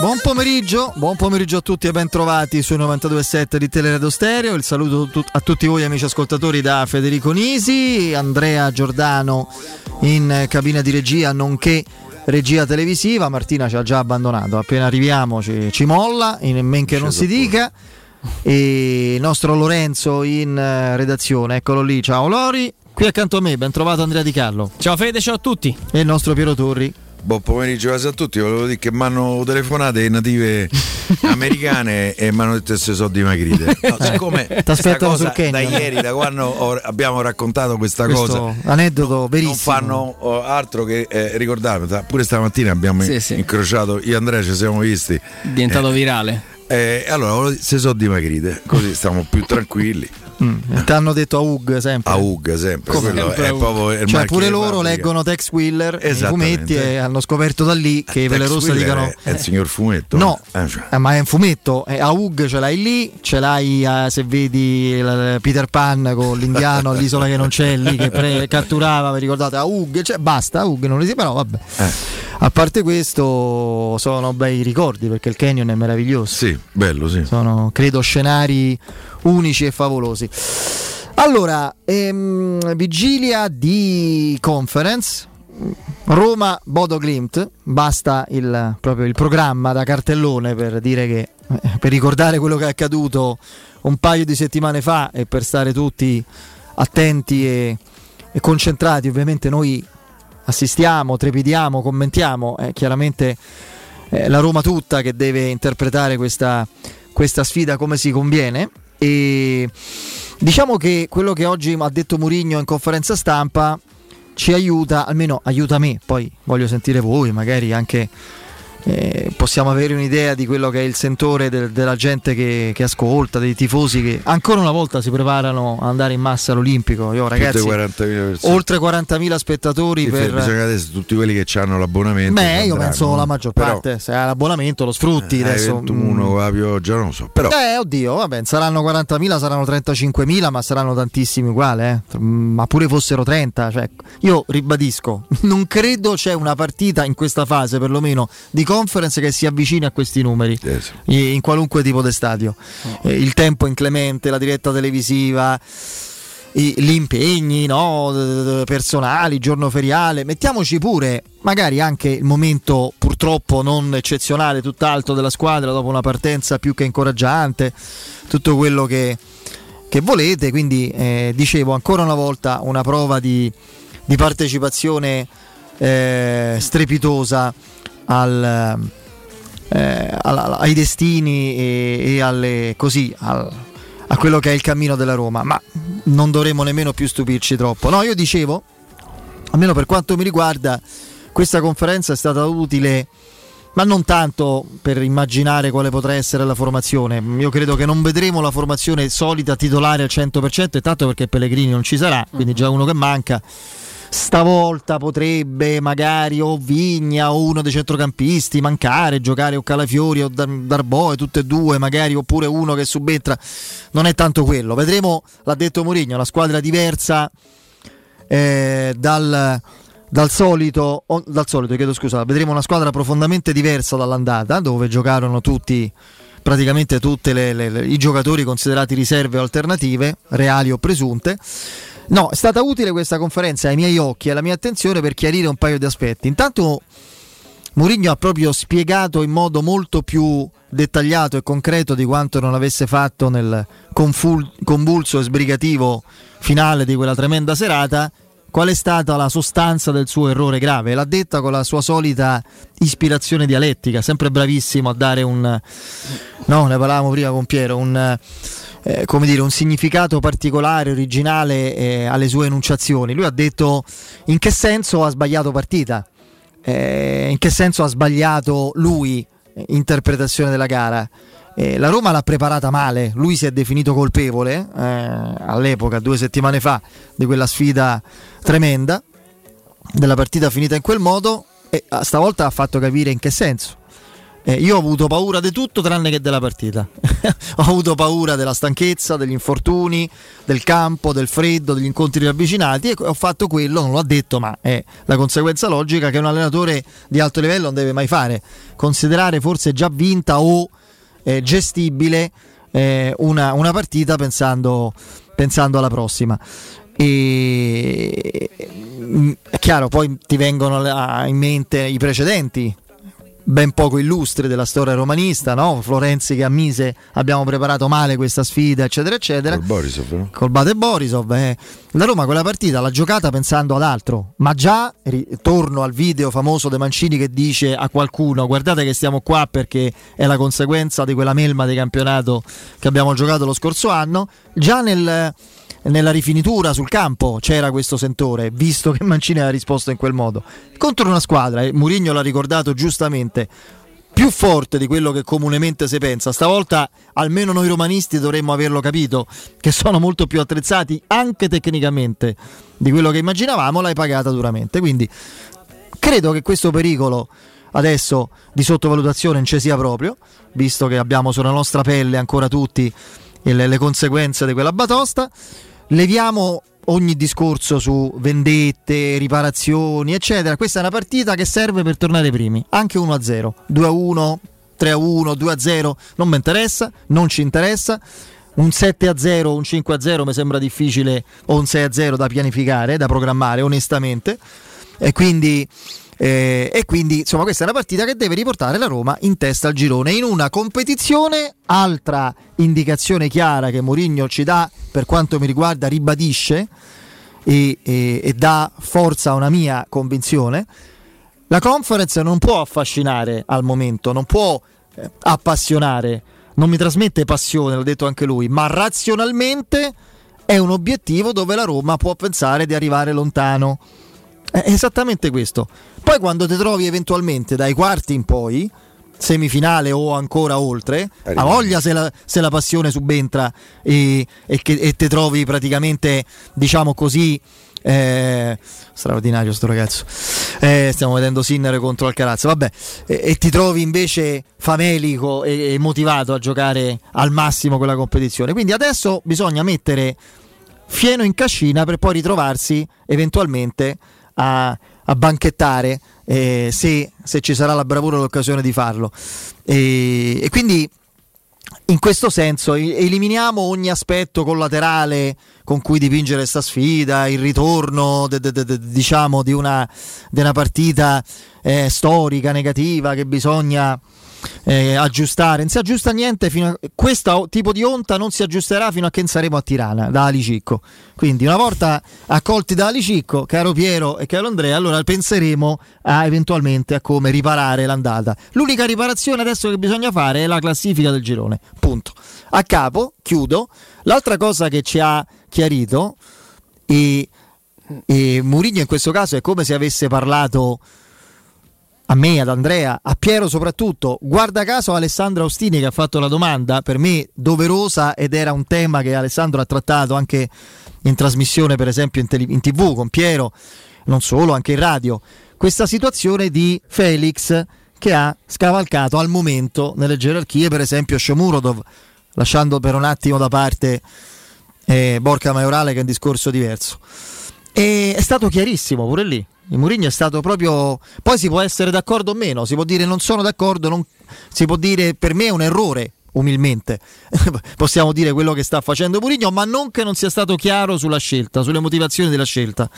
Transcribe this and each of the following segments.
Buon pomeriggio, buon pomeriggio a tutti e ben trovati sui 92.7 di Teleradio Stereo. Il saluto a tutti voi amici ascoltatori da Federico Nisi, Andrea Giordano in cabina di regia, nonché regia televisiva. Martina ci ha già abbandonato, appena arriviamo ci, ci molla, in men che non si dica. E il nostro Lorenzo in eh, redazione, eccolo lì, ciao Lori. Qui accanto a me, ben trovato Andrea Di Carlo. Ciao Fede, ciao a tutti. E il nostro Piero Torri. Buon pomeriggio a tutti, volevo dire che mi hanno telefonate native americane e mi hanno detto se sono dimagrite. No, siccome cosa da ieri, da quando ho, abbiamo raccontato questa Questo cosa, aneddoto verissimo. Non fanno oh, altro che eh, ricordarmi. Pure stamattina abbiamo sì, sì. incrociato io e Andrea, ci siamo visti. È diventato eh, virale. Eh, allora, se sono dimagrite, così stiamo più tranquilli. Mm. Ti hanno detto a Ug sempre. A Ug sempre. Quello è proprio cioè, pure loro leggono Tex Wheeler i fumetti e hanno scoperto da lì che i Vele Rossa dicano. È, è il signor fumetto? No, eh, cioè. eh, ma è un fumetto. Eh, a Ug ce l'hai lì, ce l'hai eh, se vedi il, Peter Pan con l'indiano all'isola che non c'è lì che pre- catturava, vi ricordate? A Ug, cioè, basta, a Ug non si, però vabbè. Eh. A parte questo, sono bei ricordi perché il canyon è meraviglioso. Sì, bello, sì. Sono, credo, scenari unici e favolosi. Allora, ehm, vigilia di conference. Roma Bodo Glimt, basta il, proprio il programma da cartellone per dire che eh, per ricordare quello che è accaduto un paio di settimane fa e per stare tutti attenti e, e concentrati. Ovviamente noi assistiamo, trepidiamo, commentiamo, è chiaramente eh, la Roma tutta che deve interpretare questa, questa sfida come si conviene e diciamo che quello che oggi ha detto Murigno in conferenza stampa ci aiuta, almeno aiuta me, poi voglio sentire voi, magari anche eh, possiamo avere un'idea di quello che è il sentore del, della gente che, che, ascolta, dei tifosi che ancora una volta si preparano ad andare in massa all'Olimpico. Io, ragazzi, 40 oltre 40.000 spettatori. Sì, per... Bisogna adesso tutti quelli che hanno l'abbonamento. Beh, io penso la maggior parte. Però, se hai l'abbonamento lo sfrutti. Eh, adesso, 21 con la pioggia, non lo so. Però... Eh, oddio, vabbè, saranno 40.000, saranno 35.000, ma saranno tantissimi uguali. Eh. Ma pure fossero 30. Cioè, io ribadisco, non credo c'è una partita in questa fase, perlomeno di conference che si avvicina a questi numeri yes. in qualunque tipo di stadio. Oh. Eh, il tempo inclemente, la diretta televisiva, gli impegni no, personali, giorno feriale, mettiamoci pure magari anche il momento purtroppo non eccezionale, tutt'altro della squadra dopo una partenza più che incoraggiante, tutto quello che, che volete, quindi eh, dicevo ancora una volta una prova di, di partecipazione eh, strepitosa al, eh, ai destini e, e alle, così, al, a quello che è il cammino della Roma, ma non dovremmo nemmeno più stupirci troppo. No, io dicevo, almeno per quanto mi riguarda, questa conferenza è stata utile ma non tanto per immaginare quale potrà essere la formazione. Io credo che non vedremo la formazione solita titolare al 100% e tanto perché Pellegrini non ci sarà, quindi già uno che manca stavolta potrebbe magari o Vigna o uno dei centrocampisti mancare, giocare o Calafiori o Darboe, tutte e due magari, oppure uno che subentra. Non è tanto quello. Vedremo, l'ha detto Mourinho, la squadra diversa eh, dal, dal solito, oh, dal solito, chiedo scusa, vedremo una squadra profondamente diversa dall'andata, dove giocarono tutti praticamente tutti i giocatori considerati riserve o alternative, reali o presunte. No, è stata utile questa conferenza ai miei occhi e alla mia attenzione per chiarire un paio di aspetti. Intanto Mourinho ha proprio spiegato in modo molto più dettagliato e concreto di quanto non avesse fatto nel conful- convulso e sbrigativo finale di quella tremenda serata qual è stata la sostanza del suo errore grave. L'ha detta con la sua solita ispirazione dialettica, sempre bravissimo a dare un... No, ne parlavamo prima con Piero, un eh, come dire, un significato particolare, originale eh, alle sue enunciazioni. Lui ha detto in che senso ha sbagliato partita, eh, in che senso ha sbagliato lui interpretazione della gara. Eh, la Roma l'ha preparata male, lui si è definito colpevole eh, all'epoca, due settimane fa, di quella sfida tremenda, della partita finita in quel modo e stavolta ha fatto capire in che senso eh, io ho avuto paura di tutto tranne che della partita. ho avuto paura della stanchezza, degli infortuni, del campo, del freddo, degli incontri ravvicinati e ho fatto quello, non l'ho detto, ma è la conseguenza logica che un allenatore di alto livello non deve mai fare. Considerare forse già vinta o eh, gestibile eh, una, una, partita pensando, pensando alla prossima. E mm, è chiaro, poi ti vengono in mente i precedenti, ben poco illustri della storia romanista, no? Florenzi che ammise abbiamo preparato male questa sfida, eccetera, eccetera. Col Borisov, no? Col Bate Borisov. Eh. La Roma quella partita l'ha giocata pensando ad altro, ma già torno al video famoso De Mancini che dice a qualcuno guardate che stiamo qua perché è la conseguenza di quella melma di campionato che abbiamo giocato lo scorso anno, già nel nella rifinitura sul campo c'era questo sentore, visto che Mancini aveva risposto in quel modo. Contro una squadra, e Murigno l'ha ricordato giustamente, più forte di quello che comunemente si pensa. Stavolta almeno noi romanisti dovremmo averlo capito, che sono molto più attrezzati anche tecnicamente di quello che immaginavamo, l'hai pagata duramente. Quindi credo che questo pericolo adesso di sottovalutazione non ci sia proprio, visto che abbiamo sulla nostra pelle ancora tutti le, le conseguenze di quella batosta leviamo ogni discorso su vendette, riparazioni, eccetera. Questa è una partita che serve per tornare primi, anche 1-0, 2-1, 3-1, 2-0, non mi interessa, non ci interessa. Un 7-0 un 5-0 mi sembra difficile, o un 6-0 da pianificare, da programmare, onestamente. E quindi eh, e quindi insomma questa è una partita che deve riportare la Roma in testa al girone in una competizione, altra indicazione chiara che Mourinho ci dà per quanto mi riguarda ribadisce e, e, e dà forza a una mia convinzione. La conference non può affascinare al momento, non può eh, appassionare, non mi trasmette passione, l'ha detto anche lui, ma razionalmente è un obiettivo dove la Roma può pensare di arrivare lontano. È esattamente questo. Poi quando ti trovi eventualmente dai quarti in poi, semifinale o ancora oltre, a voglia se la, se la passione subentra e, e, e ti trovi praticamente, diciamo così, eh, straordinario sto ragazzo. Eh, stiamo vedendo Sinner contro Alcaraz. Vabbè, e, e, ti trovi invece famelico e, e, motivato a giocare al massimo quella competizione. Quindi adesso bisogna mettere fieno in cascina per poi ritrovarsi eventualmente a, a banchettare eh, se, se, ci sarà la bravura e l'occasione di farlo. E, e quindi in questo senso eliminiamo ogni aspetto collaterale con cui dipingere questa sfida, il ritorno de, de, de, diciamo di una, di una partita eh, storica, negativa che bisogna eh, aggiustare, non si aggiusta niente fino a questo tipo di onta non si aggiusterà fino a che saremo a Tirana da Alicicco. Quindi una volta accolti da Alicicco, caro Piero e caro Andrea, allora penseremo a, eventualmente a come riparare l'andata. L'unica riparazione adesso che bisogna fare è la classifica del girone. Punto. A capo, chiudo. L'altra cosa che ci ha chiarito e, e Murigno in questo caso è come se avesse parlato a me, ad Andrea, a Piero soprattutto, guarda caso Alessandro Austini che ha fatto la domanda, per me doverosa ed era un tema che Alessandro ha trattato anche in trasmissione, per esempio in, tele- in tv con Piero, non solo, anche in radio, questa situazione di Felix che ha scavalcato al momento nelle gerarchie, per esempio Shomurodov, lasciando per un attimo da parte eh, Borca Maiorale che è un discorso diverso. E è stato chiarissimo pure lì il Mourinho è stato proprio. Poi si può essere d'accordo o meno, si può dire non sono d'accordo, non... si può dire per me è un errore. Umilmente possiamo dire quello che sta facendo Mourinho, ma non che non sia stato chiaro sulla scelta, sulle motivazioni della scelta.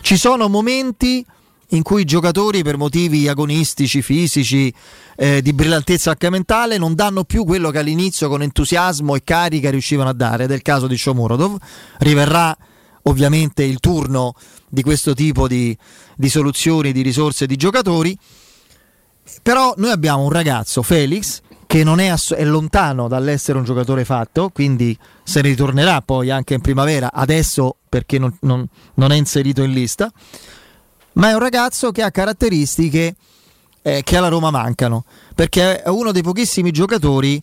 Ci sono momenti in cui i giocatori per motivi agonistici, fisici, eh, di brillantezza anche mentale non danno più quello che all'inizio con entusiasmo e carica riuscivano a dare, ed è il caso di Shomurodov, riverrà ovviamente il turno di questo tipo di, di soluzioni, di risorse, di giocatori. Però noi abbiamo un ragazzo, Felix, che non è, ass- è, lontano dall'essere un giocatore fatto, quindi se ne ritornerà poi anche in primavera, adesso perché non, non, non è inserito in lista, ma è un ragazzo che ha caratteristiche eh, che alla Roma mancano, perché è uno dei pochissimi giocatori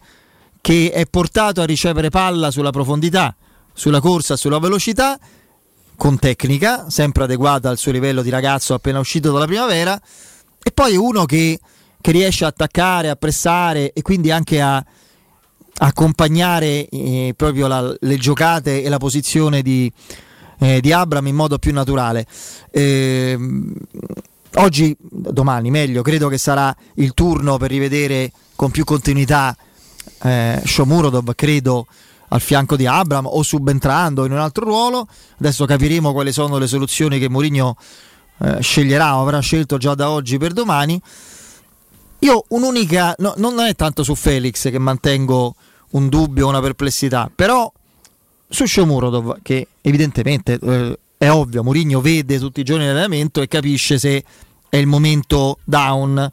che è portato a ricevere palla sulla profondità, sulla corsa, sulla velocità con tecnica, sempre adeguata al suo livello di ragazzo appena uscito dalla primavera, e poi uno che che riesce a attaccare, a pressare e quindi anche a accompagnare eh, proprio la, le giocate e la posizione di, eh, di Abram in modo più naturale. Eh, oggi, domani meglio, credo che sarà il turno per rivedere con più continuità eh, Shomurodov, credo al fianco di Abram o subentrando in un altro ruolo. Adesso capiremo quali sono le soluzioni che Mourinho eh, sceglierà o avrà scelto già da oggi per domani. Io un'unica, no, non è tanto su Felix che mantengo un dubbio, una perplessità, però su Shomurodov che evidentemente eh, è ovvio, Mourinho vede tutti i giorni l'allenamento e capisce se è il momento down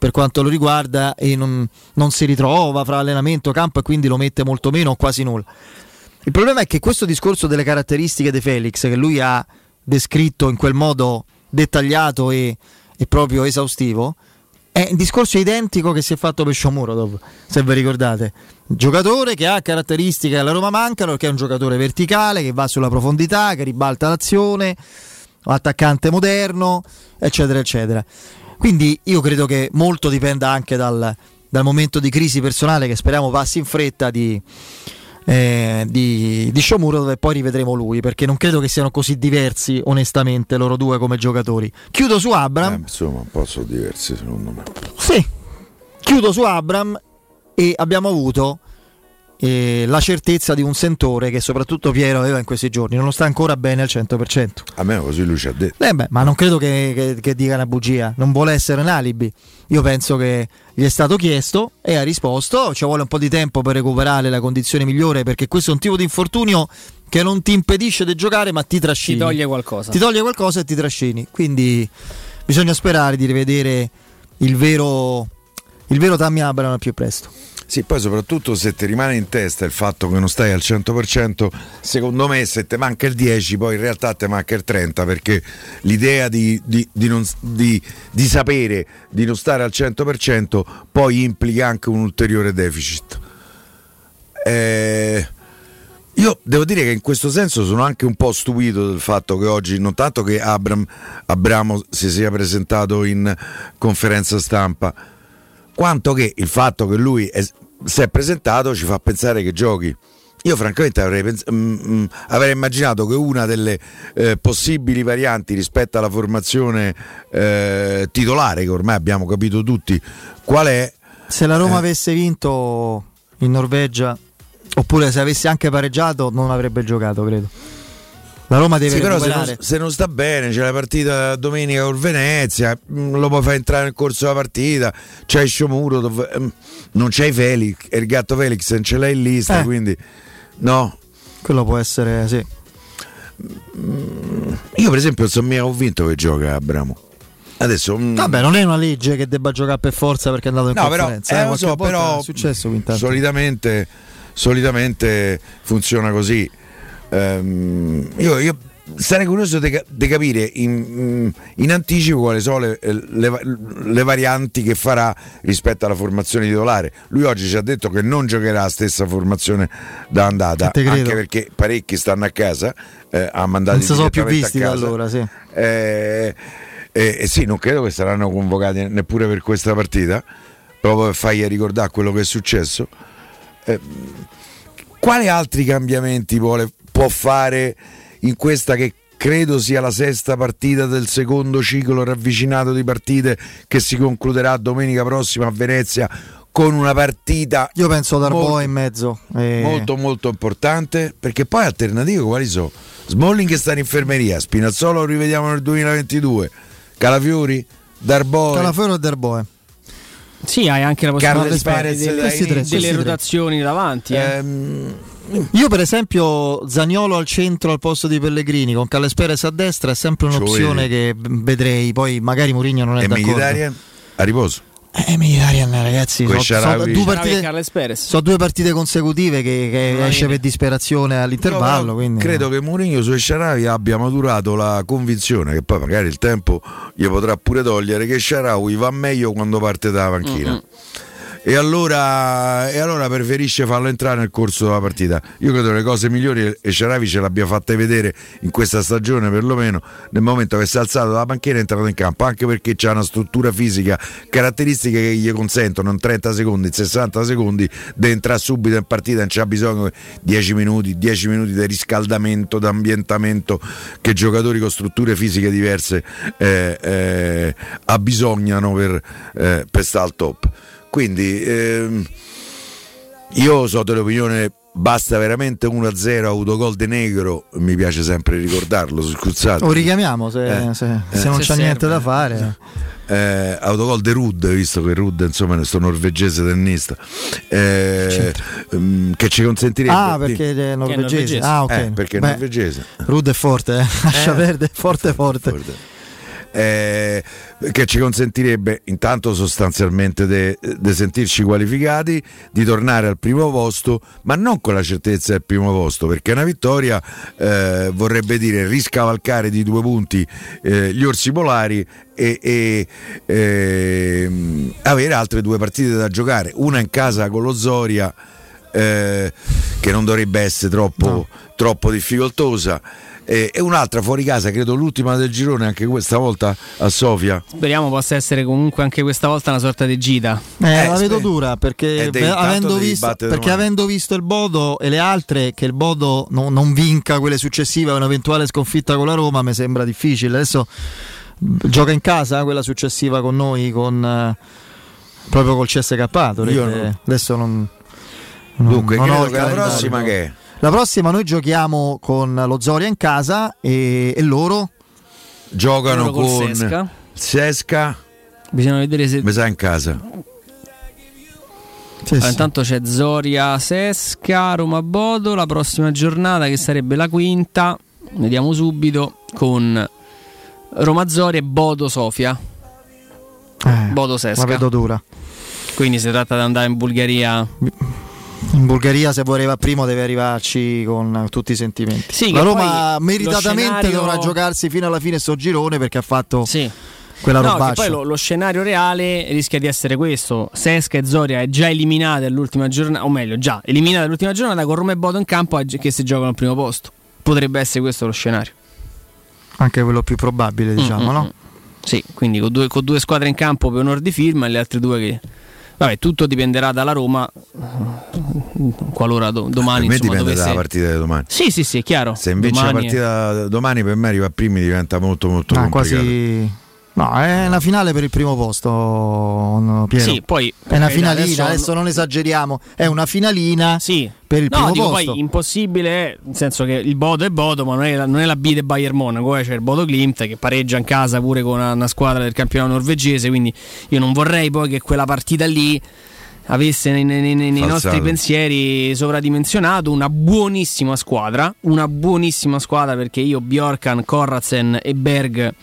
per quanto lo riguarda e non, non si ritrova fra allenamento e campo e quindi lo mette molto meno o quasi nulla. Il problema è che questo discorso delle caratteristiche di Felix che lui ha descritto in quel modo dettagliato e, e proprio esaustivo è un discorso identico che si è fatto per Shomurodov, se vi ricordate. Giocatore che ha caratteristiche che alla Roma mancano, perché è un giocatore verticale, che va sulla profondità, che ribalta l'azione, attaccante moderno, eccetera, eccetera. Quindi io credo che molto dipenda anche dal, dal momento di crisi personale che speriamo passi in fretta di, eh, di, di Shomuro e poi rivedremo lui perché non credo che siano così diversi onestamente loro due come giocatori. Chiudo su Abram. Eh, insomma, un po' sono diversi secondo me. Sì, chiudo su Abram e abbiamo avuto eh, la certezza di un sentore che soprattutto Piero aveva in questi giorni, non lo sta ancora bene al 100%. A me così lui ci ha detto. Eh beh, ma non credo che, che, che, dica una bugia, non vuole essere un alibi. Io penso che gli è stato chiesto e ha risposto, ci vuole un po' di tempo per recuperare la condizione migliore perché questo è un tipo di infortunio che non ti impedisce di giocare ma ti trascini. Ti toglie qualcosa. Ti toglie qualcosa e ti trascini. Quindi bisogna sperare di rivedere il vero, il vero Tammy Abraham al più presto. Sì, poi soprattutto se ti rimane in testa il fatto che non stai al 100%, secondo me se ti manca il 10 poi in realtà ti manca il 30 perché l'idea di, di, di, non, di, sapere di non stare al 100% poi implica anche un ulteriore deficit. Eh, io devo dire che in questo senso sono anche un po' stupito del fatto che oggi, non tanto che Abram, Abramo si sia presentato in conferenza stampa, quanto che il fatto che lui è, si è presentato ci fa pensare che giochi. Io francamente avrei, pens- mh, mm, mh, mm, avrei, immaginato che una delle eh, possibili varianti rispetto alla formazione eh, titolare, che ormai abbiamo capito tutti qual è... Se la Roma eh, avesse vinto in Norvegia, oppure se avesse anche pareggiato, non avrebbe giocato, credo. La Roma deve sì, però se non, se non, sta bene, c'è la partita domenica con Venezia, mm, lo puoi fare entrare nel corso della partita, c'è il Sciomuro, dove, non c'hai Felix, il gatto Felix non ce l'hai in lista, eh. quindi no. Quello può essere, sì. Io per esempio sono mica convinto che gioca Abramo. Adesso, mm, Vabbè, non è una legge che debba giocare per forza perché è andato in no, conferenza. Però, eh, eh, so, però è successo solitamente, solitamente funziona così. Um, io, io sarei curioso di capire in, in, anticipo quali sono le, le, le, varianti che farà rispetto alla formazione titolare. Lui oggi ci ha detto che non giocherà la stessa formazione da andata, anche perché parecchi stanno a casa, eh, ha mandato Non si sono più visti da allora, sì. Eh, eh, eh, sì, non credo che saranno convocati neppure per questa partita, proprio per fargli ricordare quello che è successo. Eh, quali altri cambiamenti vuole, può fare? in questa che credo sia la sesta partita del secondo ciclo ravvicinato di partite che si concluderà domenica prossima a Venezia con una partita io penso Darboa in mezzo e... molto molto importante perché poi alternative quali sono? Smalling che sta in infermeria Spinazzolo lo rivediamo nel 2022 Calafiori Darboe Calafiori o Darboe sì hai anche la possibilità di delle, delle, delle rotazioni davanti eh. ehm io per esempio Zagnolo al centro al posto di Pellegrini con Calles Perez a destra è sempre un'opzione che vedrei, poi magari Mourinho non è e d'accordo. Militarian a riposo. Eh, Militarian ragazzi, sono so due, partite, so due partite consecutive che, che esce per disperazione all'intervallo. No, credo che Mourinho su Sharawi abbia maturato la convinzione che poi magari il tempo gli potrà pure togliere che Sharawi va meglio quando parte dalla panchina. Mm-hmm e allora, e allora, preferisce farlo entrare nel corso della partita. Io credo che le cose migliori e Ceravi ce l'abbia fatte vedere in questa stagione perlomeno nel momento che si è alzato dalla panchina è entrato in campo, anche perché c'è una struttura fisica, caratteristiche che gli consentono in 30 secondi, in 60 secondi di entrare subito in partita, non c'è bisogno di 10 minuti, 10 minuti di riscaldamento, di ambientamento che giocatori con strutture fisiche diverse eh, eh, abbisognano per, eh, per stare al top. Quindi ehm, io so dell'opinione basta veramente 1-0 autogol de negro mi piace sempre ricordarlo scusate lo richiamiamo se, eh, se, se non se c'è serve. niente da fare. Eh, autogol de Rud visto che Rud insomma è questo norvegese tennista. Eh, mm, che ci consentirebbe ah perché è norvegese, è norvegese. ah ok. Eh, perché è norvegese. Rud è forte eh? lascia perdere forte. Forte, forte. Eh, che ci consentirebbe intanto sostanzialmente di sentirci qualificati, di tornare al primo posto, ma non con la certezza del primo posto, perché una vittoria eh, vorrebbe dire riscavalcare di due punti eh, gli orsi polari e, e ehm, avere altre due partite da giocare, una in casa con lo Zoria. Eh, che non dovrebbe essere troppo, no. troppo difficoltosa eh, e un'altra fuori casa, credo l'ultima del girone anche questa volta a Sofia. Speriamo possa essere comunque anche questa volta una sorta di gita. Eh, eh la vedo dura perché, eh, avendo visto, perché avendo, visto, il Bodo e le altre, che il Bodo no, non vinca quelle successive a un'eventuale sconfitta con la Roma, mi sembra difficile. Adesso gioca in casa quella successiva con noi, con, eh, proprio col CSK. Non... Adesso non... Dunque, non credo che la prossima che è? La prossima noi giochiamo con lo Zoria in casa e, e loro giocano con Sesca. Sesca. Bisogna vedere se. Mi sa in casa. Sì, allora, sì. Intanto c'è Zoria Sesca, Roma Bodo. La prossima giornata, che sarebbe la quinta, vediamo subito con Roma Zoria e Bodo Sofia. Eh, Bodo Sesca. La vedo dura. Quindi si tratta di andare in Bulgaria in Bulgaria se vorrei primo deve arrivarci con tutti i sentimenti. Sì, la Roma meritatamente scenario... dovrà giocarsi fino alla fine sto girone perché ha fatto sì. quella no, poi lo, lo, scenario reale rischia di essere questo. Sesca e Zoria è già eliminata all'ultima giornata, o meglio, già eliminata all'ultima giornata con Roma e Bodo in campo che si giocano al primo posto. Potrebbe essere questo lo scenario. Anche quello più probabile, diciamo, mm-hmm. no? Mm, mm. Sì, quindi con due, con due squadre in campo per onor di firma e le altre due che Vabbè, tutto dipenderà dalla Roma qualora do, domani per me insomma, dipende dovesse... dalla partita di domani. Sì, sì, sì, è chiaro. Se invece domani la partita è... domani per me arriva a primi diventa molto molto ah, complicato. Quasi No, è una finale per il primo posto, Piero. Sì, poi è una finalina, adesso, adesso non esageriamo, è una finalina sì. per il no, primo dico, posto. Poi impossibile, nel senso che il Bodo è Bodo, ma non è la, non è la B del Bayern Monaco, eh, c'è il Bodo Klimt che pareggia in casa pure con una, una squadra del campionato norvegese, quindi io non vorrei poi che quella partita lì avesse nei, nei, nei, nei nostri pensieri sovradimensionato una buonissima squadra, una buonissima squadra perché io Bjorkan, Korratsen e Berg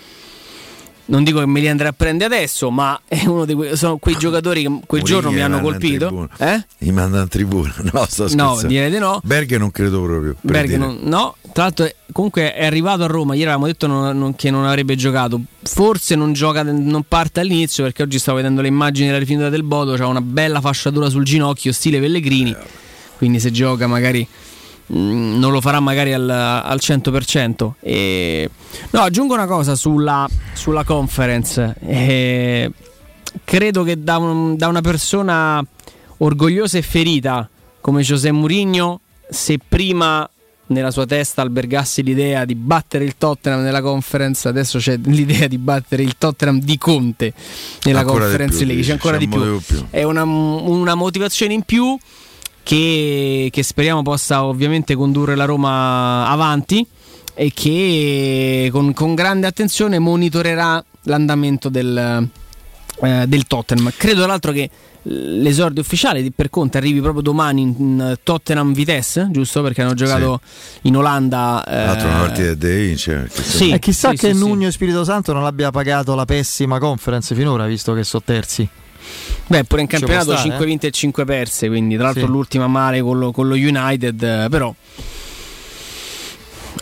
non dico che me li andrei a prendere adesso, ma que- sono quei giocatori che quel Mourinho giorno mi hanno colpito. Eh? Mi mandano in tribuna. No, sto no, direi di no. Berg non credo proprio. Berg non, no, tra l'altro comunque è arrivato a Roma. Ieri avevamo detto non, non, che non avrebbe giocato. Forse non gioca, non parte all'inizio perché oggi stavo vedendo le immagini della rifinita del Bodo. C'ha una bella fasciatura sul ginocchio, stile Pellegrini. Eh. Quindi se gioca magari non lo farà magari al, al 100%. E... No, aggiungo una cosa sulla, sulla conference. E... Credo che da, un, da, una persona orgogliosa e ferita come José Mourinho, se prima nella sua testa albergasse l'idea di battere il Tottenham nella conference, adesso c'è l'idea di battere il Tottenham di Conte nella ancora conference League, c'è ancora di più. più. È una, una motivazione in più che, che speriamo possa ovviamente condurre la Roma avanti e che con, con grande attenzione monitorerà l'andamento del, eh, del Tottenham. Credo tra l'altro che l'esordio ufficiale per Conte arrivi proprio domani in Tottenham Vitesse, giusto? Perché hanno giocato sì. in Olanda. Eh... L'altra una partita da vince. Sì, e chissà sì, che sì, Nugno e Spirito Santo non abbia pagato la pessima conference finora, visto che sono terzi. Beh, pure in campionato stare, 5 eh? vinte e 5 perse, quindi tra l'altro sì. l'ultima male con lo, con lo United, però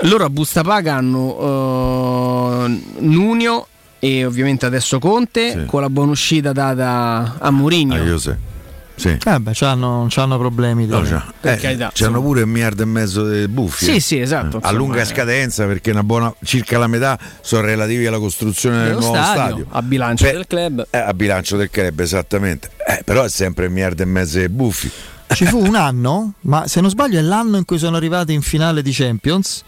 loro a busta paga hanno uh, Nunio e ovviamente adesso Conte sì. con la buona uscita data a Mourinho. Ah, Sì. Eh beh, c'hanno, c'hanno problemi. No, c'ha, eh, c'hanno pure un miliardo e mezzo di buffi. Sì, sì, esatto. a lunga eh. scadenza perché una buona, circa la metà sono relativi alla costruzione del nuovo stadio, stadio. A bilancio Beh, del club. Eh, a bilancio del club, esattamente. Eh, però è sempre un miliardo e mezzo di buffi. Ci fu un anno, ma se non sbaglio è l'anno in cui sono arrivati in finale di Champions,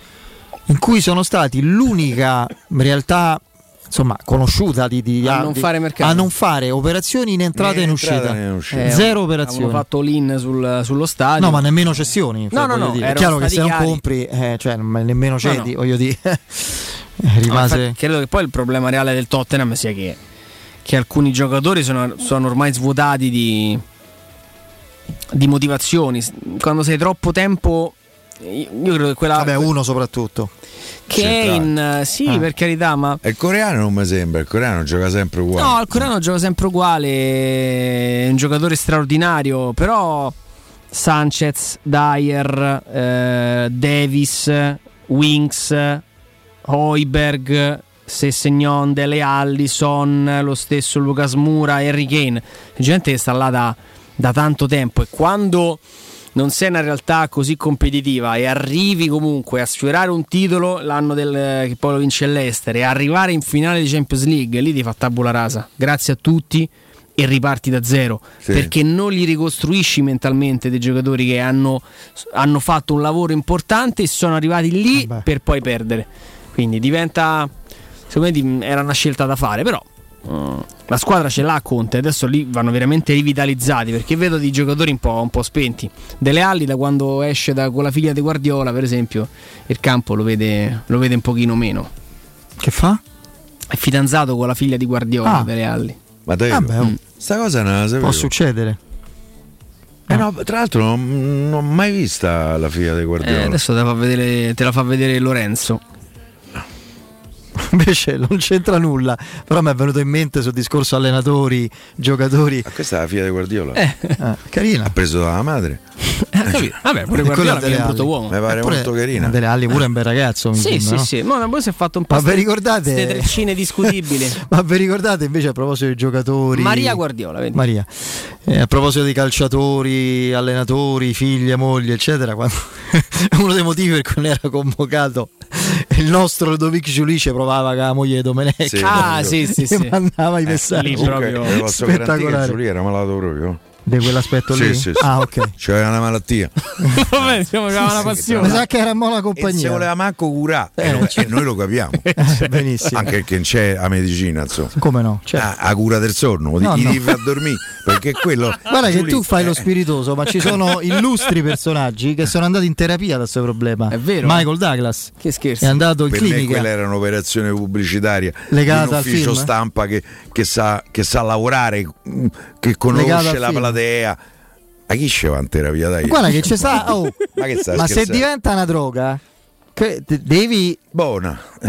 in cui sono stati l'unica realtà insomma, conosciuta di, di, a, non di, a, non fare operazioni in entrata e in uscita. Eh, Zero operazioni. Hanno fatto l'in sul, sullo stadio. No, ma nemmeno cessioni. No, no, no. È chiaro che se non compri, eh, cioè, nemmeno cedi, no, no. voglio dire. rimase... no, infatti, credo che poi il problema reale del Tottenham sia che, che alcuni giocatori sono, sono ormai svuotati di, di motivazioni. Quando sei troppo tempo io credo che quella. Vabbè, uno soprattutto. Kane, sì, ah. per carità, ma. il coreano non mi sembra, il coreano gioca sempre uguale. No, il coreano gioca sempre uguale, è un giocatore straordinario, però Sanchez, Dyer, eh, Davis, Winks, Hoiberg, Sessegnon, Dele Allison, lo stesso Lucas Mura, Harry Kane, gente che sta là da, da tanto tempo e quando non sei una realtà così competitiva e arrivi comunque a sfiorare un titolo l'anno del, che poi lo vince l'Ester e arrivare in finale di Champions League, lì ti fa tabula rasa. Grazie a tutti e riparti da zero sì. perché non li ricostruisci mentalmente dei giocatori che hanno, hanno fatto un lavoro importante e sono arrivati lì Vabbè. per poi perdere. Quindi diventa, secondo me, era una scelta da fare, però Mm. La squadra ce l'ha Conte, adesso lì vanno veramente rivitalizzati perché vedo dei giocatori un po', un po spenti. Delle Alli da quando esce da, con la figlia di Guardiola, per esempio, il campo lo vede, lo vede un pochino meno. Che fa? È fidanzato con la figlia di Guardiola, ah. Dele Alli. Ma dai, ah, mm. sta cosa non la Può succedere. Eh no, tra l'altro non, non, ho mai vista la figlia di Guardiola. Eh, adesso te la, vedere, te la fa vedere Lorenzo. invece non c'entra nulla. Però mi è venuto in mente sul discorso allenatori, giocatori. Ma questa è la figlia di Guardiola. Eh, ah, carina. Ha preso dalla madre. Eh, Vabbè, pure Guardiola è un brutto uomo. Mi pare molto carina. Delle Ali pure è un bel ragazzo. Sì, sembra, sì, no? sì. Ma poi si è fatto un po' Ma vi ricordate? Queste treccine discutibili. Ma vi ricordate invece a proposito dei giocatori? Maria Guardiola, vedi? Maria. Eh, a proposito di calciatori, allenatori, figlie, mogli, eccetera, quando uno dei motivi per cui non era convocato il nostro Ludovic Giulice provava che la moglie di Domenech. Sì, ah sì sì. sì mandava i eh, messaggi. eh, proprio spettacolare. Giulia era malato proprio di quell'aspetto sì, lì? Sì, sì. Ah, ok. C'era una malattia. Vabbè, diciamo che aveva una passione. Mi sa che era buona compagnia. E se voleva manco curare. Eh, e, cioè, noi lo capiamo. Eh, benissimo. Anche perché c'è la medicina, insomma. Come no? Certo. Ah, a cura del sonno, no, ti no. devi a dormire. Perché quello. Guarda che tu fai lo spiritoso, ma ci sono illustri personaggi che sono andati in terapia da questo problema. È vero. Michael Douglas. Che scherzo. È andato in per clinica. quella era un'operazione pubblicitaria legata al ufficio stampa che, che, sa, che sa lavorare, che conosce la platea a chi ci va in terapia dai? Guarda che c'è sta. Oh, ma, ma se diventa una droga, devi. Buona.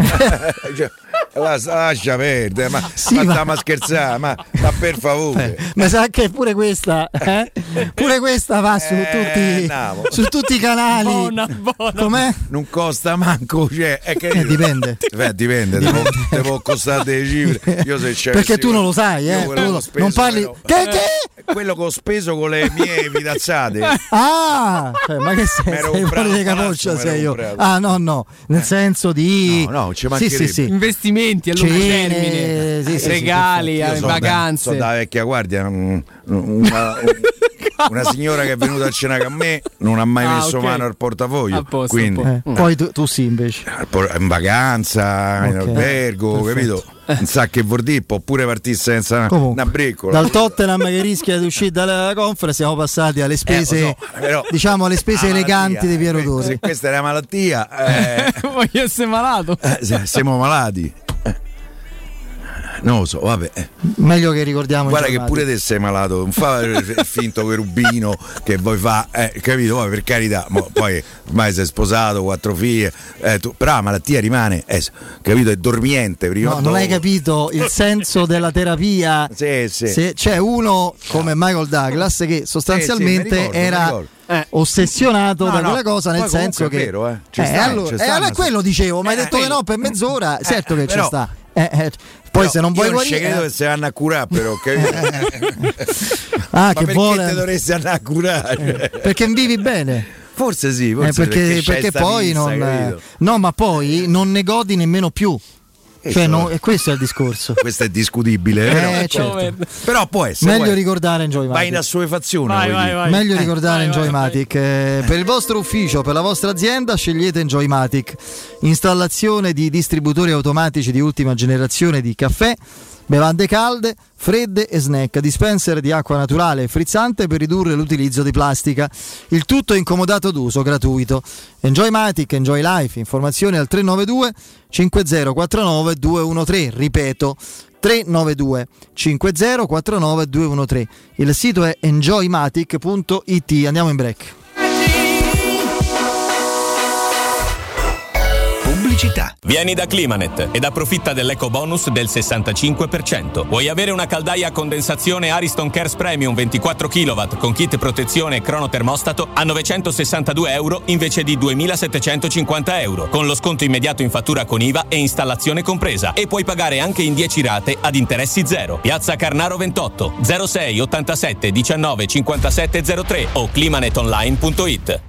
Cioè, lascia perdere, ma, sì, ma, ma... stiamo a scherzare, ma, ma per favore. Eh, ma sa che pure questa, eh? pure questa va su, eh, tutti, su tutti i canali. Buona, buona. Com'è? Non costa manco, cioè, è che eh, dipende. Beh, dipende, dipende. Te può costare delle cifre. Io se c'è Perché tu non lo sai, eh? Tu non parli. Quello, che, che? quello che ho speso con le mie fidanzate. Ah, cioè, ma che sei? Sei fuori di capoccia, sei io. Ah, no, no, nel senso di. No, no, ci mancherebbe. Sì, sì, sì. Investimenti a lungo termine, sì, regali, sì, vacanze. So da vecchia guardia, una, una, una, signora che è venuta a cena con me non ha mai ah, messo okay. mano al portafoglio. Posto, quindi, eh, poi tu, tu, sì invece. In vacanza, okay. in albergo, Perfetto. capito? non sa che vuol dire, può pure partire senza Comunque, una breccola. Dal Tottenham che rischia di uscire dalla conference siamo passati alle spese, eh, so, però, diciamo alle spese eleganti di Piero Torre. Se questa è la malattia, eh, voglio essere malato. Eh, siamo malati non lo so, vabbè. Meglio che ricordiamo. Guarda che pure te sei malato, non fa il finto querubino che vuoi fa, eh, capito? Poi per carità, poi ormai sei sposato, quattro figlie, eh, tu, però la malattia rimane, eh, capito? È dormiente. Prima no, non hai capito il senso della terapia. Sì, sì. Se c'è uno come Michael Douglas che sostanzialmente sì, sì, ricordo, era eh. ossessionato no, da quella cosa, nel senso che. È vero, eh. eh sta, allora, eh, allora quello dicevo, ma hai detto che no per mezz'ora, certo che ci sta. Eh, eh, poi no, se non vuoi guarire, non credo che si vanno a curare però okay? Ah, che perché vuole... te dovresti andare a curare? Eh, perché vivi bene. Forse sì, forse eh, perché, perché, perché poi vista, non. capito? No, ma poi non ne godi nemmeno più. Eh, Cioè, no, e questo è il discorso. Questo è discutibile, Eh, però, certo. però può essere. Meglio può- ricordare Enjoy Vai in Matic. assuefazione. Vai, vai, vai. Meglio Eh, ricordare vai, vai, Enjoymatic. Eh, per il vostro ufficio, per la vostra azienda, scegliete Enjoymatic. Installazione di distributori automatici di ultima generazione di caffè, bevande calde, fredde e snack, dispenser di acqua naturale e frizzante per ridurre l'utilizzo di plastica. Il tutto incomodato d'uso, gratuito. Enjoymatic, Enjoy Life, informazioni al 392 5049 213, ripeto 392 5049 213. Il sito è enjoymatic.it. Andiamo in break. Pubblicità. Vieni da Climanet ed approfitta dell'eco bonus del 65%. Vuoi avere una caldaia a condensazione Ariston Cares Premium 24 kW con kit protezione e cronotermostato a 962 euro invece di 2750 euro, con lo sconto immediato in fattura con IVA e installazione compresa. E puoi pagare anche in 10 rate ad interessi zero. Piazza Carnaro 28 06 87 19 57 03 o climanetonline.it.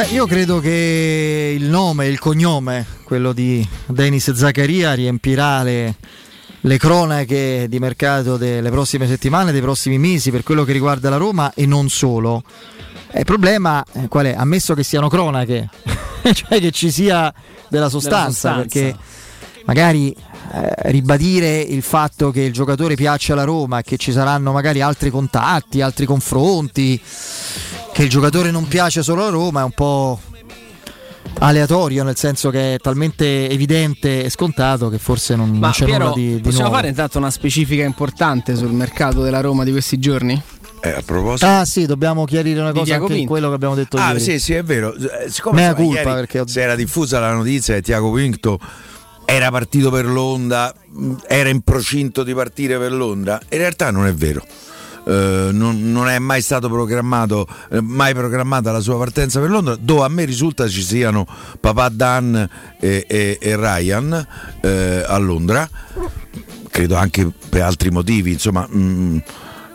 Beh, io credo che il nome, il cognome, quello di Denis Zaccaria, riempirà le, le cronache di mercato delle prossime settimane, dei prossimi mesi per quello che riguarda la Roma e non solo. Il problema è qual è? Ammesso che siano cronache, cioè che ci sia della sostanza, Della sostanza. perché magari eh, ribadire il fatto che il giocatore piace alla Roma, che ci saranno magari altri contatti, altri confronti, che il giocatore non piace solo alla Roma è un po' aleatorio, nel senso che è talmente evidente e scontato che forse non, non Ma c'è Piero, nulla di, di possiamo nuovo. fare intanto una specifica importante sul mercato della Roma di questi giorni? Eh, a proposito. Ah sì, dobbiamo chiarire una cosa anche in Pinto. quello che abbiamo detto Ah, ieri. sì, sì, è vero. Eh, Siccome Mea insomma, culpa, ieri perché ho- si era diffusa la notizia che Tiago Pinto era partito per Londra, era in procinto di partire per Londra, in realtà non è vero. Eh, non, non è mai stato programmato, eh, mai programmata la sua partenza per Londra, dove a me risulta ci siano papà Dan e, e- e Ryan eh, a Londra, credo anche per altri motivi, insomma. mh,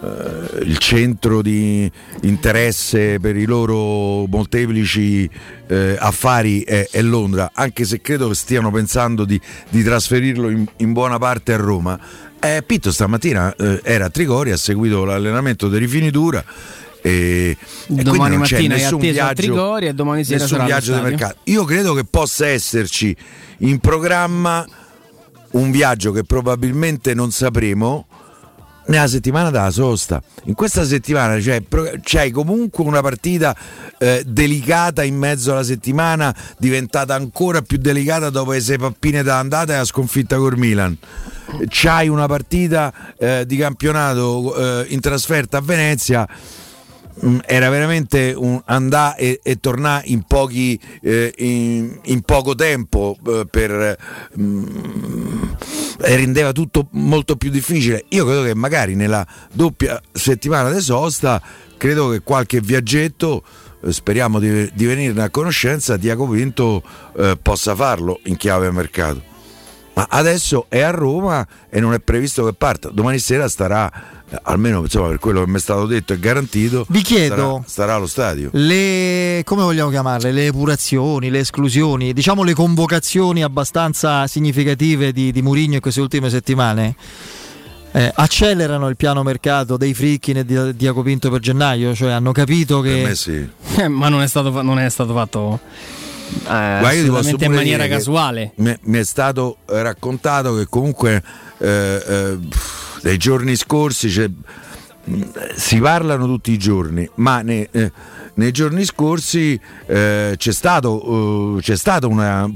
eh, il centro di interesse per i loro molteplici eh, affari è, è Londra, anche se credo che stiano pensando di, di trasferirlo in, in buona parte a Roma. Eh, Pitto stamattina eh, era a Trigoria, ha seguito l'allenamento di rifinitura. E, e Domani mattina è atteso a viaggio, Trigoria e domani sera nessun sarà viaggio di mercato. Io credo che possa esserci in programma un viaggio che probabilmente non sapremo nella settimana della sosta. In questa settimana c'è, pro- c'hai comunque una partita eh, delicata in mezzo alla settimana, diventata ancora più delicata dopo le sei pappine da andata e la sconfitta col Milan. C'hai una partita eh, di campionato eh, in trasferta a Venezia. Mm, Era veramente un andare e, e tornare in, pochi, eh, in, in poco tempo eh, per, mm, rendeva tutto molto più difficile. Io credo che magari nella doppia settimana di sosta, credo che qualche viaggetto, eh, speriamo di, di venirne a conoscenza, Diaco Pinto eh, possa farlo in chiave mercato. Ma adesso è a Roma e non è previsto che parta. Domani sera starà, almeno insomma, per quello che mi è stato detto, è garantito. Vi chiedo- starà, starà allo stadio. Le, come vogliamo chiamarle? Le epurazioni, le esclusioni, diciamo le convocazioni abbastanza significative di, di Mourinho in queste ultime settimane. eh, accelerano il piano mercato dei Frickin e di Diaco Pinto per gennaio, cioè hanno capito che Per me sì. Eh, ma non è stato, fa- non è stato fatto eh, in maniera casuale. Mi, è stato eh, raccontato che comunque eh, nei giorni scorsi cioè, si parlano tutti i giorni, ma ne- eh, nei giorni scorsi eh, c'è stato, eh, stata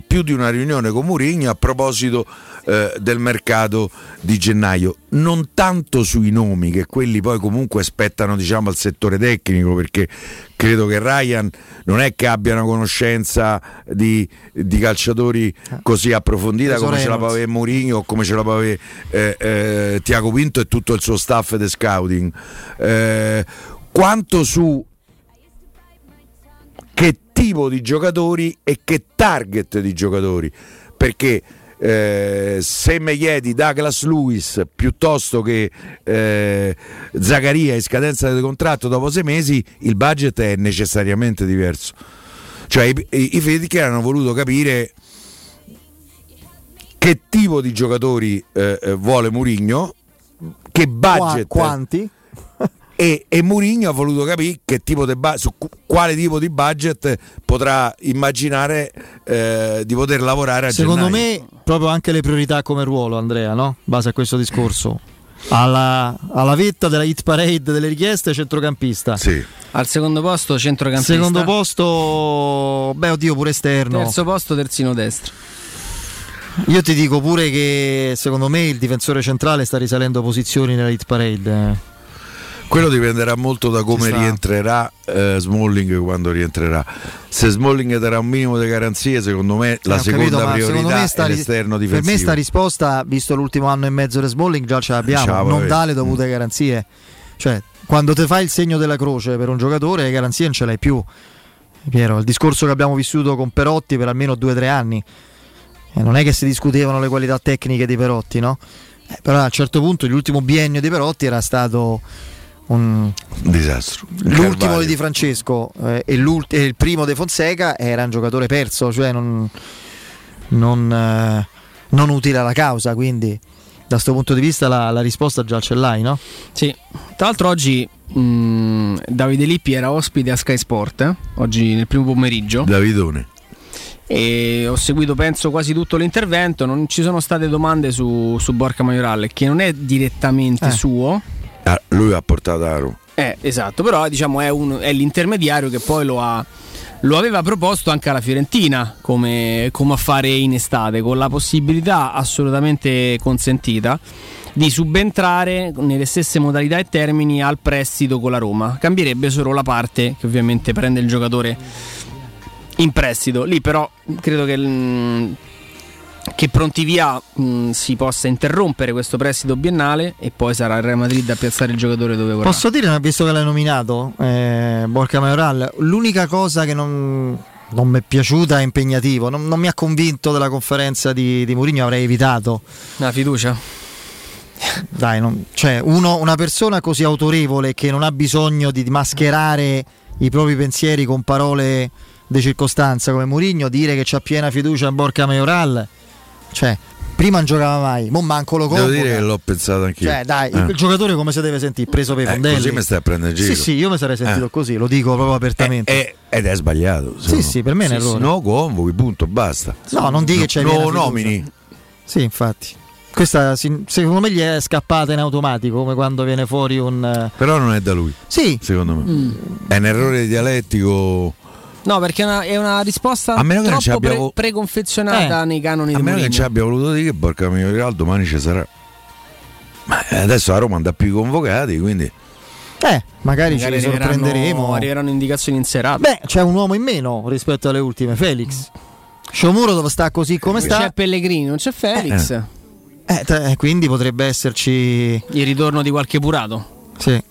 più di una riunione con Mourinho a proposito eh, del mercato di gennaio, non tanto sui nomi, che quelli poi comunque spettano diciamo, al settore tecnico, perché credo che Ryan non è che abbia una conoscenza di, di calciatori così approfondita Preso come ce la può avere Mourinho o come ce la può avere eh, eh, Tiago Pinto e tutto il suo staff di scouting. Eh, quanto su che tipo di giocatori e che target di giocatori? Perché eh, se mi chiedi Douglas Lewis piuttosto che eh, Zaccaria in scadenza del contratto dopo sei mesi il budget è necessariamente diverso cioè i, i, i Friedkin hanno voluto capire che tipo di giocatori eh, eh, vuole Mourinho che budget Qua- quanti? E, e Mourinho ha voluto capire che tipo di bu- su quale tipo di budget potrà immaginare eh, di poter lavorare a Secondo gennaio. me proprio anche le priorità come ruolo, Andrea, no? In base a questo discorso. Alla, alla vetta della hit parade delle richieste centrocampista. Sì. Al secondo posto centrocampista. Secondo posto, beh oddio pure esterno. Terzo posto terzino destro. Io ti dico pure che secondo me il difensore centrale sta risalendo posizioni nella hit parade. Eh. Quello dipenderà molto da come rientrerà eh, Smalling quando rientrerà. Se Smalling darà un minimo di garanzie, secondo me la Eh, ho seconda capito, priorità me sta è l'esterno Per difensivo. me sta risposta, visto l'ultimo anno e mezzo di Smalling, già ce l'abbiamo. La puoi non avere. dà le dovute garanzie. Cioè, quando ti fai il segno della croce per un giocatore, le garanzie non ce l'hai più. Piero, il discorso che abbiamo vissuto con Perotti per almeno due o tre anni. Eh, non è che si discutevano le qualità tecniche di Perotti, no? Eh, però a un certo punto l'ultimo biennio di Perotti era stato un disastro. L'ultimo Carvalho. di Di Francesco eh, e, e il primo di Fonseca era un giocatore perso, cioè non, non, eh, non utile alla causa, quindi da questo punto di vista la, la risposta già ce l'hai, no? Sì, tra l'altro oggi mh, Davide Lippi era ospite a Sky Sport, eh, oggi nel primo pomeriggio. Davidone. E ho seguito penso quasi tutto l'intervento, non ci sono state domande su, su Borca Majoral, che non è direttamente Eh. suo. Ah, lui ha portato a Roma. Eh, esatto, però diciamo è, un- è l'intermediario che poi lo ha... Lo aveva proposto anche alla Fiorentina come, come affare in estate, con la possibilità assolutamente consentita di subentrare nelle stesse modalità e termini al prestito con la Roma. Cambierebbe solo la parte che ovviamente prende il giocatore in prestito. Lì però credo che, mm, che pronti via mm, si possa interrompere questo prestito biennale e poi sarà il Real Madrid a piazzare il giocatore dove vorrà. Posso dire, visto che l'hai nominato, eh, Borca Majoral, l'unica cosa che non, non mi è piaciuta è impegnativo, non, non mi ha convinto della conferenza di, di Mourinho, avrei evitato. La fiducia? Dai, non- cioè uno- una persona così autorevole che non ha bisogno di mascherare i propri pensieri con parole di circostanza come Mourinho, dire che c'ha piena fiducia in Borca Majoral, cioè prima non giocava mai, mo manco lo Devo convoca. dire che l'ho pensato anch'io. Cioè, dai, Eh. il giocatore come si deve sentire? Preso per i Eh, fondelli. così mi stai a prendere giro. Sì, sì, io mi sarei sentito Eh. così, lo dico proprio apertamente. Eh, ed è sbagliato. Sì, sì, per me è un errore. No, convochi, punto, basta. No, non dica che c'è No, no nomini. Sì, infatti. Questa secondo me gli è scappata in automatico, come quando viene fuori un... eh, Però non è da lui. Sì. Secondo me. Mm. È un errore dialettico. No, perché è una, è una risposta A meno che troppo abbia- pre- preconfezionata Eh. nei canoni A di meno che Mourinho. ci abbia voluto dire che Borca Majoral domani ci sarà. Ma eh, adesso a Roma non dà più i convocati, quindi. Eh, magari, Magari ci arriveranno- sorprenderemo. Arriveranno indicazioni in serata. Beh, c'è un uomo in meno rispetto alle ultime, Felix. Sciomuro dove sta così come Non sta. c'è Pellegrini, non c'è Felix. Eh, t- eh, quindi potrebbe esserci. Il ritorno di qualche purato. Sì.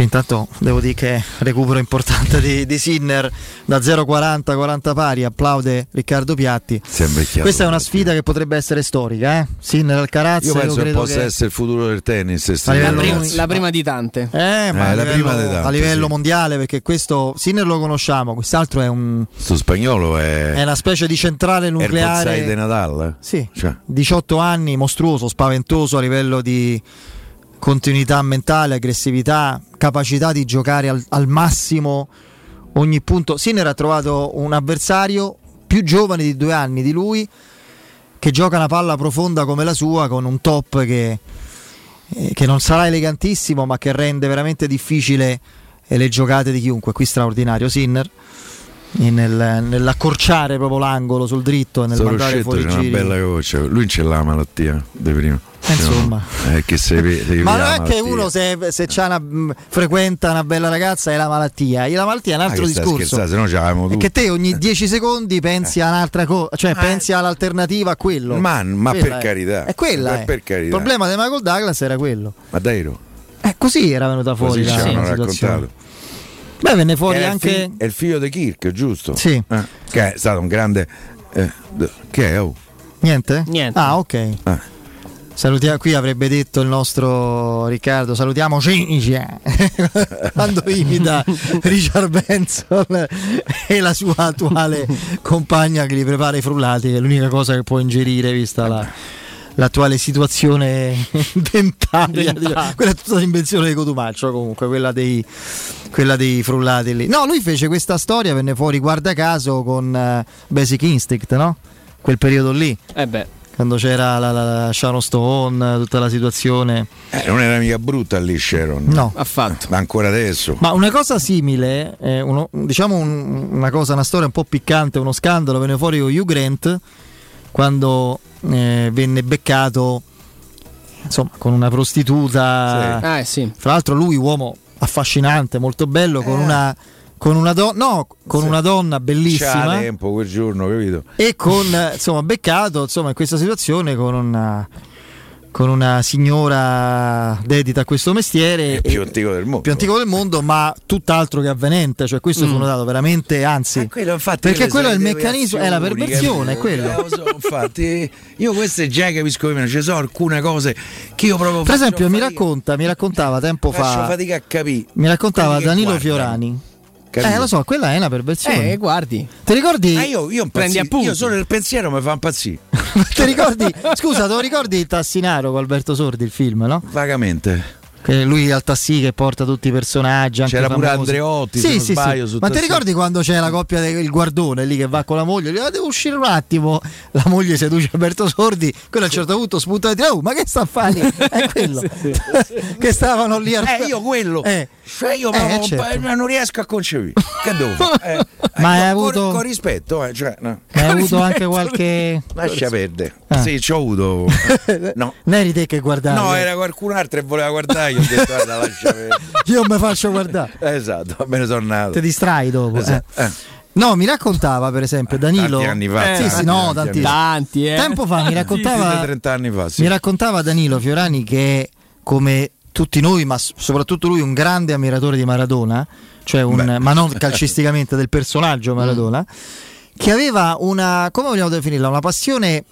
Che intanto devo dire che recupero importante di, di Sinner da 0,40 40 pari, applaude Riccardo Piatti. Questa è una sfida che potrebbe essere storica, eh? Sinner al Carazzo. Io penso che credo possa che- essere il futuro del tennis. A livello. Prima- la prima di tante. Eh, ma Eh, a la livello, tanti, a livello sì. mondiale, perché questo Sinner lo conosciamo, quest'altro è, un, Sto spagnolo è. è una specie di centrale è il bonsai di nucleare. Nadal. Sì, Cioè, 18 anni, mostruoso, spaventoso a livello di continuità mentale, aggressività, capacità di giocare al, al massimo ogni punto. Sinner ha trovato un avversario più giovane di due anni di lui che gioca una palla profonda come la sua con un top che, eh, che non sarà elegantissimo ma che rende veramente difficile le giocate di chiunque. Qui straordinario Sinner nel- nell'accorciare proprio l'angolo sul dritto e nel sto mandare fuori c'è una giri. bella voce. Lui ce l'ha la malattia di prima. Eh, insomma. Eh, che se, se Ma non è che uno se, se c'ha una, mh, frequenta una bella ragazza è la malattia, la malattia è un Ah, altro che stai discorso. se no È che te ogni 10 secondi pensi a un'altra cosa, cioè Eh. pensi all'alternativa a quello. Ma, ma per è. carità. È quella. È. per carità. Il problema di Michael Douglas era quello. Ma dai, Ro, Eh, così era venuta fuori così la, ci hanno la situazione. raccontato. Beh, venne fuori È il anche. fi- è il figlio di Kirk, giusto? Sì. Eh, che è stato un grande. eh, che è? Oh? Niente? Niente. Ah, ok. Eh. Salutiamo, qui avrebbe detto il nostro Riccardo, salutiamo Cinzia quando imita Richard Benson e la sua attuale compagna che gli prepara i frullati, che è l'unica cosa che può ingerire vista la- l'attuale situazione dentaria. Dentaria. Quella è tutta l'invenzione di Cotumaccio comunque, quella dei, quella dei frullati lì. No, lui fece questa storia, venne fuori guarda caso con eh, Basic Instinct, no? Quel periodo lì Eh beh, quando c'era la, la, la Sharon Stone, tutta la situazione. Eh, non era mica brutta lì Sharon. No. affatto. Ma ancora adesso. Ma una cosa simile, eh, uno- diciamo un- una cosa, una storia un po' piccante, uno scandalo, venne fuori con Hugh Grant quando eh, venne beccato insomma con una prostituta. Ah, eh sì. Fra l'altro lui uomo affascinante, molto bello, con una con una donna, no, con Sì. una donna C'ha bellissima tempo quel giorno, capito? e con eh, insomma beccato insomma in questa situazione con una con una signora dedita a questo mestiere. È più antico del mondo. Più antico del mondo, ma tutt'altro che avvenente. Cioè, questo mm. fu notato veramente, anzi. quello, infatti, perché quello è il meccanismo, è la perversione, è quello. So, infatti, io queste già capisco meno, ci sono alcune cose che io proprio Per esempio, mi racconta, mi raccontava tempo faccio fa. Faccio fatica a capire. Mi raccontava Danilo guardano. Fiorani. Capito? Eh, lo so, quella è una perversione. Eh, guardi. Ti ricordi? Ah, io, io, Prendi appunti. io solo il pensiero mi fa impazzire. Ti ricordi? Scusa, te lo ricordi il Tassinaro con Alberto Sordi, il film, no? Vagamente. Che lui al tassi che porta tutti i personaggi. C'era pure famosi. Andreotti, sì, sì, sbaglio, sì. Ma ti ricordi quando c'è la coppia del guardone lì che va con la moglie? Gli ah, devo uscire un attimo. La moglie seduce Alberto Sordi. Quello a un certo punto spunta e dice: Oh, ma che sta a fare? È quello che stavano lì a Eh, io quello. Eh. Cioè io eh, certo. non riesco a concepire. Che devo fare? Eh, ma hai avuto. Con, con rispetto, eh, cioè, no. Hai avuto anche qualche. Lascia perdere. Ah. Sì, ci ho avuto. No. Non eri te che guardavi? No, era qualcun altro che voleva guardare. Io ho detto, guarda, lascia perdere. Io mi faccio guardare. Esatto, me ne sono nato. Ti distrai dopo. Esatto. Eh. No, mi raccontava per esempio Danilo. Tanti anni fa. Eh, sì, sì, no, tanti, tanti eh. Tempo fa mi raccontava. Sì, 30 anni fa. Sì. Mi raccontava Danilo Fiorani che come tutti noi, ma soprattutto lui, un grande ammiratore di Maradona, cioè un, ma non calcisticamente del personaggio Maradona, che aveva una, come vogliamo definirla, una passione,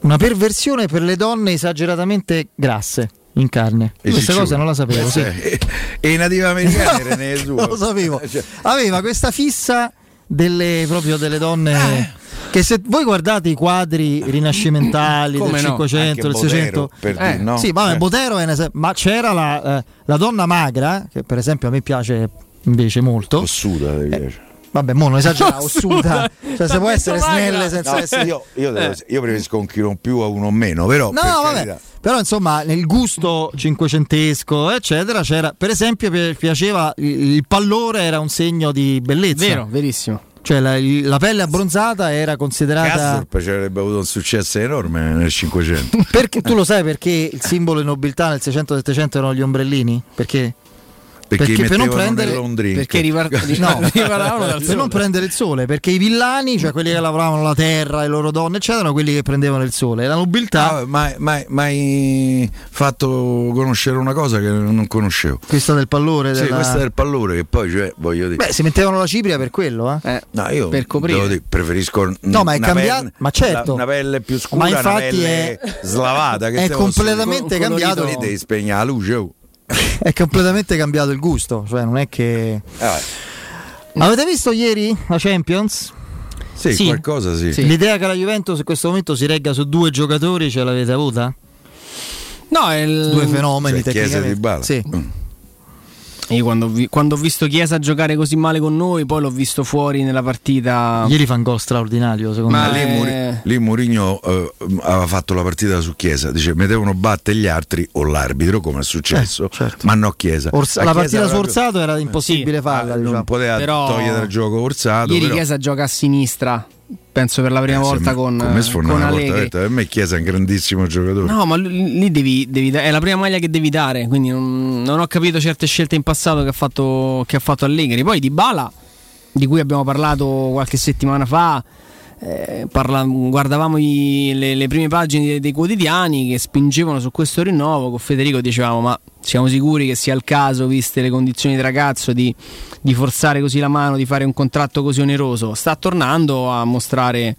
una perversione per le donne esageratamente grasse in carne. E questa cosa non la sapevo. Sì. E i nativi americani non lo sapevo. Cioè. Aveva questa fissa delle, proprio delle donne. Che se voi guardate i quadri rinascimentali Come del no? 500, del 600, per eh, no? sì, vabbè, eh. Botero è una, ma c'era la, eh, la, donna magra, che per esempio a me piace invece molto. Ossuta, ti piace. Eh, vabbè, mo non esagerare, ossuta. Cioè, se può essere snelle senza no, essere. Io, io, devo, eh. io, preferisco un chilo in più a uno o meno, però. No, vabbè. Carità. Però insomma, nel gusto cinquecentesco, eccetera, c'era. Per esempio, piaceva il pallore, era un segno di bellezza. Vero, verissimo. Cioè la, la, pelle abbronzata era considerata. Castorp avrebbe avuto un successo enorme nel 500. perché, tu lo sai perché il simbolo di nobiltà nel 600-700 erano gli ombrellini? Perché perché, perché per non prendere perché rivar- no, per non prendere il sole perché i villani cioè quelli che lavoravano la terra le loro donne eccetera erano quelli che prendevano il sole. La nobiltà ah, mai, mai, mai fatto conoscere una cosa che non conoscevo. Questa del pallore sì questa del pallore che poi cioè voglio dire beh si mettevano la cipria per quello eh? eh no io per coprire. dire, preferisco no ma è cambiato ma certo. una, pelle più scura ma infatti è slavata è completamente cambiato. lì devi spegnere la luce oh. è completamente cambiato il gusto. Cioè, non è che. Eh, Avete visto ieri la Champions? Sì, sì. qualcosa sì. sì. L'idea che la Juventus in questo momento si regga su due giocatori ce l'avete avuta? No, è il... due fenomeni cioè, tecnicamente. Di bala. Sì. Mm. Io quando, vi, quando, ho visto Chiesa giocare così male con noi, poi l'ho visto fuori nella partita. Ieri fa un gol straordinario, secondo ma me. Lì, Muri, lì Mourinho eh, aveva fatto la partita su Chiesa, dice mi devono battere gli altri o l'arbitro, come è successo, eh, certo. ma no Chiesa. Orsa, la, la partita su Orsato era impossibile sì, farla. Diciamo. Non poteva però, togliere dal gioco Orsato. Ieri però... Chiesa gioca a sinistra penso per la prima eh, volta con con Allegri. Per me Chiesa è un grandissimo giocatore. No, ma lì devi, devi, è la prima maglia che devi dare, quindi non, non, ho capito certe scelte in passato che ha fatto, che ha fatto Allegri. Poi Di Bala, di cui abbiamo parlato qualche settimana fa, eh, parla, guardavamo i, le, le, prime pagine dei, dei, quotidiani che spingevano su questo rinnovo. Con Federico dicevamo: Ma siamo sicuri che sia il caso, viste le condizioni di ragazzo, di, di forzare così la mano, di fare un contratto così oneroso? Sta tornando a mostrare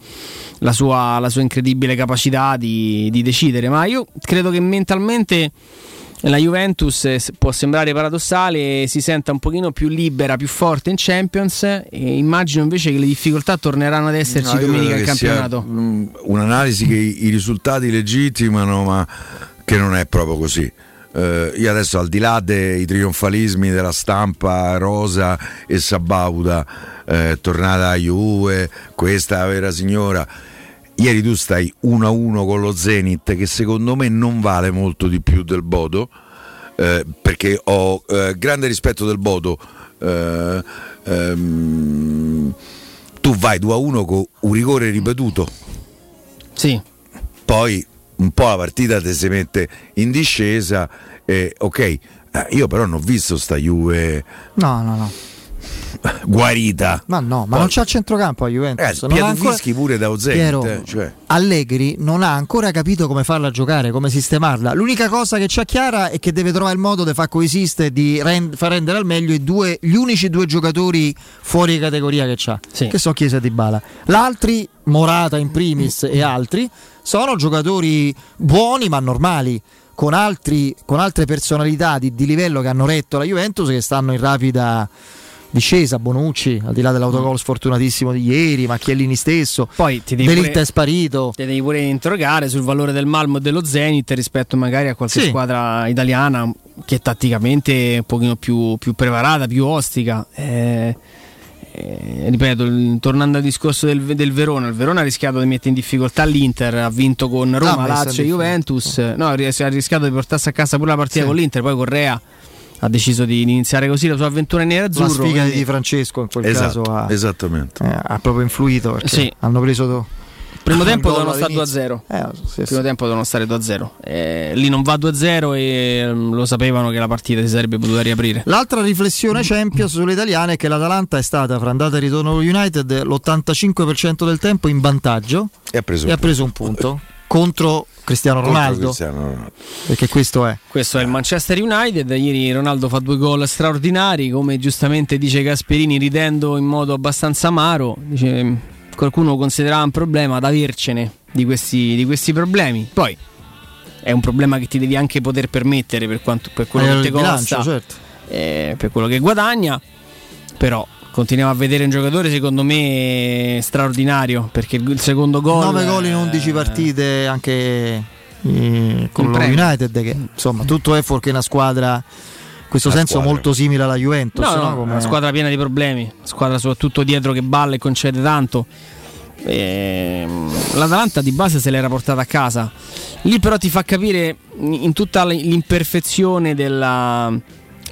la sua, la sua incredibile capacità di, di decidere. Ma io credo che mentalmente la Juventus eh, può sembrare paradossale, si senta un pochino più libera, più forte in Champions e immagino invece che le difficoltà torneranno ad esserci no, domenica in campionato. Mm, un'analisi che i, risultati legittimano, ma che non è proprio così. Uh, io adesso al di là dei trionfalismi della stampa rosa e sabauda, eh, tornata a Juve, questa vera signora Ieri tu stai 1-1 con lo Zenit che secondo me non vale molto di più del Bodo eh, perché ho eh, grande rispetto del Bodo. Eh, ehm, tu vai 2-1 con un rigore ripetuto. Sì. Poi un po' la partita ti si mette in discesa. ok, eh, io però non ho visto sta Juve. No, no, no guarita. Ma no, ma Poi, non c'ha il centrocampo a Juventus. Eh, non ancora... pure da Zenit. Eh, cioè. Allegri non ha ancora capito come farla giocare, come sistemarla. L'unica cosa che c'ha chiara è che deve trovare il modo di far coesistere e di rend- far rendere al meglio due, gli unici due giocatori fuori categoria che c'ha, sì. che sono Chiesa e Di Bala. L'altri, Morata in primis e altri, sono giocatori buoni ma normali con, altri, con altre personalità di, di, livello che hanno retto la Juventus che stanno in rapida discesa, Bonucci, al di là dell'autogol sfortunatissimo di ieri, Macchiellini stesso, poi ti devi Delict è sparito. Ti devi pure interrogare sul valore del Malmo e dello Zenit rispetto magari a qualche sì. squadra italiana che tatticamente è un pochino più, più preparata, più ostica. Eh, eh, ripeto, tornando al discorso del, del, Verona, il Verona ha rischiato di mettere in difficoltà l'Inter, ha vinto con Roma, no, Lazio e Juventus, no, ha rischiato di portarsi a casa pure la partita sì. con l'Inter, poi Correa ha deciso di iniziare così la sua avventura in nerazzurro. La sfiga quindi... di Francesco in quel esatto, caso ha, esattamente. Eh, ha proprio influito perché sì. hanno preso Primo tempo devono stare 2-0. Eh, sì, Primo sì. tempo devono stare 2-0. Eh, lì non va 2-0 e mm, lo sapevano che la partita si sarebbe potuta riaprire. L'altra riflessione Champions sulle italiane è che l'Atalanta è stata fra andata e ritorno United l'85% del tempo in vantaggio e ha preso, e un, ha preso un punto contro Cristiano Ronaldo. Cristiano Ronaldo. Perché questo è. Questo è il Manchester United. Ieri Ronaldo fa due gol straordinari, come giustamente dice Gasperini, ridendo in modo abbastanza amaro. Dice qualcuno considerava un problema ad avercene di questi, di questi problemi. Poi è un problema che ti devi anche poter permettere per, quanto, per quello eh, che ti costa, certo. eh, per quello che guadagna. Però continuiamo a vedere un giocatore secondo me straordinario perché il secondo gol 9 gol in 11 partite anche eh, con lo United che insomma tutto è fuorché una squadra questo la senso squadra. molto simile alla Juventus. No, no, Come... Una squadra piena di problemi, squadra soprattutto dietro che balla e concede tanto. E... Ehm, L'Atalanta di base se l'era portata a casa. Lì però ti fa capire in tutta l'imperfezione della,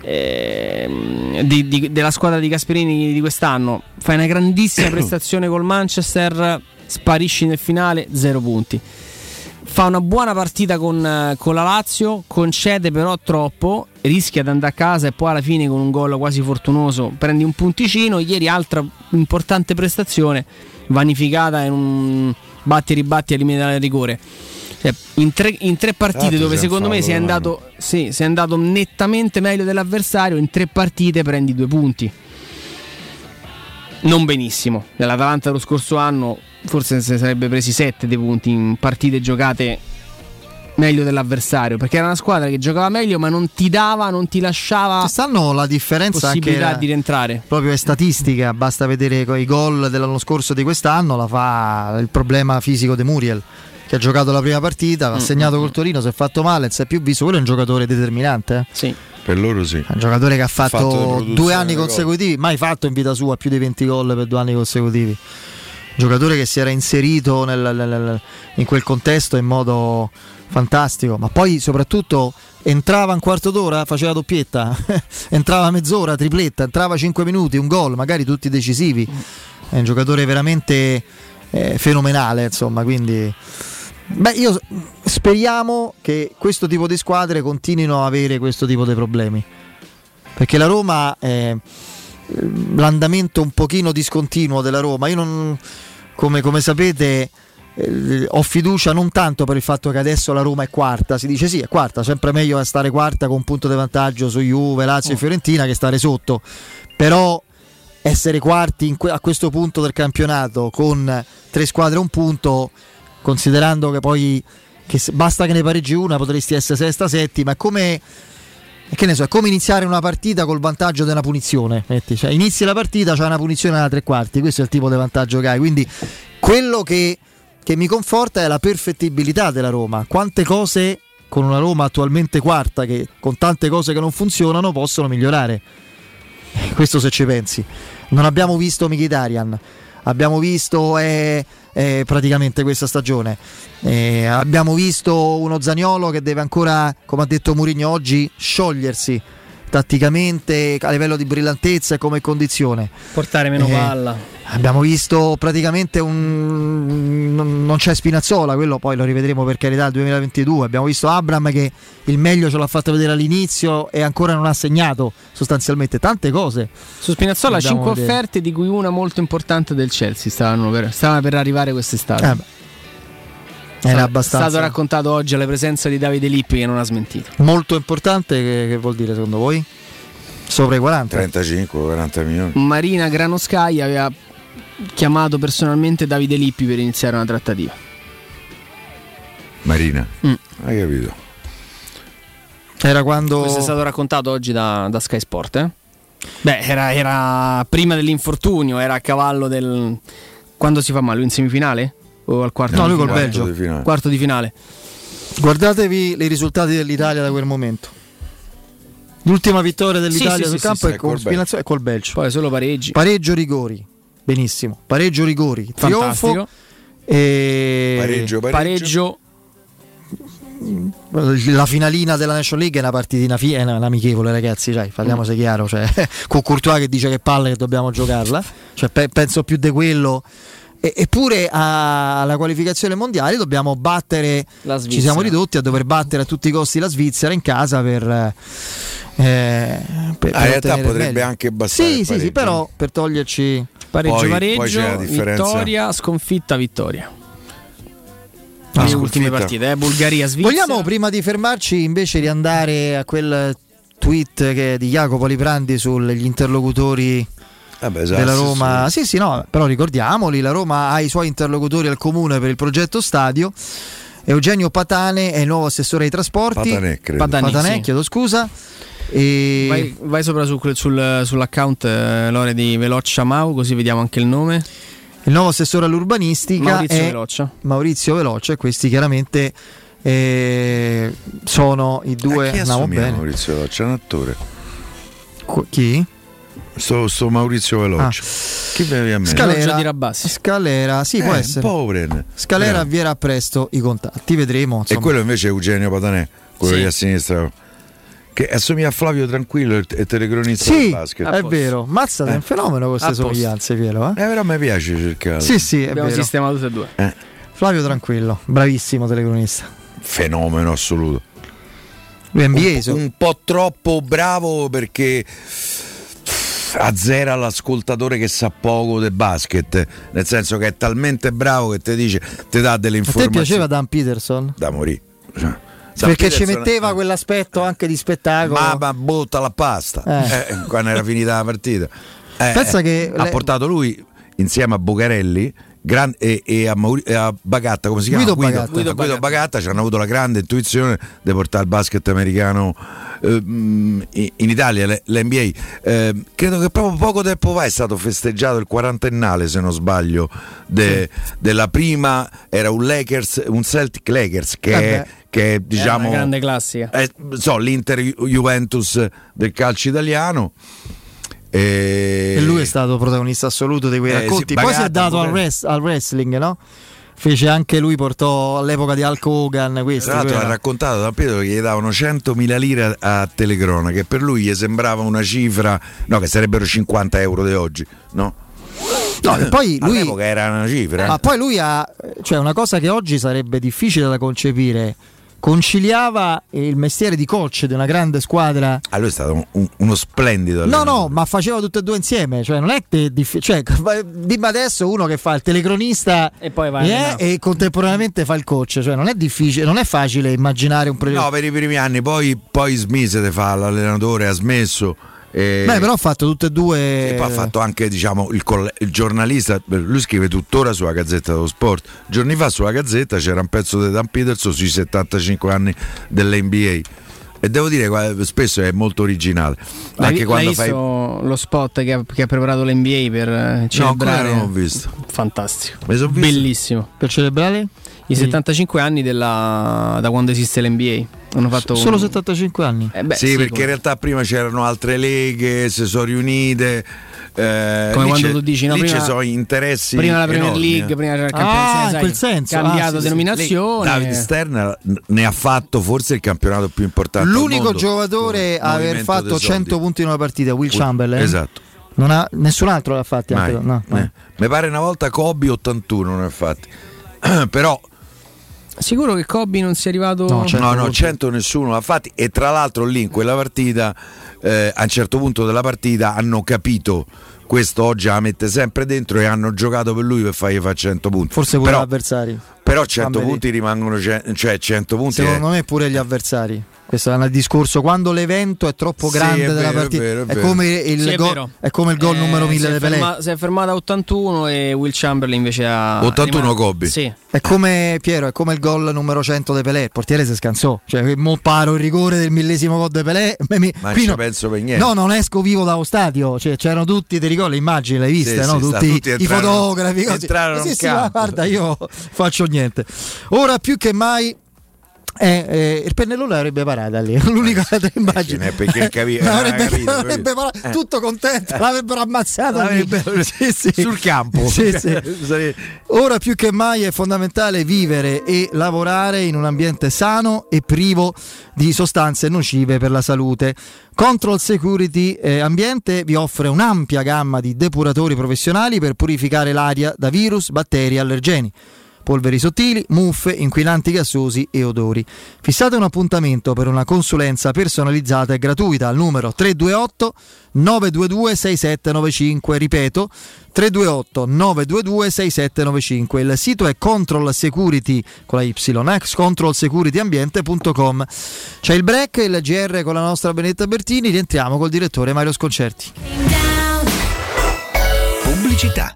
eh, di, di, della squadra di Gasperini di quest'anno. Fai una grandissima prestazione col Manchester, sparisci nel finale, zero punti fa una buona partita con, con, la Lazio, concede però troppo, rischia di andare a casa e poi alla fine con un gol quasi fortunoso prendi un punticino. Ieri altra importante prestazione, vanificata in un batti e ribatti al limite del rigore. Cioè, in, tre, in, tre, partite ah, dove secondo me si è, andato, sì, si è andato nettamente meglio dell'avversario, in tre partite prendi due punti. Non benissimo. Nell'Atalanta lo scorso anno forse se ne sarebbe presi 7 dei punti in partite giocate meglio dell'avversario perché era una squadra che giocava meglio ma non ti dava, non ti lasciava quest'anno la differenza possibilità di rientrare. proprio è statistica basta vedere i gol dell'anno scorso e di quest'anno la fa il problema fisico di Muriel che ha giocato la prima partita, ha mm, segnato mm, col mm. Torino, si è fatto male, non si è più visto, quello è un giocatore determinante. Sì. Per loro sì. È un giocatore che ha fatto, fatto due anni consecutivi, mai fatto in vita sua più di 20 gol per due anni consecutivi giocatore che si era inserito nel, nel, in quel contesto in modo fantastico, ma poi soprattutto entrava un quarto d'ora, faceva doppietta, entrava mezz'ora, tripletta, entrava 5 minuti, un gol, magari tutti decisivi. È un giocatore veramente eh, fenomenale, insomma, quindi beh, io speriamo che questo tipo di squadre continuino a avere questo tipo di problemi. Perché la Roma è l'andamento un pochino discontinuo della Roma, io non come, come sapete eh, ho fiducia non tanto per il fatto che adesso la Roma è quarta, si dice sì è quarta, sempre meglio stare quarta con un punto di vantaggio su Juve, Lazio oh. e Fiorentina che stare sotto, però essere quarti que- a questo punto del campionato con tre squadre a un punto, considerando che poi che basta che ne pareggi una potresti essere sesta, settima, è come so, è come iniziare una partita col vantaggio della punizione. Cioè, inizi la partita, c'è una punizione alla tre quarti, questo è il tipo di vantaggio che hai. Quindi quello che, che mi conforta è la perfettibilità della Roma. Quante cose con una Roma attualmente quarta, che con tante cose che non funzionano, possono migliorare. Questo se ci pensi. Non abbiamo visto Mkhitaryan, abbiamo visto eh, eh, praticamente questa stagione. Eh, abbiamo visto uno Zaniolo che deve ancora, come ha detto Mourinho oggi, sciogliersi tatticamente a livello di brillantezza e come condizione. Portare meno eh, palla. Abbiamo visto praticamente un. Non c'è Spinazzola, quello poi lo rivedremo per carità il 2022. Abbiamo visto Abram che il meglio ce l'ha fatto vedere all'inizio e ancora non ha segnato sostanzialmente tante cose. Su Spinazzola 5 offerte, di cui una molto importante del Chelsea stavano per, stavano per arrivare quest'estate. Eh era abbastanza. È stato raccontato oggi alla presenza di Davide Lippi che non ha smentito. Molto importante, che, che vuol dire secondo voi? Sopra i 40? 35-40 milioni. Marina Granoscai aveva chiamato personalmente Davide Lippi per iniziare una trattativa. Marina, mm. hai capito? Era quando. Questo è stato raccontato oggi da, da Sky Sport. Eh? Beh, era, era, prima dell'infortunio, era a cavallo del. Quando si fa male? In semifinale? O al quarto? No, lui col Belgio. Di quarto di finale. Guardatevi i risultati dell'Italia da quel momento. L'ultima vittoria dell'Italia sì, sul sì, campo sì, è, con Spinazzola e col Belgio. Poi solo pareggi. Pareggio rigori. Benissimo. Pareggio rigori. Fantastico. Trionfo. E... Pareggio, pareggio. pareggio. La finalina della National League è una partitina fi- è un'amichevole, ragazzi. Cioè, parliamoci mm. chiaro. Cioè, con Courtois che dice che palle che dobbiamo giocarla. Cioè, pe- penso più di quello. E- eppure alla qualificazione mondiale dobbiamo battere. Ci siamo ridotti a dover battere a tutti i costi la Svizzera in casa per eh, per, ah, in realtà potrebbe anche bastare. Sì, sì, sì, però per toglierci pareggio, poi, pareggio, poi vittoria, sconfitta, vittoria. Ah, le ultime partite, eh? Bulgaria, Svizzera. Vogliamo prima di fermarci invece riandare a quel tweet che, di Jacopo Liprandi sugli interlocutori Vabbè, esatto, della Roma. Sì, sì, no, però ricordiamoli, la Roma ha i suoi interlocutori al comune per il progetto stadio. Eugenio Patane è il nuovo assessore ai trasporti. Patanè, credo. Patanè, Patanè chiedo scusa. E... Vai, vai, sopra su, sul, sull'account eh, Lore di Veloccia Mau, così vediamo anche il nome. Il nuovo assessore all'urbanistica Maurizio è Veloccia. Maurizio Veloccia, e questi chiaramente eh, sono i due. A chi no, bene. Maurizio Veloccia? È un attore. Qu- chi? Sto, sto, Maurizio Veloce. Ah. Chi bevi a me? Scalera, di Rabassi. Scalera, sì, eh, può essere. Poveren. Scalera eh. avvierà presto i contatti, vedremo. Insomma. E quello invece è Eugenio Patanè, quello sì. lì a sinistra che assomiglia a Flavio Tranquillo e telecronista sì, del basket. è vero. Mazza, è un fenomeno queste somiglianze, Piero. Eh? eh, però a me piace cercare. Sì, sì, è Abbiamo vero. sistemato tutte e due. Eh. Flavio Tranquillo, bravissimo telecronista. Fenomeno assoluto. Lui è un, un po' troppo bravo perché azzera l'ascoltatore che sa poco del basket, nel senso che è talmente bravo che ti dice, ti dà delle informazioni. A te piaceva Dan Peterson? Da morire. Perché ci metteva quell'aspetto anche di spettacolo. Ma, ma butta la pasta eh. Eh, quando era finita la partita. Eh, Pensa che ha portato lui insieme a Bucarelli Gran, e, e, a Mauri, e, a Bagatta, come si chiama? Guido, Guido Bagatta. Guido, Guido Bagatta. ci hanno avuto la grande intuizione di portare il basket americano eh, in Italia, l'NBA. Eh, credo che proprio poco tempo fa è stato festeggiato il quarantennale, se non sbaglio, de, sì. della prima, era un Lakers, un Celtic Lakers che eh è che è diciamo è una grande classica è, so, l'Inter Juventus del calcio italiano e... e, lui è stato protagonista assoluto di quei eh, racconti. Sì, Poi si è dato al, res- al, wrestling, no? Fece anche lui, portò all'epoca di Hulk Hogan. Questo, l'altro, ha raccontato da Pietro che gli davano 100.000 lire a Telecrona, che per lui gli sembrava una cifra, no, che sarebbero 50 euro di oggi, no? No, poi lui, All'epoca era una cifra. Ma poi lui ha, cioè una cosa che oggi sarebbe difficile da concepire conciliava il mestiere di coach di una grande squadra. Ah, lui è stato un, uno splendido. No, no, ma faceva tutte e due insieme. Cioè, non è che diffi- cioè, dimmi adesso uno che fa il telecronista e poi va eh, e contemporaneamente fa il coach. Cioè, non è difficile, non è facile immaginare un progetto. No, per i primi anni, poi, poi smise di fare l'allenatore, ha smesso e Beh, però ha fatto tutte e due. E poi ha fatto anche diciamo, il, coll- il, giornalista. Lui scrive tuttora sulla Gazzetta dello Sport. Giorni fa sulla Gazzetta c'era un pezzo di Dan Peterson sui 75 anni dell'NBA. E devo dire che spesso è molto originale. L'hai, anche quando fai lo spot che ha, che ha, preparato l'NBA per eh, celebrare. No, non ho visto. Fantastico. Bellissimo. Per celebrare? I 75 anni della, da quando esiste l'NBA. Hanno fatto Solo un... 75 anni? Eh beh, sì, sì, perché come... in realtà prima c'erano altre leghe, si sono riunite. Eh, come quando tu dici no, lì prima, ci sono interessi prima la Premier enormi, League prima c'era il campionato ah, in quel senso cambiato ah, denominazione sì, David Stern ne ha fatto forse il campionato più importante l'unico giocatore a aver fatto 100 punti in una partita Will Chamberlain esatto Non ha, nessun altro l'ha fatti. Mai. Anche, no, Eh. Mi pare una volta Kobe 81 ne ha fatti. Però Sicuro che Kobe non sia arrivato. no, no, 100 nessuno l'ha fatti e tra l'altro lì in quella partita eh, a un certo punto della partita hanno capito questo oggi la mette sempre dentro e hanno giocato per lui per fargli fare 100 punti. Forse pure però, gli avversari. però 100 Vabbè, punti rimangono cioè 100 punti. Secondo è- me pure gli avversari. Questo è un discorso. Quando l'evento è troppo Sì, grande è della vero, è partita, vero, è è, vero. come il Sì, è gol, vero. è come il gol Eh, numero si 1000 è di Pelé. ferma- si è fermata a 81 e Will Chamberlain invece ha 81 rimane- Kobe. Sì. È come Piero, è come il gol numero 100 di Pelé. Il portiere si scansò. Cioè, mo paro il rigore del millesimo gol di Pelé. mi- Ma qui ci no- penso per niente. No, non esco vivo dallo stadio. Cioè, c'erano tutti, ti ricordi, le immagini, l'hai viste, Sì, no? sì, sta- tutti, tutti i entrarono- fotografi. Così. entrarono Sì, sì, guarda, io faccio niente. Ora più che mai. Eh, eh, il pennellone l'avrebbe parata lì, l'unica immagine. Eh, perché capi- L'avrebbe- capito, l'avrebbe parata- tutto contento, l'avrebbero ammazzato. L'avrebbero- Sì, sì. sul campo. Sì, sì. Ora più che mai è fondamentale vivere e lavorare in un ambiente sano e privo di sostanze nocive per la salute. Control Security eh, Ambiente vi offre un'ampia gamma di depuratori professionali per purificare l'aria da virus, batteri e allergeni. Polveri sottili, muffe, inquinanti gassosi e odori. Fissate un appuntamento per una consulenza personalizzata e gratuita al numero 328 922 6795. Ripeto, 328 922 6795. Il sito è Control Security con la Y, controlsecurityambiente.com. C'è il break, il GR con la nostra Benetta Bertini. Rientriamo col direttore Mario Sconcerti. Pubblicità.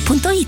Corri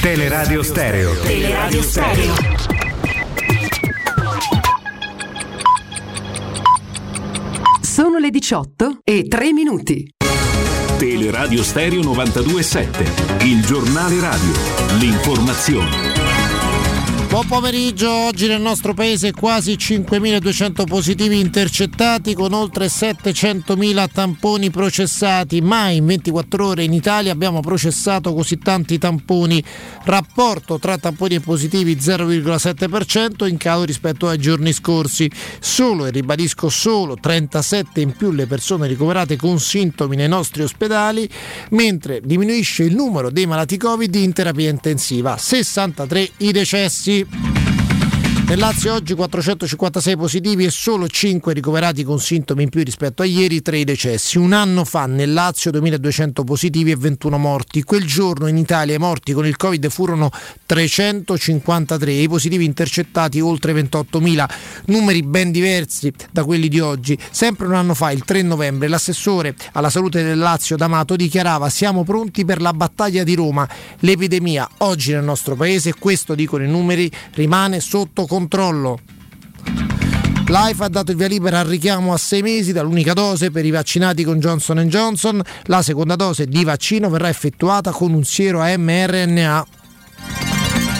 Teleradio Stereo. Teleradio Stereo. Sono le 18 e 3 minuti. Teleradio Stereo 927. Il giornale radio. L'informazione. Buon pomeriggio, oggi nel nostro paese quasi 5.200 positivi intercettati con oltre 700.000 tamponi processati. Mai in 24 ore in Italia abbiamo processato così tanti tamponi. Rapporto tra tamponi e positivi 0,7% in calo rispetto ai giorni scorsi. Solo, e ribadisco solo, 37 in più le persone ricoverate con sintomi nei nostri ospedali, mentre diminuisce il numero dei malati Covid in terapia intensiva. 63 i decessi. Bye. Nel Lazio oggi 456 positivi e solo 5 ricoverati con sintomi in più rispetto a ieri, 3 decessi. Un anno fa nel Lazio 2200 positivi e 21 morti. Quel giorno in Italia i morti con il Covid furono 353 e i positivi intercettati oltre 28.000, numeri ben diversi da quelli di oggi. Sempre un anno fa, il 3 novembre, l'assessore alla salute del Lazio D'Amato dichiarava siamo pronti per la battaglia di Roma. L'epidemia oggi nel nostro paese, questo dicono i numeri, rimane sotto controllo. L'AIFA ha dato il via libera al richiamo a sei mesi dall'unica dose per i vaccinati con Johnson Johnson. La seconda dose di vaccino verrà effettuata con un siero a mRNA.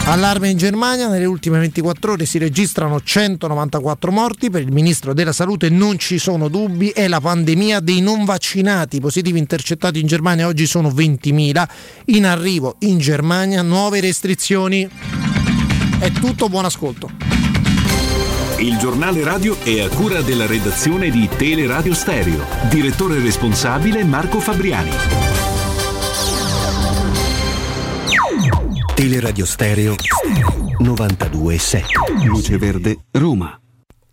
Allarme in Germania, nelle ultime 24 ore si registrano 194 morti, per il ministro della salute non ci sono dubbi, è la pandemia dei non vaccinati, i positivi intercettati in Germania oggi sono 20.000, in arrivo in Germania nuove restrizioni. È tutto, buon ascolto. Il giornale radio è a cura della redazione di Teleradio Stereo. Direttore responsabile Marco Fabriani. Teleradio Stereo 927. Luce Verde, Roma.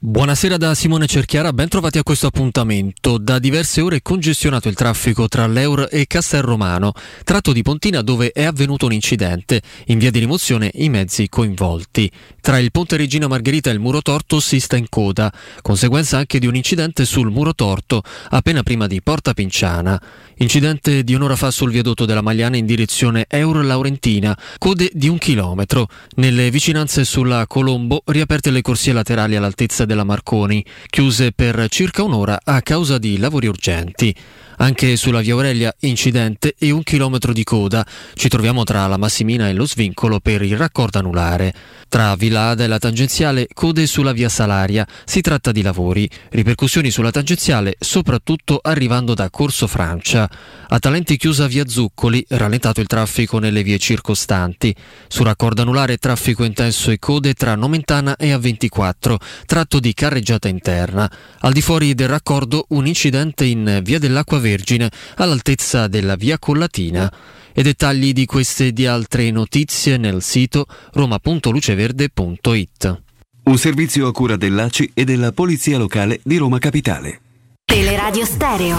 Buonasera da Simone Cerchiara, ben trovati a questo appuntamento. Da diverse ore è congestionato il traffico tra l'Eur e Castel Romano, tratto di Pontina dove è avvenuto un incidente. In via di rimozione i mezzi coinvolti. Tra il ponte Regina Margherita e il muro torto si sta in coda, conseguenza anche di un incidente sul muro torto appena prima di Porta Pinciana. Incidente di un'ora fa sul viadotto della Magliana in direzione Euro-Laurentina, code di un chilometro. Nelle vicinanze sulla Colombo riaperte le corsie laterali all'altezza della Marconi, chiuse per circa un'ora a causa di lavori urgenti. Anche sulla via Aurelia incidente e un chilometro di coda. Ci troviamo tra la Massimina e lo svincolo per il raccordo anulare. Tra Villa Ada e la tangenziale code sulla via Salaria. Si tratta di lavori. Ripercussioni sulla tangenziale soprattutto arrivando da Corso Francia. A Talenti chiusa via Zuccoli, rallentato il traffico nelle vie circostanti. Su raccordo anulare traffico intenso e code tra Nomentana e A24, tratto di carreggiata interna. Al di fuori del raccordo un incidente in via dell'Acqua Vergine all'altezza della via Collatina. E dettagli di queste e di altre notizie nel sito roma.luceverde.it. Un servizio a cura dell'ACI e della Polizia Locale di Roma Capitale. Teleradio Stereo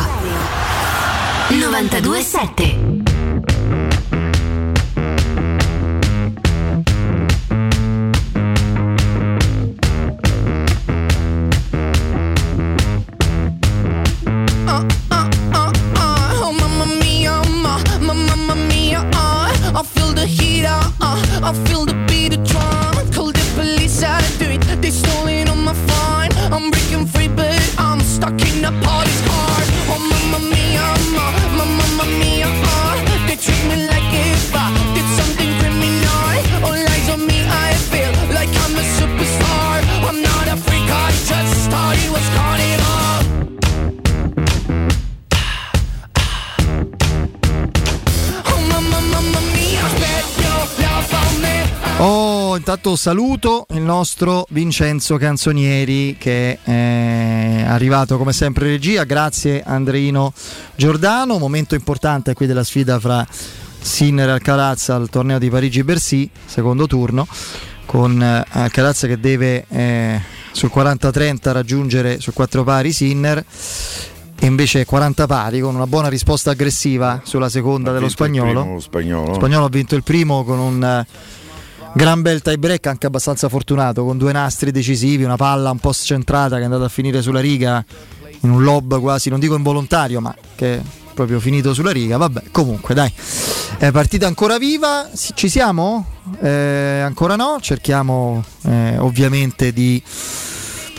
927. Saluto il nostro Vincenzo Canzonieri che è arrivato come sempre in regia, grazie Andreino Giordano, momento importante qui della sfida fra Sinner e Alcaraz al torneo di Parigi-Bercy, secondo turno, con eh, Alcaraz che deve eh, sul 40-30 raggiungere su 4 pari Sinner e invece 40 pari con una buona risposta aggressiva sulla seconda dello spagnolo. Lo spagnolo. spagnolo ha vinto il primo con un gran bel tie break anche abbastanza fortunato con due nastri decisivi, una palla un po' scentrata che è andata a finire sulla riga in un lob quasi, non dico involontario, ma che è proprio finito sulla riga. Vabbè, comunque dai, è partita ancora viva, ci siamo? Eh, ancora no, cerchiamo eh, ovviamente di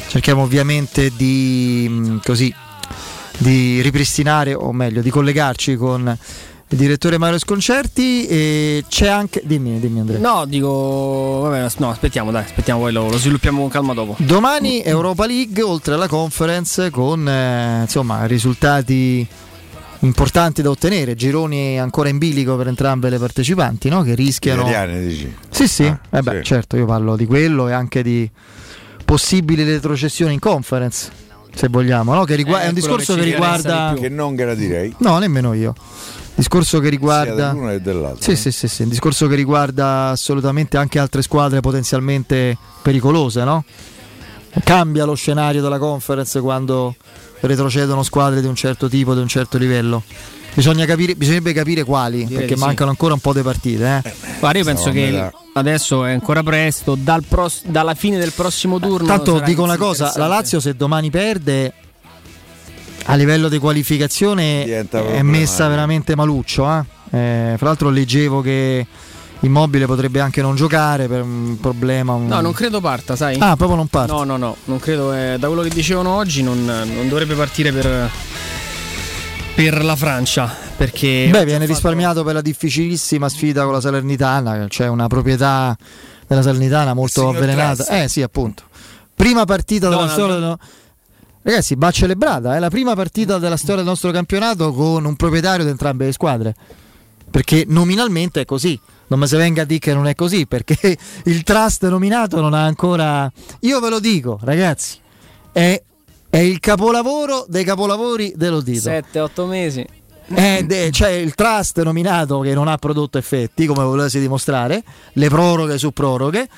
cerchiamo ovviamente di mm, così di ripristinare o meglio di collegarci con il direttore Mario Sconcerti e c'è anche dimmi dimmi Andrea. No dico vabbè no aspettiamo dai aspettiamo poi lo, lo sviluppiamo con calma dopo. Domani Europa League oltre alla conference con eh, insomma risultati importanti da ottenere. Gironi ancora in bilico per entrambe le partecipanti no? che rischiano italiane dici? Sì sì, ah, eh beh, sì. certo io parlo di quello e anche di possibili retrocessioni in conference se vogliamo no? che rigu- Eh, è un discorso che che, riguarda che non gradirei no nemmeno io discorso che riguarda sia dell'uno che dell'altro sì, sì, sì, sì, un discorso che riguarda assolutamente anche altre squadre potenzialmente pericolose, no? Cambia lo scenario della conference quando retrocedono squadre di un certo tipo, di un certo livello. Bisogna capire, bisognerebbe capire quali, Direi perché sì. mancano ancora un po' di partite. Eh. Guarda, io penso che metà. adesso è ancora presto, dal pros- dalla fine del prossimo turno. Tanto dico una cosa, la Lazio se domani perde a livello di qualificazione è messa veramente maluccio. eh. Eh, fra l'altro leggevo che Immobile potrebbe anche non giocare per un problema. un- No, non credo parta, sai? Ah, proprio non parte. No, no, no, non credo. eh, da quello che dicevano oggi, non, non dovrebbe partire per, per la Francia. Perché. Beh, viene risparmiato per la difficilissima sfida con la Salernitana, c'è una proprietà della Salernitana molto avvelenata. Eh sì, appunto. Prima partita della Donald. storia del- Ragazzi, va celebrata, è la prima partita della storia del nostro campionato con un proprietario di entrambe le squadre. Perché nominalmente è così. Non mi si venga a dire che non è così, perché il trust nominato non ha ancora. Io ve lo dico, ragazzi, è, è il capolavoro dei capolavori dello dito. 7-8 mesi. Eh, de- c'è il trust nominato che non ha prodotto effetti, come volessi dimostrare, le proroghe su proroghe.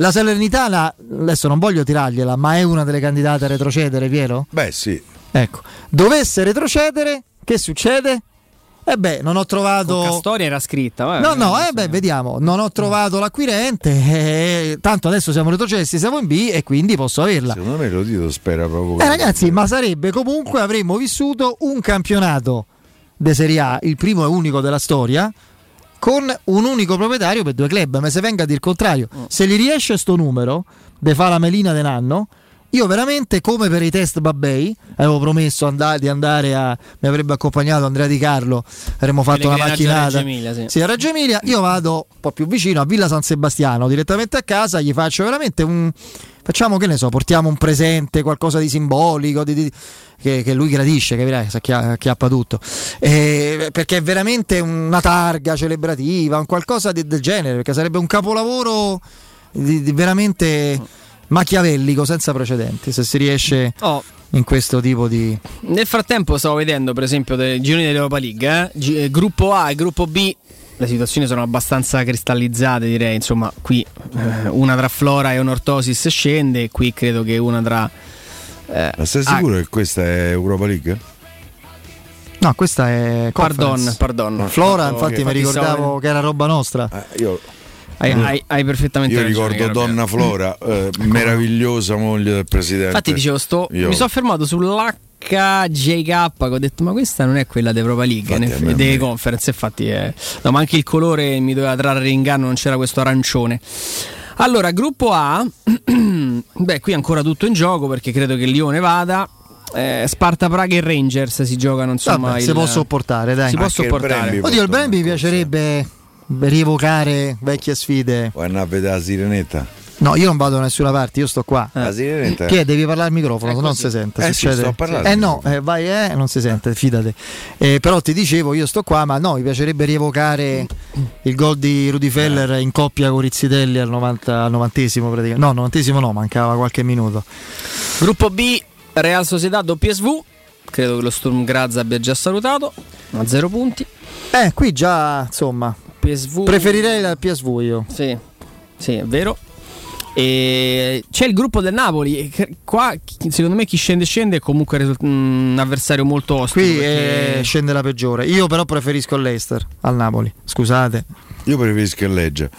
La Salernitana, adesso non voglio tirargliela, ma è una delle candidate a retrocedere, Piero? beh sì Ecco, dovesse retrocedere, che succede? Eh beh, non ho trovato... La storia era scritta. vabbè. No, no, eh beh, vediamo. Non ho trovato l'acquirente. eh, tanto adesso siamo retrocessi, siamo in B e quindi posso averla. secondo me lo dito spera proprio Eh, ragazzi, ma sarebbe comunque avremmo vissuto un campionato di Serie A, il primo e unico della storia, con un unico proprietario per due club. Ma se venga a dire il contrario, se gli riesce sto numero, de fa la melina de nanno. Io veramente, come per i test Babbei, avevo promesso andà- di andare a. mi avrebbe accompagnato Andrea Di Carlo, avremmo fatto una a macchinata. Reggio Emilia, sì. Sì, a Reggio Emilia. Io vado un po' più vicino a Villa San Sebastiano, direttamente a casa, gli faccio veramente un. Facciamo che ne so, portiamo un presente, qualcosa di simbolico, di- di- che, che lui gradisce, che vedrai, si acchia- acchiappa tutto. Eh, perché è veramente una targa celebrativa, un qualcosa di- del genere, perché sarebbe un capolavoro di, veramente machiavellico, senza precedenti, se si riesce Oh, in questo tipo di... Nel frattempo stavo vedendo per esempio dei gironi dell'Europa League, eh? Gi- eh, gruppo A e gruppo B, le situazioni sono abbastanza cristallizzate direi, insomma qui eh, una tra Flora e Onortosis scende e qui credo che una tra... eh, ma sei ah, sicuro che questa è Europa League? No, questa è... Pardon, conference. pardon. Flora, Oh, infatti, ok. mi Infatti ricordavo stavo- che era roba nostra. Eh, io Hai, hai- hai perfettamente io ragione, ricordo caro Donna Piero. Flora, eh, meravigliosa moglie del presidente. Infatti dicevo, sto, Io- mi sono fermato sull'HJK ho detto ma questa non è quella dell'Europa League, Infatti, ne- me- conference, infatti è... No, ma anche il colore mi doveva trarre in inganno, non c'era questo arancione. Allora, gruppo A, beh qui ancora tutto in gioco perché credo che Lione vada. Eh, Sparta Praga e Rangers si giocano insomma Vabbè, il- si può sopportare, dai. si può sopportare Oddio, il Brand mi piacerebbe rievocare vecchie sfide. Vuoi andare a vedere la sirenetta? No, io non vado da nessuna parte, io sto qua. Ah, sì, veramente? Chi è? Devi parlare al microfono, se no non si sente. Eh sì, succede- sto parlando. Eh no, eh, vai, eh, non si sente, fidate. Eh, però ti dicevo, io sto qua, ma no, mi piacerebbe rievocare il gol di Rudy Feller in coppia con Rizzitelli al 90 al novantesimo praticamente. No, al novantesimo no, mancava qualche minuto. Gruppo B, Real Sociedad PSV. Credo che lo Sturm Graz abbia già salutato. A zero punti. Eh, qui già, insomma, PSV. preferirei la PSV io. Sì, sì, è vero. E c'è il gruppo del Napoli. Qua, secondo me, chi scende, scende è comunque risul- un avversario molto ostico. Qui perché- eh, scende la peggiore. Io però preferisco l'Eister al Napoli. Scusate. Io preferisco il Legge.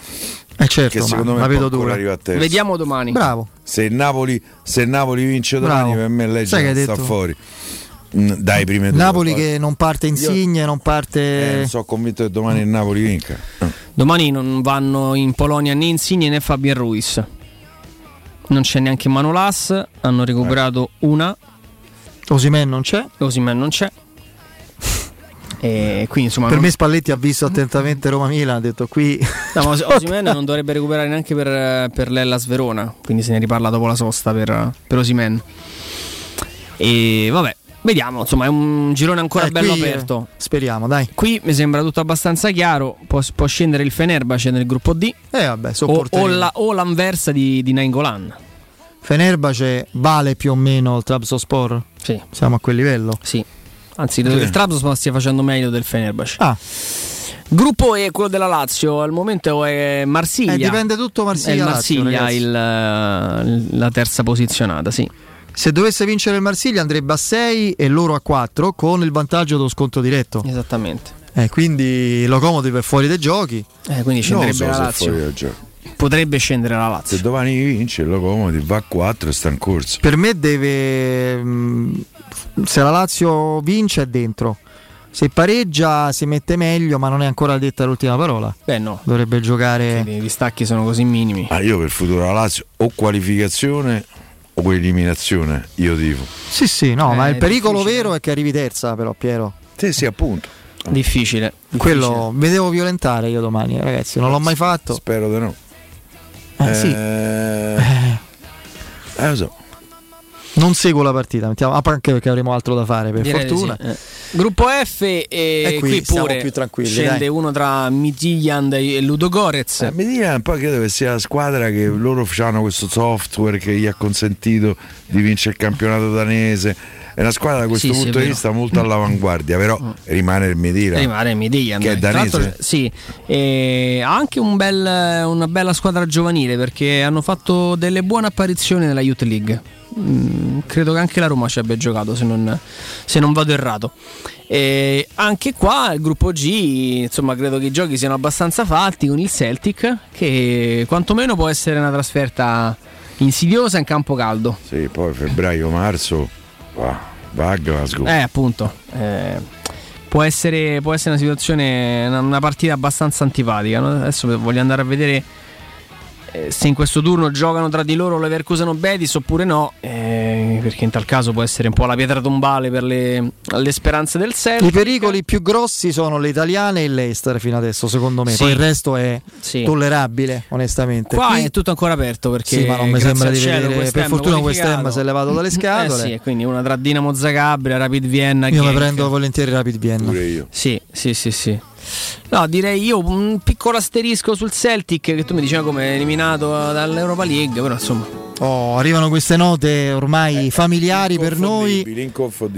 Eh certo, che secondo ma me la può vedo dura. arrivare a terzo. Vediamo domani. Bravo. Se il Napoli, se il Napoli vince domani, Bravo. per me il Legge sta fuori. Dai, prime due. Napoli che non parte Insigne, non parte. Eh, sono convinto che domani il Napoli vinca. Domani non vanno in Polonia né Insigne né Fabian Ruiz. Non c'è neanche Manolas. Hanno recuperato una. Osimen non c'è. Osimen non c'è. E quindi insomma. Per non- me Spalletti ha visto attentamente Roma-Milan, ha detto qui. No, ma Os- Osimhen non dovrebbe recuperare neanche per, per l'Ellas Verona. Quindi se ne riparla dopo la sosta per, per Osimen. E vabbè, vediamo. Insomma, è un girone ancora Eh, bello qui, aperto. Speriamo, dai. Qui mi sembra tutto abbastanza chiaro. Può, può scendere il Fenerbahce nel gruppo D. Eh vabbè, O, o, la, o l'anversa di, di Nainggolan. Fenerbahce vale più o meno il Trabzonspor? Sì. Siamo a quel livello? Sì. Anzi, credo Sì. che il Trabzonspor stia facendo meglio del Fenerbahce. Ah. Gruppo E, quello della Lazio, al momento è Marsiglia. Eh, dipende tutto È il Marsiglia-Lazio, Marsiglia il, eh, la terza posizionata, sì. Se dovesse vincere il Marsiglia andrebbe a 6 e loro a 4 con il vantaggio dello sconto diretto. Esattamente. Eh, quindi Locomotive è fuori dai giochi. Eh, quindi Non scenderebbe so la Lazio. Potrebbe scendere la Lazio. Se domani vince il Locomotive va a 4 e sta in corso. Per me deve. mh, Se la Lazio vince è dentro. Se pareggia si mette meglio, ma non è ancora detta l'ultima parola. Beh, no. Dovrebbe giocare. I distacchi sono così minimi. Ah, io per il futuro la Lazio o qualificazione o eliminazione, io dico. Sì, sì, no, Eh, ma il pericolo difficile. vero è che arrivi terza, però, Piero. Sì, sì, appunto. Difficile. Quello mi devo violentare io domani, eh, ragazzi. Non l'ho mai fatto. Spero di no. Eh, sì. Eh, eh, lo so. Non seguo la partita, mettiamo, ah, anche perché avremo altro da fare, per Direi di fortuna. sì, eh. Gruppo F e, E qui qui, pure più tranquilli, scende dai. uno tra Midtjylland e Ludogorez. Eh, mi dica un po' credo che sia la squadra che loro hanno questo software che gli ha consentito di vincere il campionato danese. È una squadra da questo Sì, sì, punto è di vero. vista molto all'avanguardia, però rimane il Medira. Rimane Midtjylland. Che è danese? sì, e ha anche un bel- una bella squadra giovanile perché hanno fatto delle buone apparizioni nella Youth League. Mm, credo che anche la Roma ci abbia giocato, se non, se non vado errato. E anche qua il gruppo G, insomma, credo che i giochi siano abbastanza fatti con il Celtic, che quantomeno può essere una trasferta insidiosa in campo caldo. Sì, poi febbraio-marzo va, va a Glasgow. Eh, appunto. eh, può, essere, può essere una situazione, una, una partita abbastanza antipatica. no? Adesso voglio andare a vedere eh, se in questo turno giocano tra di loro Leverkusen o Betis oppure no. eh, perché in tal caso può essere un po' la pietra tombale per le, le speranze del I Celtic. pericoli più grossi sono le italiane e l'Eister fino adesso, secondo me. Sì. Poi il resto è Sì. tollerabile, onestamente. Qua Qui- è tutto ancora aperto perché Sì, ma non mi sembra di cielo vedere. West Per fortuna West. Ham si è levato dalle scatole. Eh sì, quindi una tra Dinamo Zagabria, Rapid Vienna. Io mi Genk. prendo volentieri Rapid Vienna. Pure io. Sì, sì, sì, sì. No, direi io un piccolo asterisco sul Celtic che tu mi dicevi come eliminato dall'Europa League, però insomma. Oh, arrivano queste note ormai familiari per noi,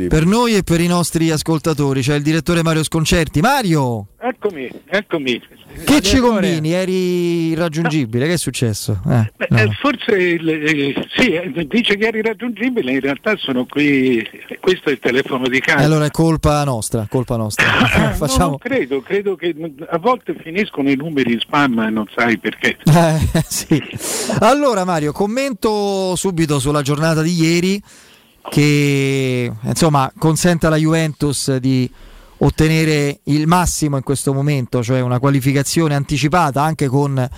per noi e per i nostri ascoltatori. C'è il direttore Mario Sconcerti. Mario, Eccomi, eccomi. Che ci combini? Eri irraggiungibile? Che è successo? Eh, Beh, no. eh, forse il- eh, sì, eh, dice che eri raggiungibile, in realtà sono qui, questo è il telefono di casa. allora è colpa nostra, colpa nostra. No, non Facciamo. credo, credo che a volte finiscono i numeri spam e non sai perché. Eh, sì. Allora Mario, commento subito sulla giornata di ieri che insomma consente alla Juventus di ottenere il massimo in questo momento, cioè una qualificazione anticipata anche con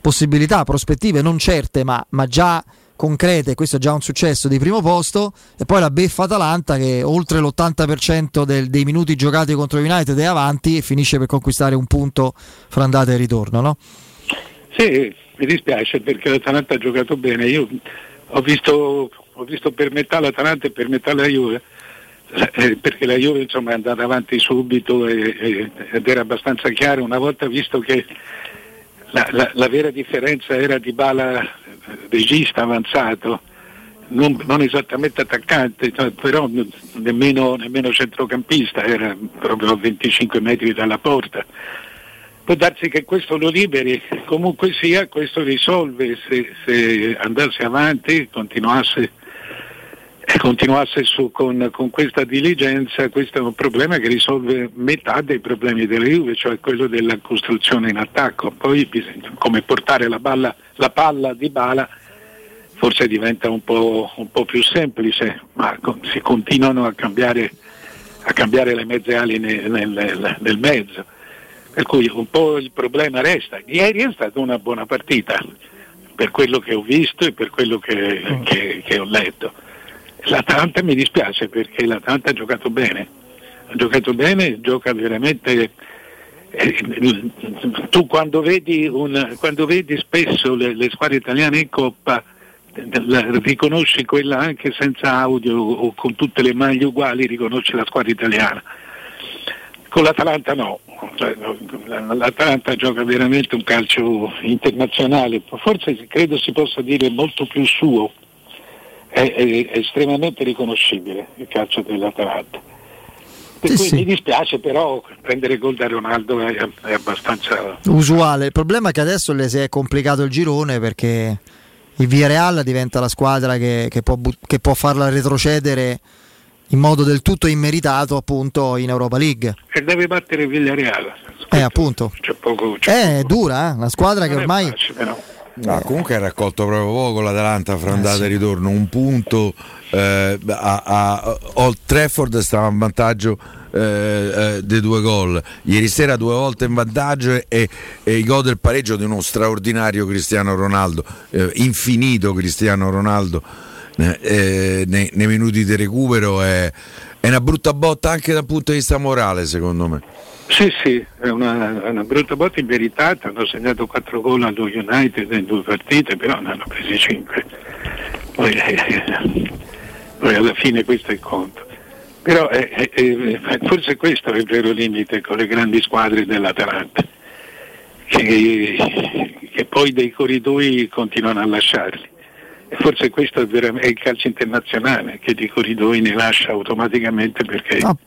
possibilità, prospettive non certe ma, ma già concrete, questo è già un successo di primo posto e poi la beffa Atalanta che oltre l'80% del- dei minuti giocati contro United è avanti e finisce per conquistare un punto fra andata e ritorno, no? Sì, mi dispiace perché l'Atalanta ha giocato bene. Io ho visto, ho visto per metà l'Atalanta e per metà la Juve. Eh, perché la Juve insomma, è andata avanti subito e, e, ed era abbastanza chiaro una volta visto che la, la, la vera differenza era di Bala regista avanzato non, non, esattamente attaccante, cioè, però nemmeno, nemmeno, centrocampista, era proprio a 25 metri dalla porta. Può darsi che questo lo liberi, comunque sia questo risolve se, se andasse avanti, continuasse, continuasse su con, con, questa diligenza, questo è un problema che risolve metà dei problemi della Juve, cioè quello della costruzione in attacco. Poi bisogna, come portare la, balla, la palla di bala forse diventa un po', un po più semplice, ma si continuano a cambiare, a cambiare le mezze ali nel, nel, nel, mezzo. Per cui un po' il problema resta. Ieri è stata una buona partita, per quello che ho visto e per quello che, mm. che, che ho letto. L'Atalanta mi dispiace perché l'Atalanta ha giocato bene, ha giocato bene, gioca veramente eh, tu quando vedi, un, quando vedi spesso le, le, squadre italiane in Coppa riconosci quella anche senza audio o con tutte le maglie uguali, riconosci la squadra italiana. Con l'Atalanta no, cioè, l'Atalanta gioca veramente un calcio internazionale, forse credo si possa dire molto più suo, è, è, è estremamente riconoscibile il calcio dell'Atalanta. Per sì, cui sì. mi dispiace però prendere gol da Ronaldo è, è abbastanza usuale. Il problema è che adesso le si è complicato il girone perché il Villarreal diventa la squadra che, che, può, che, può, farla retrocedere in modo del tutto immeritato appunto in Europa League. E deve battere il Villarreal. Eh appunto. C'è poco, c'è eh, è dura, eh? una squadra non che ormai... Facile, no, comunque ha raccolto proprio poco l'Atalanta fra andata eh, sì. e ritorno, un punto eh, a, a Old Trafford stava in vantaggio eh, eh, dei due gol. Ieri sera due volte in vantaggio e, e i gol del pareggio di uno straordinario Cristiano Ronaldo, eh, infinito Cristiano Ronaldo eh, eh, nei, nei, minuti di recupero. È, è una brutta botta anche dal punto di vista morale, secondo me. Sì, sì, è una, una brutta botta in verità, hanno segnato 4 gol allo United in due partite, però ne hanno presi 5. Poi, eh, poi alla fine questo è il conto. Però è, è, è, forse questo è il vero limite con le grandi squadre dell'Atalanta, che, che poi dei corridoi continuano a lasciarli. E forse questo è, è, il calcio internazionale che di corridoi ne lascia automaticamente perché... No.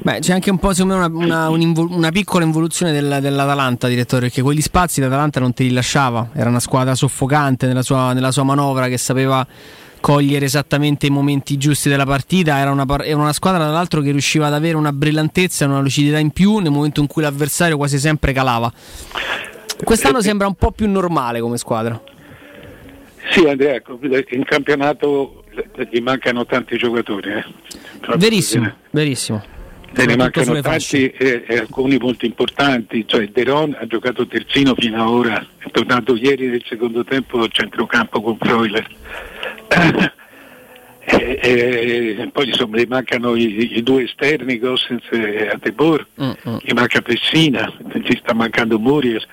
Beh, c'è anche un po' secondo me una, una, una piccola involuzione del, dell'Atalanta, direttore, perché quegli spazi l'Atalanta non te li lasciava, era una squadra soffocante nella sua, nella sua manovra che sapeva cogliere esattamente i momenti giusti della partita. Era una, era una, squadra, tra l'altro, che riusciva ad avere una brillantezza e una lucidità in più nel momento in cui l'avversario quasi sempre calava. Quest'anno sembra un po' più normale come squadra. Sì, Andrea, ecco, in campionato gli mancano tanti giocatori. Eh. Verissimo, verissimo. Se ne mancano tanti e, e, alcuni molto importanti, cioè Deron ha giocato terzino fino ad ora, è tornato ieri nel secondo tempo al centrocampo con Freuler e, e, poi insomma gli mancano i, i due esterni Gossens e Atebor mm-hmm. gli manca Pessina ci sta mancando Muriel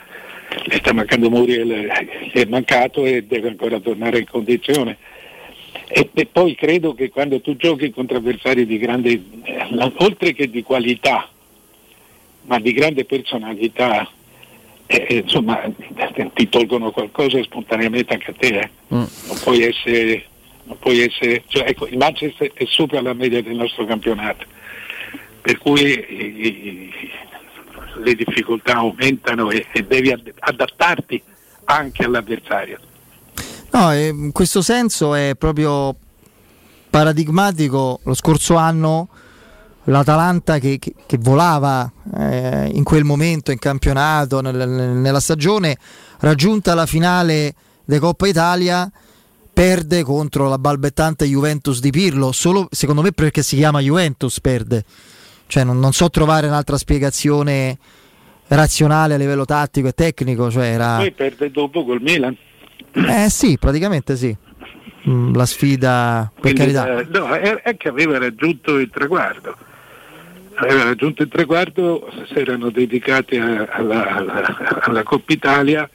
gli sta mancando Muriel è mancato e deve ancora tornare in condizione e, e poi credo che quando tu giochi contro avversari di grande eh, oltre che di qualità ma di grande personalità eh, insomma ti tolgono qualcosa spontaneamente anche a te eh. mm. non puoi essere non puoi essere, cioè, ecco, il Manchester è sopra la media del nostro campionato, per cui le difficoltà aumentano e, e, devi adattarti anche all'avversario. No, in questo senso è proprio paradigmatico lo scorso anno l'Atalanta che, che, che volava eh, in quel momento in campionato, nel, nella stagione, raggiunta la finale di Coppa Italia perde contro la balbettante Juventus di Pirlo, solo secondo me perché si chiama Juventus perde. Cioè non, non so trovare un'altra spiegazione razionale a livello tattico e tecnico. Cioè era... Poi perde dopo col Milan. Eh sì, praticamente sì. Mm, la sfida per Quindi, carità. Eh, no, è, è, che aveva raggiunto il traguardo. Aveva raggiunto il traguardo, si erano dedicati a, alla, alla, alla Coppa Italia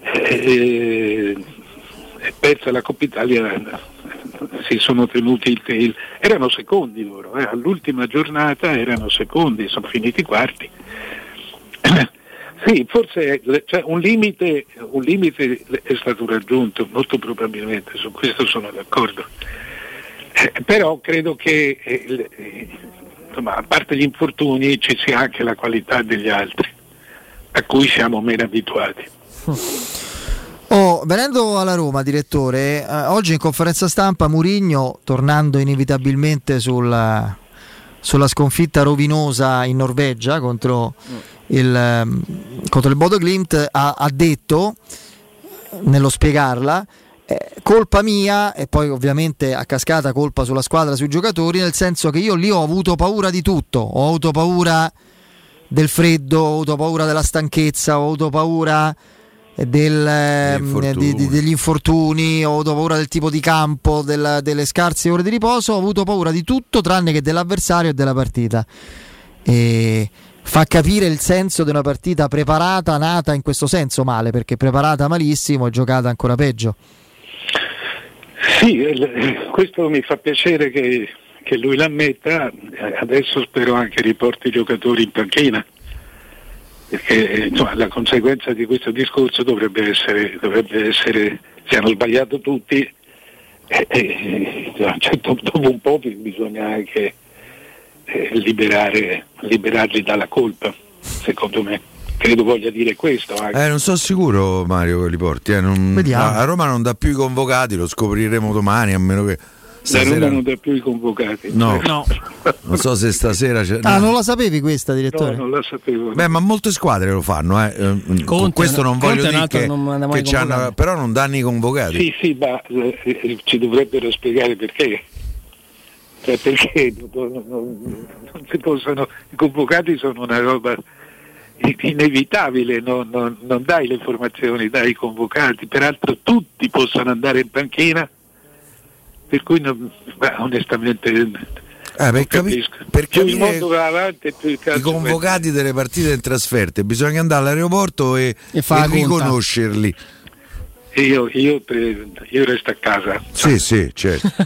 eh, persa la Coppa Italia si sono tenuti il, il erano secondi loro, eh, all'ultima giornata erano secondi, sono finiti quarti. sì, forse cioè, un, limite, un, limite, è stato raggiunto, molto probabilmente, su questo sono d'accordo. Eh, però credo che eh insomma, a parte gli infortuni ci sia anche la qualità degli altri, a cui siamo meno abituati. Venendo alla Roma, direttore, eh, oggi in conferenza stampa Murigno, tornando inevitabilmente sul, sulla sconfitta rovinosa in Norvegia contro il, ehm, contro il Bodo Glimt, ha, ha detto, nello spiegarla, eh, colpa mia e poi ovviamente a cascata colpa sulla squadra, sui giocatori, nel senso che io lì ho avuto paura di tutto, ho avuto paura del freddo, ho avuto paura della stanchezza, ho avuto paura del, ehm, di, di, degli infortuni, ho avuto paura del tipo di campo, del, delle scarse ore di riposo, ho avuto paura di tutto tranne che dell'avversario e della partita. E fa capire il senso di una partita preparata, nata in questo senso male, perché preparata malissimo e giocata ancora peggio. Sì, questo mi fa piacere che, che lui l'ammetta, adesso spero anche riporti i giocatori in panchina, perché insomma, la conseguenza di questo discorso dovrebbe essere, dovrebbe essere se hanno sbagliato tutti, eh, eh, cioè, dopo un po' bisogna anche eh, liberare, liberarli dalla colpa, secondo me credo voglia dire questo. Eh, non sono sicuro Mario che li porti. Eh. Non, a, a Roma non dà più i convocati, lo scopriremo domani a meno che... Roma non dà più i convocati. No. no. non so se stasera c'è. Ah, non la sapevi questa, direttore? No, non la sapevo. Beh, ma molte squadre lo fanno, eh. Conte, Con questo non voglio dire che, non che hanno, però non danno i convocati. Sì, sì, ma eh, ci dovrebbero spiegare perché. Cioè perché non, non, non si possono. I convocati sono una roba inevitabile, non, non, non, dai le informazioni, dai i convocati, peraltro tutti possono andare in panchina, per cui non, beh, onestamente eh, per, capi- per capire avanti, i convocati delle partite in trasferte bisogna andare all'aeroporto e, e, e riconoscerli. Io, io, io, resto a casa. Sì, sì, certo.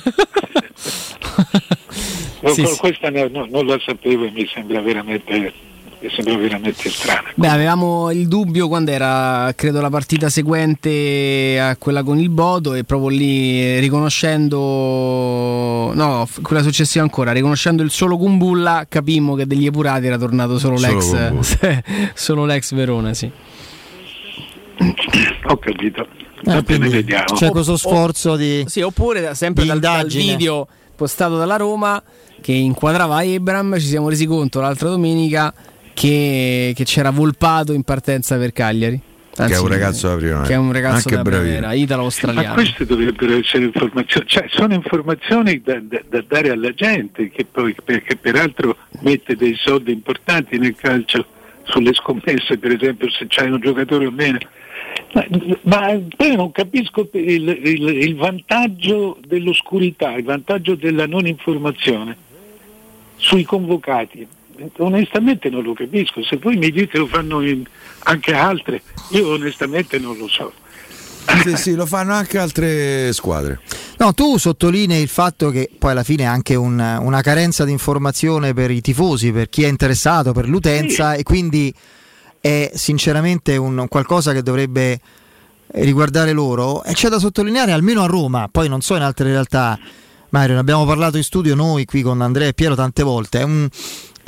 sì, questa sì. No, non la sapevo e mi sembra veramente mi sembra veramente strano. Beh, avevamo il dubbio quando era, credo, la partita seguente a quella con il Bodo e proprio lì riconoscendo, no, quella successiva ancora, riconoscendo il solo Kumbulla, capimmo che degli epurati era tornato solo, solo l'ex, solo l'ex Verona, sì. Ho capito. Eh, vediamo. C'è questo sforzo di. Sì, oppure sempre dal, dal video postato dalla Roma che inquadrava Abram, ci siamo resi conto l'altra domenica che, che c'era Volpato in partenza per Cagliari. Anzi, che è un ragazzo della primavera. Che è un ragazzo Anche primavera, italo-australiano. Ma queste dovrebbero essere informazioni, cioè sono informazioni da, da, da, dare alla gente, che poi, perché peraltro mette dei soldi importanti nel calcio sulle scommesse, per esempio se c'hai un giocatore o meno. Ma, ma poi non capisco il, il, il vantaggio dell'oscurità, il vantaggio della non informazione sui convocati onestamente non lo capisco, se voi mi dite lo fanno anche altre, io onestamente non lo so. Sì, sì, lo fanno anche altre squadre. No, tu sottolinei il fatto che poi alla fine è anche un, una carenza di informazione per i tifosi, per chi è interessato, per l'utenza sì. e quindi è sinceramente un, qualcosa che dovrebbe riguardare loro e c'è da sottolineare almeno a Roma, poi non so in altre realtà. Mario, ne abbiamo parlato in studio noi qui con Andrea e Piero tante volte. È un,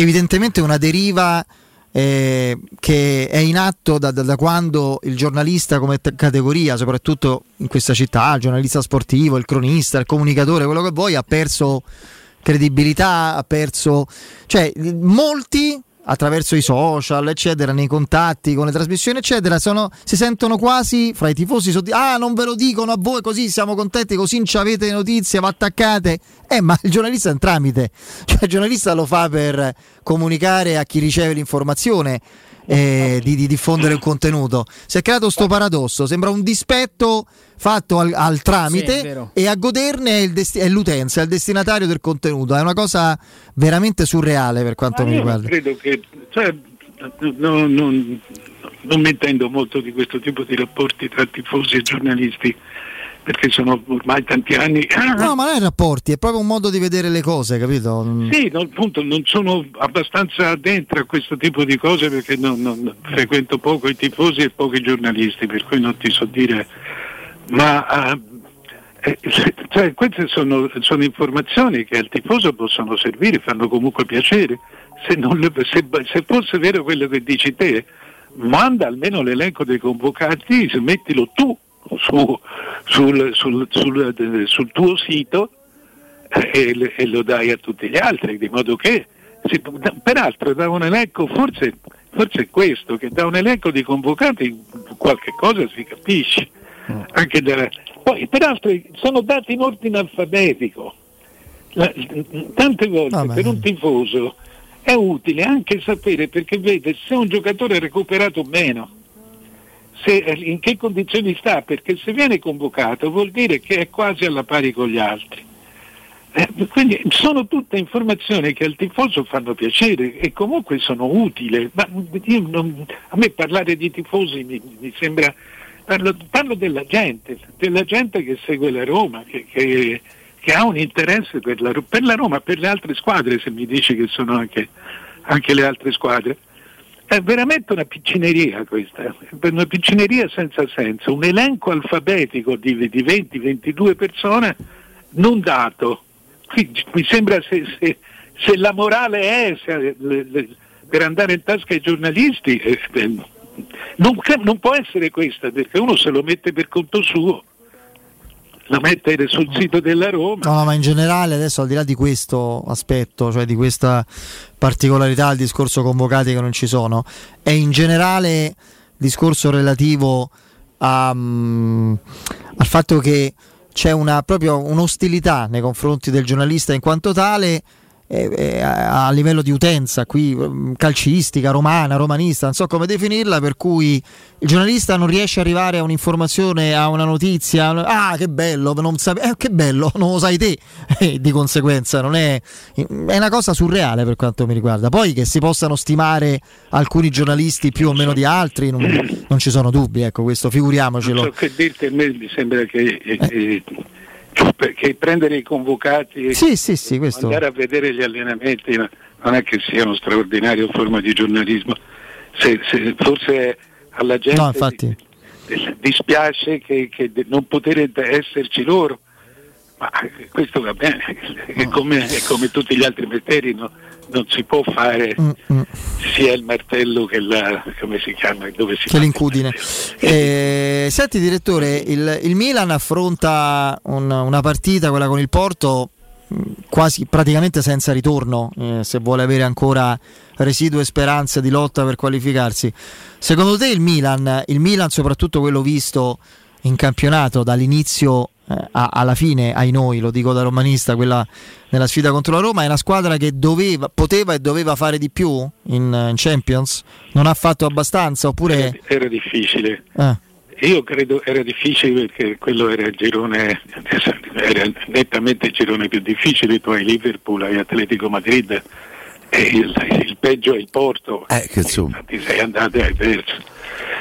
evidentemente una deriva eh, che è in atto da, da, da, quando il giornalista come t- categoria, soprattutto in questa città, il giornalista sportivo, il cronista, il comunicatore, quello che vuoi, ha perso credibilità, ha perso... cioè molti attraverso i social, eccetera, nei contatti con le trasmissioni, eccetera, sono, si sentono quasi fra i tifosi sotto, ah non ve lo dicono a voi così siamo contenti, così non avete le notizie, va attaccate. Eh, ma il giornalista è un tramite, cioè il giornalista lo fa per comunicare a chi riceve l'informazione eh, di, di, diffondere il contenuto. Si è creato questo paradosso, sembra un dispetto fatto al, al tramite sì, e a goderne è, desti- è, l'utenza, è il destinatario del contenuto. È una cosa veramente surreale per quanto Ma mi riguarda. Credo che cioè, no, non, non mi intendo molto di questo tipo di rapporti tra tifosi e giornalisti perché sono ormai tanti anni. No, ma non è rapporti, è proprio un modo di vedere le cose, capito? Sì, no, appunto, non sono abbastanza dentro a questo tipo di cose perché non, non, frequento poco i tifosi e pochi giornalisti, per cui non ti so dire. Ma eh, eh cioè, queste sono, sono, informazioni che al tifoso possono servire, fanno comunque piacere. Se, le, se, se fosse vero quello che dici te, manda almeno l'elenco dei convocati, mettilo tu su, sul, sul, sul, sul, tuo sito eh, e, e, lo dai a tutti gli altri, di modo che, si, peraltro da un elenco, forse, forse è questo, che da un elenco di convocati qualche cosa si capisce. Anche da, poi, peraltro sono dati in ordine alfabetico. La, tante volte oh, per un tifoso è utile anche sapere perché vede se un giocatore ha recuperato meno se, in che condizioni sta, perché se viene convocato vuol dire che è quasi alla pari con gli altri. Eh, quindi sono tutte informazioni che al tifoso fanno piacere e comunque sono utili. Ma non, a me parlare di tifosi mi, mi sembra. Parlo, parlo, della gente, della gente che segue la Roma, che, che, che ha un interesse per la, per la, Roma, per le altre squadre, se mi dici che sono anche, anche le altre squadre. È veramente una piccineria questa, una piccineria senza senso, un elenco alfabetico di, di 20-22 persone non dato. Qui, mi sembra se, se, se la morale è se, le, le, per andare in tasca ai giornalisti, eh, non, non può essere questa perché uno se lo mette per conto suo la mettere sul sito della Roma. No, ma in generale adesso al di là di questo aspetto, cioè di questa particolarità al discorso convocati che non ci sono, è in generale discorso relativo a, um, al fatto che c'è una, proprio un'ostilità nei confronti del giornalista in quanto tale eh, a livello di utenza qui mm, calcistica, romana, romanista, non so come definirla, per cui il giornalista non riesce ad arrivare a un'informazione, a una notizia, ah che bello, non sape- eh, che bello, non lo sai te, eh, di conseguenza non è, è una cosa surreale per quanto mi riguarda. Poi che si possano stimare alcuni giornalisti più o meno di altri, non, non ci sono dubbi, ecco questo figuriamocelo. Non so che dirti, a me mi sembra che... Eh, eh perché prendere i convocati e sì, sì, sì, andare a vedere gli allenamenti non è che sia una straordinaria forma di giornalismo. Se, se forse alla gente no, dispiace che, che non poter esserci loro, ma questo va bene, è come, è come tutti gli altri mestieri. No? non si può fare Mm-mm. sia il martello che la come si chiama dove si che l'incudine eh, senti direttore il, il Milan affronta un, una partita quella con il Porto mm, quasi praticamente senza ritorno eh, se vuole avere ancora residue speranze di lotta per qualificarsi secondo te il Milan il Milan soprattutto quello visto in campionato dall'inizio eh, alla fine, ai noi, lo dico da romanista, quella nella sfida contro la Roma, è una squadra che doveva, poteva e doveva fare di più in, in Champions? Non ha fatto abbastanza? Oppure... Era, era difficile. Eh. Io credo era difficile perché quello era il girone, era nettamente il girone più difficile, tu hai Liverpool, hai Atletico Madrid e il, il peggio è il Porto. Eh, che insomma. Ti sei andato e hai perso.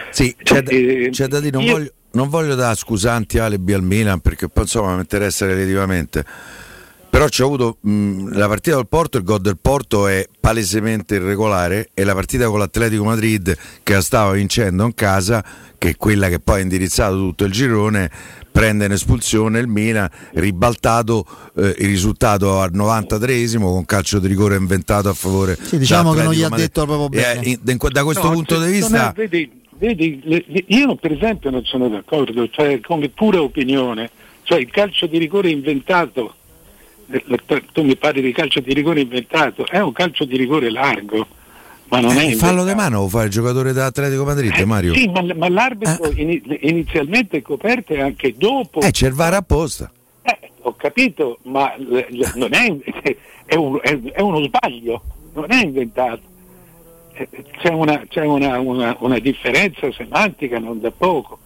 Sì, c'è, da, eh, c'è da dire, non io, voglio non voglio dare scusanti alibi al Milan perché poi insomma mi interessa relativamente. Però c'è avuto mh, la partita del Porto il gol del Porto è palesemente irregolare e la partita con l'Atletico Madrid che stava vincendo in casa che è quella che poi ha indirizzato tutto il girone prende in espulsione il Milan ribaltato eh, il risultato al 93esimo con calcio di rigore inventato a favore sì, diciamo che non gli ha detto proprio bene. Eh, in, da questo no, punto di vista vedi, vedi, le, io per esempio non sono d'accordo, cioè come pura opinione, cioè il calcio di rigore inventato, eh, tu mi parli di calcio di rigore inventato, è un calcio di rigore largo. Ma non eh, è fallo di mano fa il giocatore dell'Atletico Madrid, eh, Mario. Sì, ma, ma l'arbitro eh. inizialmente è coperto e anche dopo. Eh, c'è il VAR apposta. Eh, ho capito, ma non è, è, un, è uno sbaglio, non è inventato c'è, una, c'è una, una, una, differenza semantica non da poco.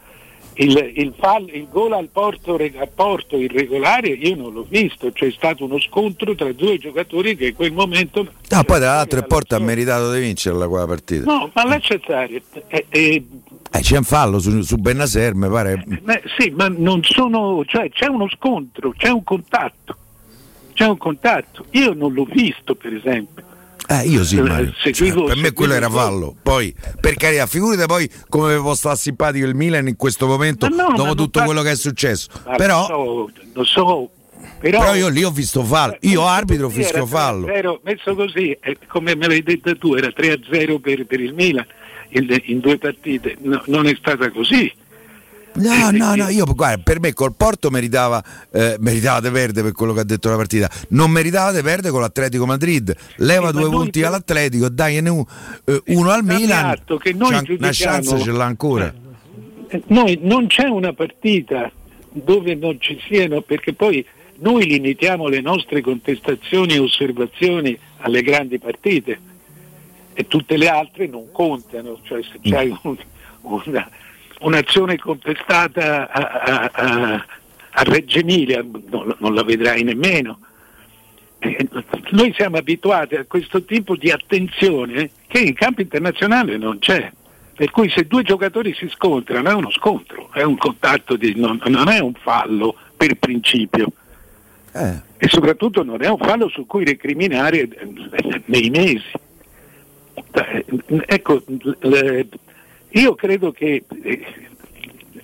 il, il, fall, il gol al porto, al porto, irregolare io non l'ho visto, c'è stato uno scontro tra due giocatori che in quel momento... No, poi tra l'altro il Porto ha meritato di vincerla quella partita. No, ma lascia stare. Eh, eh, eh, c'è un fallo su, su Bennaser, mi pare. Eh, sì, ma non sono... cioè c'è uno scontro, c'è un contatto. C'è un contatto. Io non l'ho visto, per esempio. Eh, io sì, Mario. Cioè, per me quello era fallo. Poi, per carità, figurate poi come può stare simpatico il Milan in questo momento, no, dopo tutto quello che è successo. Ma però, lo so, lo so però, però, io lì ho visto fallo. Io arbitro fischio fallo. Messo così, eh, come me l'hai detto tu, era 3-0 per, per il Milan in, in due partite. No, non è stata così. No, no, no, io guarda, per me col Porto meritava, eh, meritava di perdere per quello che ha detto la partita, non meritava di perdere con l'Atletico Madrid. Leva sì, due punti per... all'Atletico, dai uh, uno al Milan. Che noi una chance ce l'ha ancora. Eh, noi non c'è una partita dove non ci siano, perché poi noi limitiamo le nostre contestazioni e osservazioni alle grandi partite e tutte le altre non contano, cioè se c'è mm. un, una un'azione contestata a, a, a, a Reggio Emilia, non, non, la vedrai nemmeno. Eh, noi siamo abituati a questo tipo di attenzione che in campo internazionale non c'è. Per cui se due giocatori si scontrano è uno scontro, è un contatto, di, non, non, è un fallo per principio. Eh. E soprattutto non è un fallo su cui recriminare nei mesi. Eh, ecco, le, io credo che eh,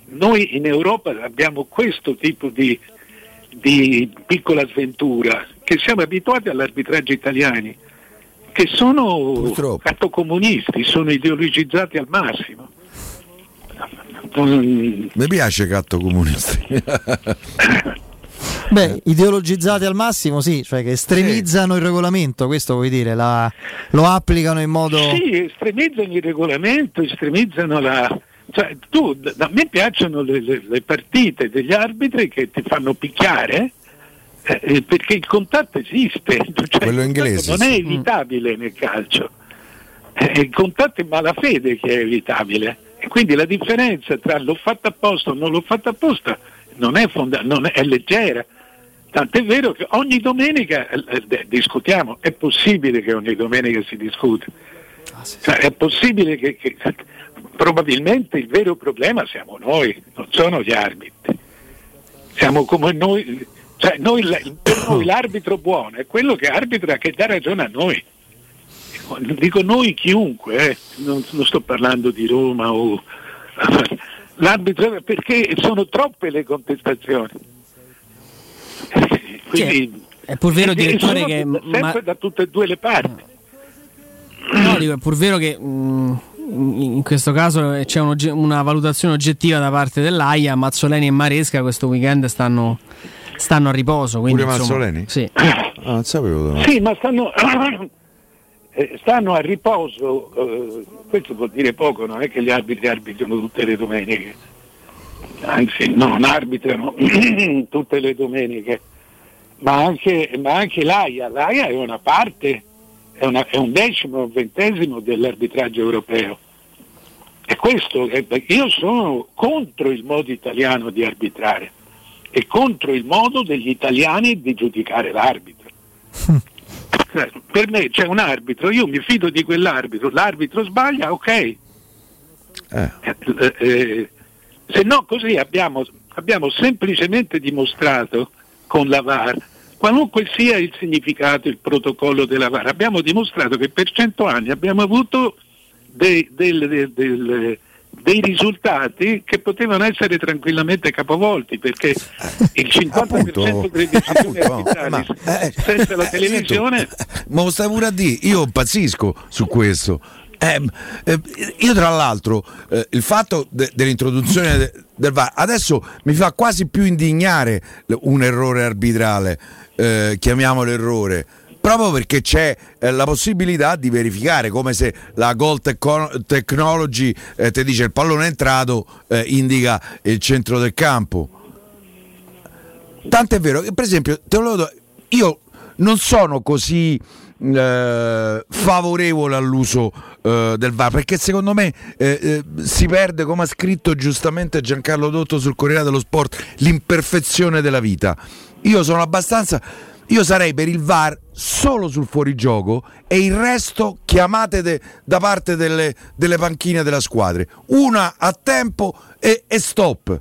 noi in Europa abbiamo questo tipo di, di piccola sventura, che siamo abituati all'arbitraggio italiani, che sono cattocomunisti, sono ideologizzati al massimo. Mi piace catto comunisti. Beh, ideologizzati al massimo, sì, cioè che estremizzano sì. il regolamento, questo vuoi dire, la, lo applicano in modo... Sì, estremizzano il regolamento, estremizzano la... Cioè, tu, a me piacciono le, le, le partite degli arbitri che ti fanno picchiare, eh, eh perché il contatto esiste, cioè, quello inglese non è evitabile nel calcio, eh, il contatto è malafede che è evitabile. E quindi la differenza tra l'ho fatto apposta o non l'ho fatto apposta non è, fonda- non è, è leggera. Tant'è vero che ogni domenica eh, eh, discutiamo, è possibile che ogni domenica si discuta. Ah, sì, sì. Cioè, è possibile che, che, probabilmente il vero problema siamo noi, non sono gli arbitri. Siamo come noi, cioè noi, per noi l'arbitro buono è quello che arbitra che dà ragione a noi. Dico noi chiunque, eh. non, non sto parlando di Roma o l'arbitro perché sono troppe le contestazioni. Quindi, è pur vero direttore che sempre ma... da tutte e due le parti. No, dico, è pur vero che mh, mm, in questo caso c'è un, una valutazione oggettiva da parte dell'AIA, Mazzoleni e Maresca questo weekend stanno, stanno a riposo. Quindi, Pure insomma, Mazzoleni? Sì. Ah, non sapevo. Sì, ma stanno eh, stanno a riposo, eh, questo vuol dire poco, non è che gli arbitri arbitrano tutte le domeniche, anzi non arbitrano tutte le domeniche, ma anche, ma anche l'AIA, l'AIA è una parte, è, una, è un decimo, un ventesimo dell'arbitraggio europeo. E questo, io sono contro il modo italiano di arbitrare e contro il modo degli italiani di giudicare l'arbitro. Cioè, per me c'è un arbitro, io mi fido di quell'arbitro, l'arbitro sbaglia, ok. Eh. Eh, eh, se no così abbiamo, abbiamo semplicemente dimostrato con la VAR, qualunque sia il significato, il protocollo della VAR, abbiamo dimostrato che per cento anni abbiamo avuto del, del, del dei risultati che potevano essere tranquillamente capovolti perché il 50% delle decisioni arbitrali eh, senza la televisione ma lo stai pure a dire io impazzisco su questo. Eh, eh, io tra l'altro eh, il fatto de- dell'introduzione de- del VAR adesso mi fa quasi più indignare un errore arbitrale eh, chiamiamolo errore proprio perché c'è eh, la possibilità di verificare come se la goal tecno- technology eh, ti dice il pallone è entrato eh, indica il centro del campo. Tant'è vero che per esempio io non sono così eh, favorevole all'uso eh, del VAR perché secondo me eh, eh, si perde come ha scritto giustamente Giancarlo Dotto sul Corriere dello Sport l'imperfezione della vita. Io sono abbastanza io sarei per il VAR solo sul fuorigioco e il resto chiamate de, da parte delle, delle, panchine della squadra una a tempo e, e stop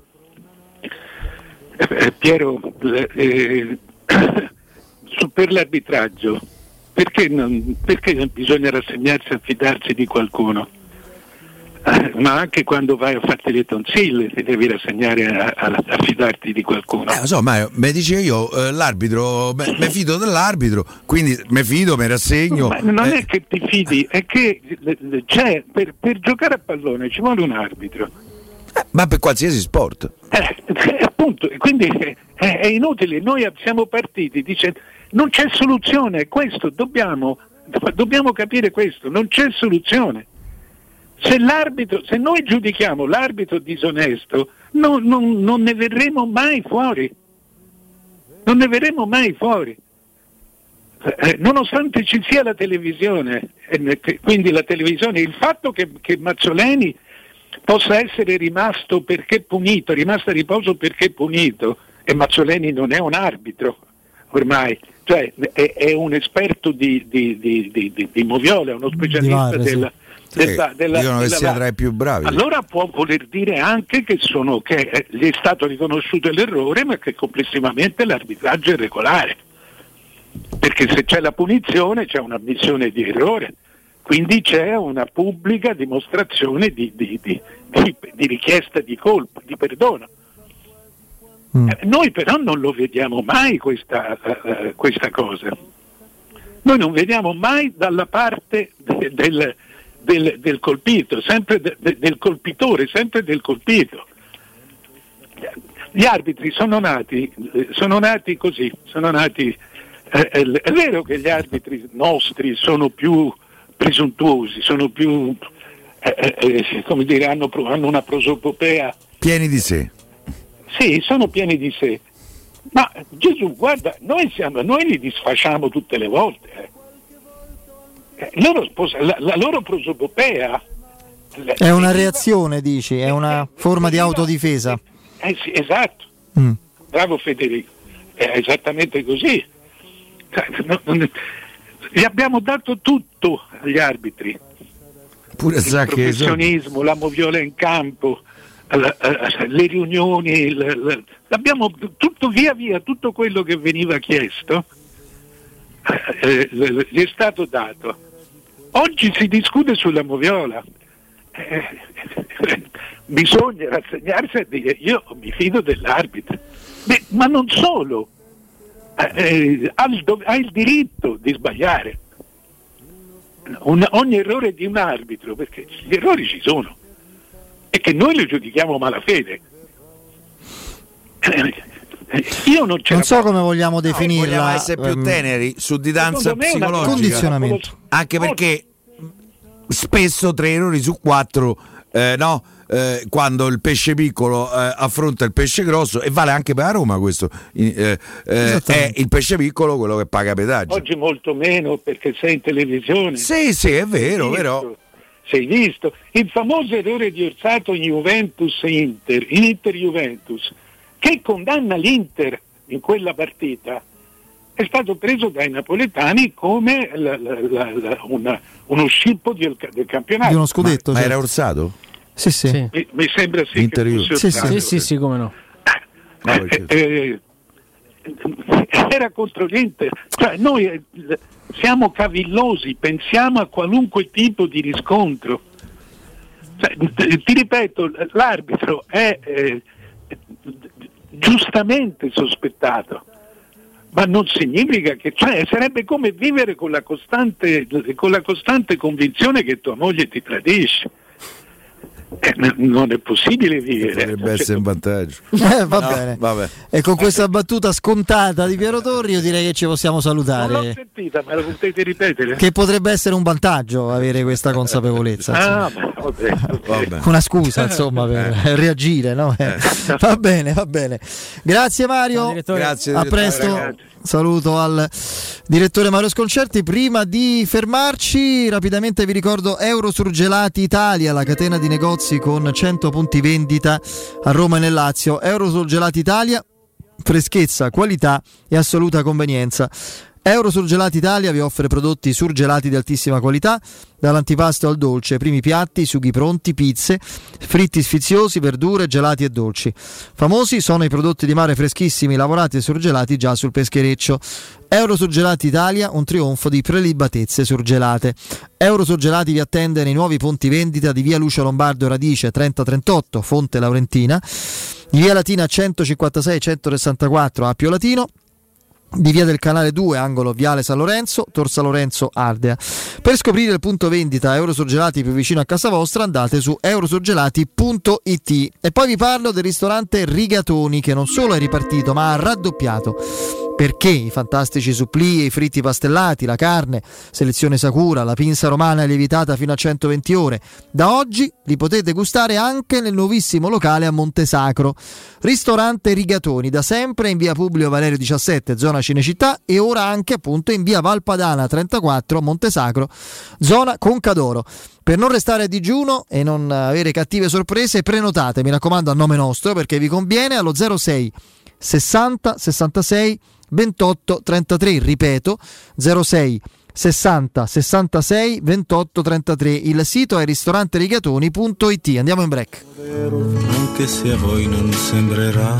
eh, Piero eh, su, per l'arbitraggio perché, non, perché bisogna rassegnarsi a fidarsi di qualcuno? Eh, ma anche quando vai a farti le tonsille ti devi rassegnare a, a, a fidarti di qualcuno. Eh, so, ma mi dice io, eh, l'arbitro, mi fido dell'arbitro, quindi mi fido, mi rassegno. Ma non eh. è che ti fidi, è che c'è, per, per giocare a pallone ci vuole un arbitro. Eh, ma per qualsiasi sport. Eh, appunto, quindi è, è inutile, noi siamo partiti dicendo non c'è soluzione, questo dobbiamo, dobbiamo capire questo, non c'è soluzione. Se, se noi giudichiamo l'arbitro disonesto, no, non, non ne verremo mai fuori. Non ne verremo mai fuori. Eh, nonostante ci sia la televisione, eh, quindi la televisione, il fatto che, che Mazzoleni possa essere rimasto perché punito, rimasto a riposo perché punito, e Mazzoleni non è un arbitro ormai, cioè è, è un esperto di, di, di, di, Moviola, uno specialista della. Della, della, dicono che sia tra i più bravi. Allora può voler dire anche che, sono, che gli è stato riconosciuto l'errore, ma che complessivamente l'arbitraggio è regolare. Perché se c'è la punizione c'è un'ammissione di errore, quindi c'è una pubblica dimostrazione di, di, di, di richiesta di colpa, di perdono. Mm. Eh, noi però non lo vediamo mai questa, uh, questa, cosa. Noi non vediamo mai dalla parte de, del, del, del, colpito, sempre de, del colpitore, sempre del colpito. Gli arbitri sono nati, sono nati così, sono nati, eh, è vero che gli arbitri nostri sono più presuntuosi, sono più, eh, eh, come dire, hanno, hanno una prosopopea. Pieni di sé sì, sono pieni di sé. Ma Gesù, guarda, noi, siamo, noi li disfacciamo tutte le volte. Eh. eh loro, la, la, loro prosopopea è una reazione, dici, è una forma di autodifesa. Eh, sì, esatto. Mm. Bravo Federico, è esattamente così. Cioè, gli abbiamo dato tutto agli arbitri. Pure il professionismo, la moviola in campo, le riunioni, abbiamo tutto via via, tutto quello che veniva chiesto eh, eh, gli è stato dato. Oggi si discute sulla moviola. Eh, bisogna rassegnarsi a dire io mi fido dell'arbitro. Beh, ma non solo, eh, ha, il, ha, il, diritto di sbagliare. Un, ogni errore di un arbitro, perché gli errori ci sono è che noi lo giudichiamo malafede. Io non, non so come vogliamo definirla. No, vogliamo essere più ehm, teneri su didanza psicologica. Condizionamento. Anche perché spesso tre errori su quattro, eh, no? Eh, quando il pesce piccolo eh, affronta il pesce grosso e vale anche per la Roma questo eh, eh, è il pesce piccolo quello che paga pedaggio oggi molto meno perché sei in televisione sì sì è vero però sei visto? Il famoso errore di Orsato in Juventus Che condanna l'Inter in quella partita, è stato preso dai napoletani come la, la, la, una, uno scippo di, del campionato. Di uno scudetto. Ma, ma era Orsato? Sì, sì. sì. Mi, mi, sembra sì. Inter che sì, sì, sì, sì, come no. Eh, eh, era contro l'Inter. Cioè, noi eh, siamo cavillosi, pensiamo a qualunque tipo di riscontro. Cioè, ti ripeto, l'arbitro è eh, giustamente sospettato, ma non significa che cioè, sarebbe come vivere con la, costante, con la costante convinzione che tua moglie ti tradisce. Eh, non è possibile vivere. Potrebbe essere un vantaggio. Eh, va no, bene. Vabbè. E con questa battuta scontata di Piero Torri, io direi che ci possiamo salutare. Non l'ho sentita, me la potete ripetere? Che potrebbe essere un vantaggio avere questa consapevolezza. ah, vabbè, vabbè. Una scusa, insomma, per eh. reagire, no? Eh. Va bene, va bene. Grazie Mario. Grazie. A presto. Saluto al direttore Mario Sconcerti. Prima di fermarci, rapidamente vi ricordo Eurosurgelati Italia, la catena di negozi con 100 punti vendita a Roma e nel Lazio. Eurosurgelati Italia, freschezza, qualità e assoluta convenienza. Eurosurgelati Italia vi offre prodotti surgelati di altissima qualità, dall'antipasto al dolce, primi piatti, sughi pronti, pizze, fritti sfiziosi, verdure, gelati e dolci. Famosi sono i prodotti di mare freschissimi, lavorati e surgelati già sul peschereccio. Eurosurgelati Italia, un trionfo di prelibatezze surgelate. Eurosurgelati vi attende nei nuovi ponti vendita di via Lucio Lombardo Radice 3038, Fonte Laurentina, di via Latina 156 164 Appio Latino di via del Canale 2, angolo Viale San Lorenzo, Tor San Lorenzo Ardea. Per scoprire il punto vendita Eurosurgelati più vicino a casa vostra andate su eurosurgelati.it e poi vi parlo del ristorante Rigatoni che non solo è ripartito ma ha raddoppiato perché i fantastici supplì, i fritti pastellati, la carne, selezione Sakura, la pinza romana lievitata fino a 120 ore. Da oggi li potete gustare anche nel nuovissimo locale a Montesacro. Ristorante Rigatoni, da sempre in via Publio Valerio 17, zona Cinecittà e ora anche appunto in via Valpadana 34, Montesacro, zona Concadoro. Per non restare a digiuno e non avere cattive sorprese, prenotate, mi raccomando, a nome nostro perché vi conviene allo 06 60 66 28 33, ripeto 06 60 66 28 33. Il sito è ristoranterigatoni.it. Andiamo in break. Anche se a voi non sembrerà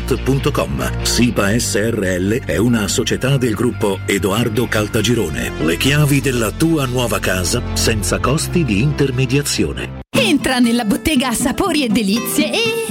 Telecom. SIPA SRL è una società del gruppo Edoardo Caltagirone. Le chiavi della tua nuova casa senza costi di intermediazione. Entra nella bottega Sapori e Delizie e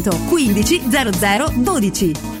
15 0012.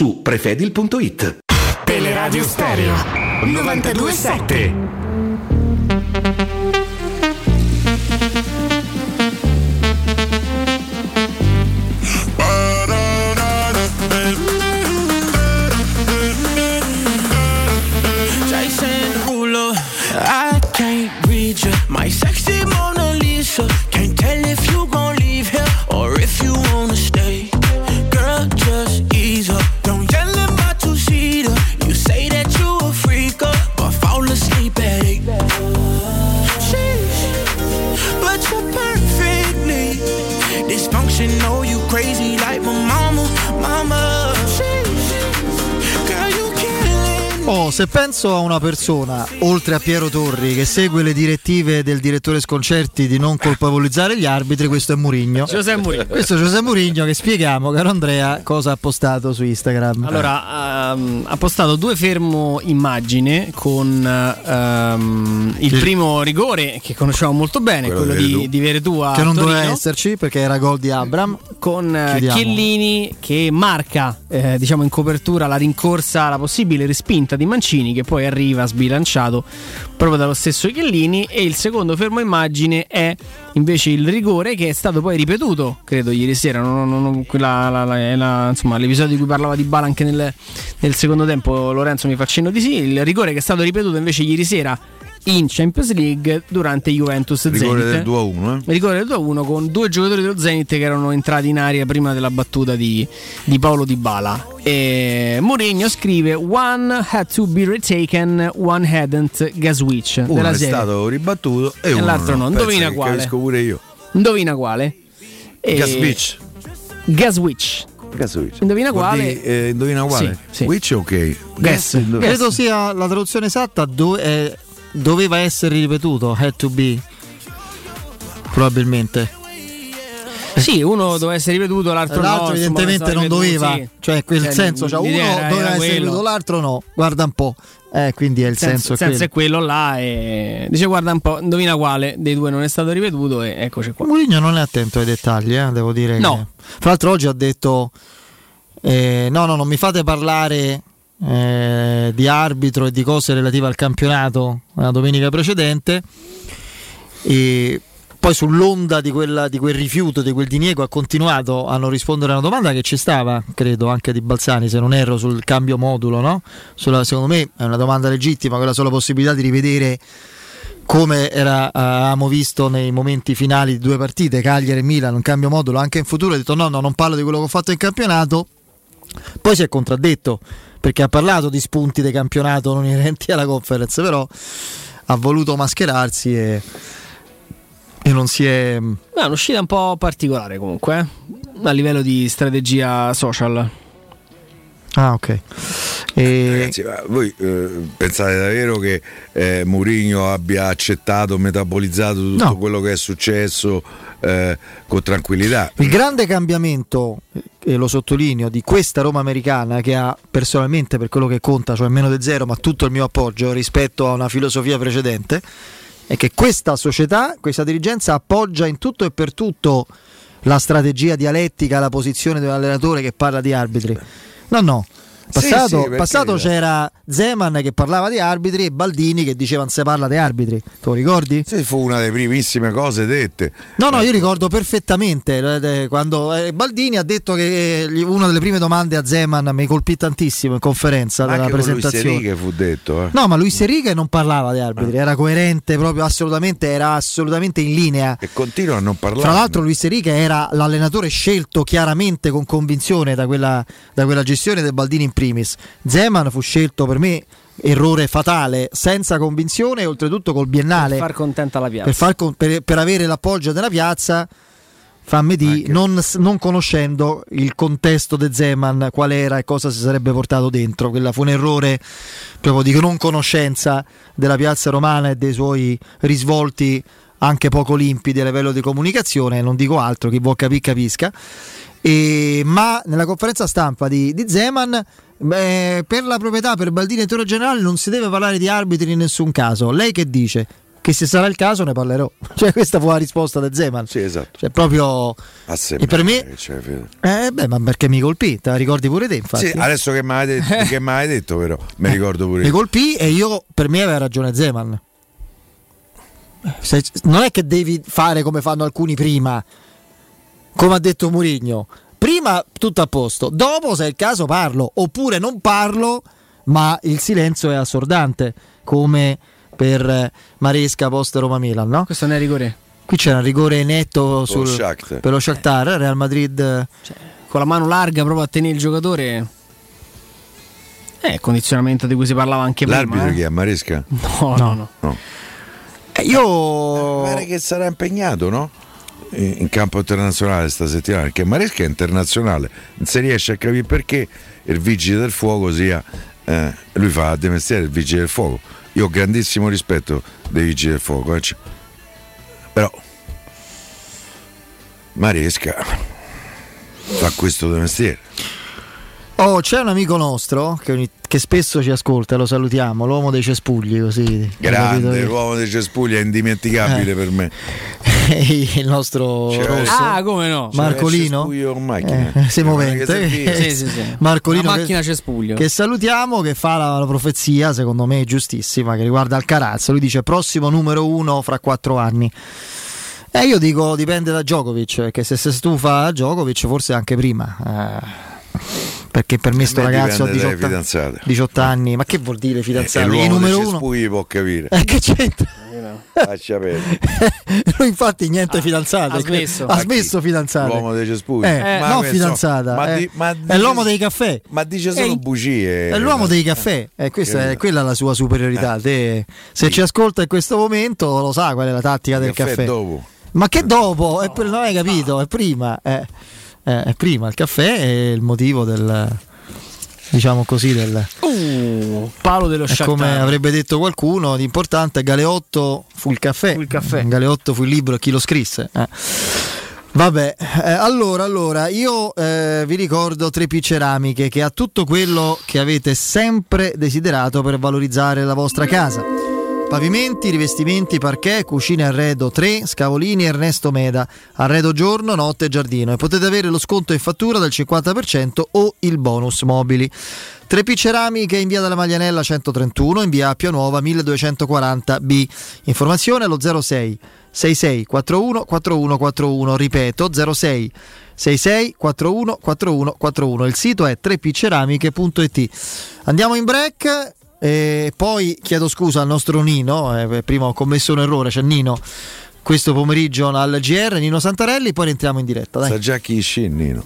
prefedil.it. Teleradio Stereo 927. Jason Derulo, I can't read you. My sexy Mona Lisa. Se penso a una persona, oltre a Piero Torri, che segue le direttive del direttore Sconcerti di non colpevolizzare gli arbitri, questo è Murigno. Giuseppe. Questo è Giuseppe Murigno che spieghiamo, caro Andrea, cosa ha postato su Instagram. Allora, ehm, ha postato due fermo immagine con ehm, il primo rigore che conosciamo molto bene, Quello quello, di di, Veretù. a che non Torino, doveva esserci perché era gol di Abram. con eh, Chiudiamo. Chiellini che marca eh, diciamo in copertura la rincorsa, la possibile respinta di Mancini che poi arriva sbilanciato proprio dallo stesso Chiellini e il secondo fermo immagine è invece il rigore che è stato poi ripetuto credo ieri sera. Non- non- la- la- la- insomma, l'episodio di cui parlava di Bala anche nel, nel secondo tempo Lorenzo mi fa cenno di sì. Il rigore che è stato ripetuto invece ieri sera in Champions League durante Juventus Rigore Zenit del 2 a 1. Eh? rigore del 2-1 con due giocatori dello Zenit che erano entrati in aria prima della battuta di, di Paolo Di Bala. E Mourinho scrive: One had to be retaken, one hadn't. Gaswitch Uno è serie. stato ribattuto e, uno l'altro no. Indovina che quale. Capisco pure io. Indovina quale? E- Gaswitch. Gaswitch. Gaswitch. Indovina quale? dire, eh, indovina quale? Sì, sì. Witch ok. Gas. indovina- Credo sia la traduzione esatta, do- eh, doveva essere ripetuto, had to be. Probabilmente. Sì, uno doveva essere ripetuto, l'altro, no. L'altro insomma, evidentemente non doveva, sì. cioè quel Cioè, senso, cioè uno era- doveva era essere ripetuto, l'altro no. Guarda un po'. Eh, quindi è il senso, il è senso è quello. quello là e dice guarda un po', indovina quale dei due non è stato ripetuto e eccoci qua. Mourinho non è attento ai dettagli, eh, devo dire. No. che- Fra l'altro oggi ha detto eh, no, no, non mi fate parlare eh, di arbitro e di cose relative al campionato la domenica precedente. E poi sull'onda di, quella- di quel rifiuto, di quel diniego, ha continuato a non rispondere a una domanda che ci stava, credo, anche di Balzani, se non erro, sul cambio modulo. No? Sulla- secondo me è una domanda legittima, quella sulla possibilità di rivedere come era, eh, avevamo visto nei momenti finali di due partite, Cagliari e Milan, un cambio modulo anche in futuro. Ha detto no, no, non parlo di quello che ho fatto in campionato. Poi si è contraddetto perché ha parlato di spunti di campionato non inerenti alla conference, però ha voluto mascherarsi e, e non si è. Beh, è un'uscita un po' particolare comunque, eh? a livello di strategia social. Ah, ok. E- Ragazzi, ma voi eh, pensate davvero che eh, Mourinho abbia accettato, metabolizzato tutto No. quello che è successo eh, con tranquillità? Il grande cambiamento, e lo sottolineo, di questa Roma americana che ha personalmente per quello che conta, cioè meno di zero, ma tutto il mio appoggio rispetto a una filosofia precedente, è che questa società, questa dirigenza appoggia in tutto e per tutto la strategia dialettica, la posizione dell'allenatore che parla di arbitri. No, no, passato, sì, perché- passato c'era Zeman che parlava di arbitri e Baldini che diceva non si parla di arbitri. Tu ricordi? Sì, fu una delle primissime cose dette. No, no, io ricordo perfettamente eh, quando eh, Baldini ha detto che eh, una delle prime domande a Zeman mi colpì tantissimo in conferenza della Luis presentazione. Enrique fu detto. eh. No, ma Luis Enrique non parlava di arbitri, era coerente proprio assolutamente, era assolutamente in linea. E continua a non parlare. Fra l'altro Luis Enrique era l'allenatore scelto chiaramente con convinzione da quella, da quella gestione del Baldini in primis. Zeman fu scelto per me errore fatale, senza convinzione e oltretutto col biennale. Per far contenta la piazza. per, far con- per- per avere l'appoggio della piazza, fammi di, non, non conoscendo il contesto di Zeman, qual era e cosa si sarebbe portato dentro. Quella fu un errore proprio di non conoscenza della piazza romana e dei suoi risvolti anche poco limpidi a livello di comunicazione, non dico altro, chi vuol capire capisca. E- ma nella conferenza stampa di, di Zeman beh, per la proprietà, per Baldini e Toro Generale non si deve parlare di arbitri in nessun caso. Lei che dice? Che se sarà il caso ne parlerò. Cioè, questa fu la risposta di Zeman. Sì, esatto. Cioè, proprio. A E per me- Fede. Eh, beh, ma perché mi colpì? Te la ricordi pure te, infatti. Sì, adesso che mi hai detto, che mi hai detto però, mi ricordo pure mi io. colpì e io, per me, aveva ragione Zeman. Se- non è che devi fare come fanno alcuni prima, come ha detto Murigno. Prima tutto a posto, dopo se è il caso parlo, oppure non parlo, ma il silenzio è assordante, come per eh, Maresca post Roma Milan, no? Questo non è rigore. Qui c'era un rigore netto sul- Shakhtar. per lo Shakhtar, Real Madrid. eh, Con la mano larga proprio a tenere il giocatore. È il condizionamento di cui si parlava anche L'arbitro prima. chi eh. è? Maresca? No, no, no. No. Eh, io. Pare che sarà impegnato, no? In in campo internazionale sta settimana, perché Maresca è internazionale, non si riesce a capire perché il vigile del fuoco sia. eh, lui fa di mestiere il vigile del fuoco. Io ho grandissimo rispetto dei vigili del fuoco, eh, però Maresca fa questo di mestiere. Oh, c'è un amico nostro che, ogni- che spesso ci ascolta, lo salutiamo, l'uomo dei cespugli, così. Grande, che- l'uomo dei cespugli è indimenticabile Eh. per me. il nostro C'è- rosso. Ah, come no? Marcolino. Macchina. Eh, sei Che movente. Sì, sì, sì. Marcolino Una che- macchina cespuglio. Che salutiamo, che fa la, la profezia, secondo me giustissima, che riguarda Alcaraz. Lui dice prossimo numero uno fra quattro anni. E io dico dipende da Djokovic, che se si stufa a Djokovic forse anche prima. Eh, perché per me sto ragazzo ha dipende dalle 18, fidanzate. 18 anni, ma che vuol dire E fidanzato? Il l'uomo numero dei uno? cespugli può capire. Eh, che c'entra? Lascia perdere. Lui infatti niente fidanzate. ha smesso. Ha smesso fidanzate. L'uomo dei cespugli. Eh, Ma no fidanzata. ma eh. di- ma è dice- l'uomo dei caffè. Ma dice solo Ehi, bugie. È l'uomo dei caffè, eh, questa è, quella è la sua superiorità. Te, se ci ascolta in questo momento, lo sa qual è la tattica del caffè caffè. dopo. Ma che dopo? È per- non hai capito? È prima. eh. Eh, è prima. Il caffè è il motivo del. Diciamo così, del, Uh, palo dello è come avrebbe detto qualcuno, l'importante Galeotto fu il caffè. Fu il caffè. Galeotto fu il libro e chi lo scrisse. eh. Vabbè, eh, allora, allora, io eh, vi ricordo 3P Ceramiche che ha tutto quello che avete sempre desiderato per valorizzare la vostra casa. Pavimenti, rivestimenti, parquet, cucine arredo 3, Scavolini Ernesto Meda, arredo giorno, notte e giardino e potete avere lo sconto in fattura del 50% o il bonus mobili. 3P Ceramiche in via della Maglianella 131, in via Appia Nuova 1240B. Informazione allo 06 66 41 41 41, ripeto 06 66 41 41 41. Il sito è 3pceramiche.it. Andiamo in break e poi chiedo scusa al nostro Nino, eh, prima ho commesso un errore, c'è Nino questo pomeriggio al GR, Nino Santarelli, poi rientriamo in diretta. Dai. Sa già chi Nino.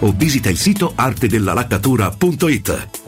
o visita il sito artedellalaccatura.it.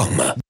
www.radioscoop.com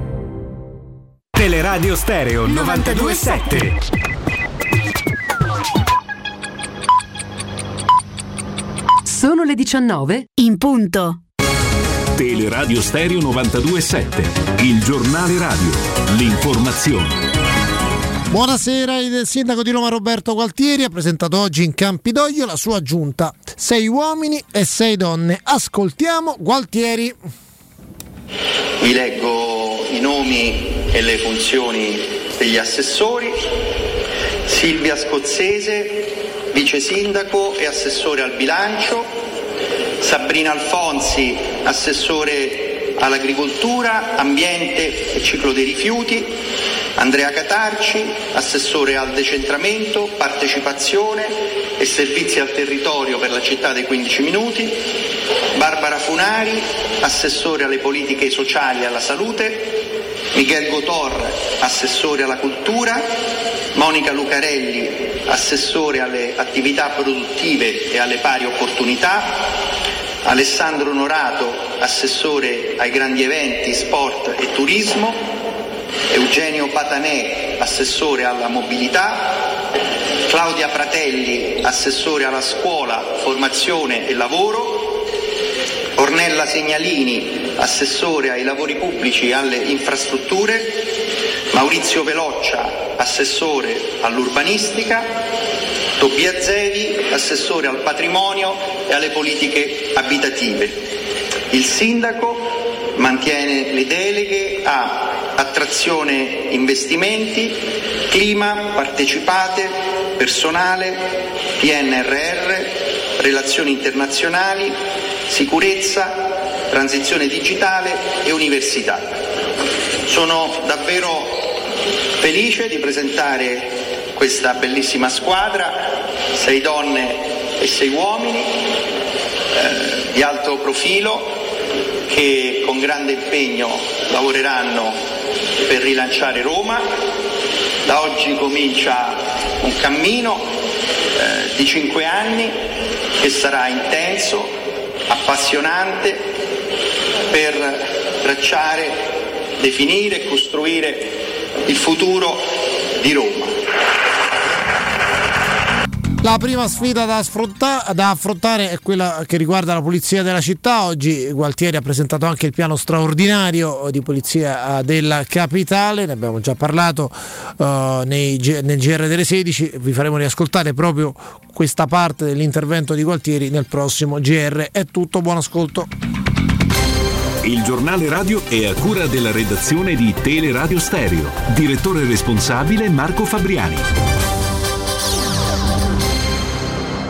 Teleradio Stereo 927. Sono le 19 in punto. Teleradio Stereo 927, il giornale radio, l'informazione. Buonasera, il sindaco di Roma Roberto Gualtieri ha presentato oggi in Campidoglio la sua giunta. Sei uomini e sei donne. Ascoltiamo Gualtieri. Vi leggo i nomi e le funzioni degli assessori. Silvia Scozzese, vice sindaco e assessore al bilancio. Sabrina Alfonsi, assessore all'agricoltura, ambiente e ciclo dei rifiuti. Andrea Catarci, assessore al decentramento, partecipazione, e servizi al territorio per la città dei 15 minuti, Barbara Funari, assessore alle politiche sociali e alla salute, Miguel Gotor, assessore alla cultura, Monica Lucarelli, assessore alle attività produttive e alle pari opportunità, Alessandro Norato, assessore ai grandi eventi, sport e turismo, Eugenio Patanè, assessore alla mobilità, Claudia Fratelli, assessore alla scuola, formazione e lavoro, Ornella Segnalini, assessore ai lavori pubblici e alle infrastrutture, Maurizio Veloccia, assessore all'urbanistica, Tobia Zevi, assessore al patrimonio e alle politiche abitative. Il sindaco mantiene le deleghe a attrazione investimenti, clima, partecipate, personale, PNRR, relazioni internazionali, sicurezza, transizione digitale e università. Sono davvero felice di presentare questa bellissima squadra, sei donne e sei uomini eh, di alto profilo che con grande impegno lavoreranno per rilanciare Roma. Da oggi comincia un cammino eh, di cinque anni che sarà intenso, appassionante per tracciare, definire e costruire il futuro di Roma. La prima sfida da, da, affrontare è quella che riguarda la pulizia della città. Oggi Gualtieri ha presentato anche il piano straordinario di pulizia eh, della capitale, ne abbiamo già parlato uh, nei, nel GR delle 16, vi faremo riascoltare proprio questa parte dell'intervento di Gualtieri nel prossimo GR. È tutto, buon ascolto. Il giornale radio è a cura della redazione di Teleradio Stereo. Direttore responsabile Marco Fabriani.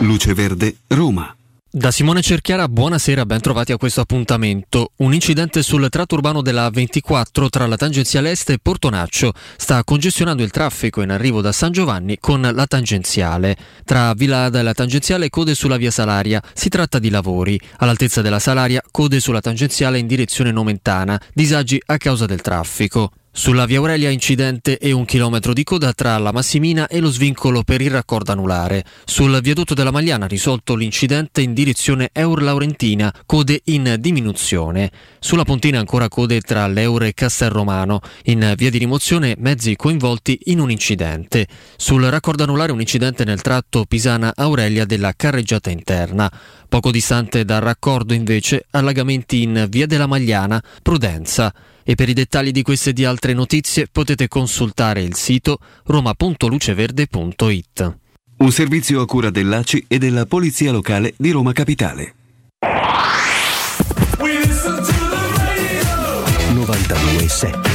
Luce Verde, Roma. Da Simone Cerchiara, buonasera, ben trovati a questo appuntamento. Un incidente sul tratto urbano della 24 tra la tangenziale est e Portonaccio sta congestionando il traffico in arrivo da San Giovanni con la tangenziale. Tra Villa Ada e la tangenziale code sulla via Salaria. Si tratta di lavori. All'altezza della Salaria code sulla tangenziale in direzione Nomentana. Disagi a causa del traffico. Sulla via Aurelia incidente e un chilometro di coda tra la Massimina e lo svincolo per il raccordo anulare. Sul viadotto della Magliana risolto l'incidente in direzione Eur-Laurentina, code in diminuzione. Sulla Pontina ancora code tra l'Eur e Castelromano. In via di rimozione mezzi coinvolti in un incidente. Sul raccordo anulare un incidente nel tratto Pisana-Aurelia della carreggiata interna. Poco distante dal raccordo invece allagamenti in via della Magliana, Prudenza. E per i dettagli di queste e di altre notizie potete consultare il sito roma.luceverde.it. Un servizio a cura dell'ACI e della Polizia Locale di Roma Capitale. 92.7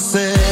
sunset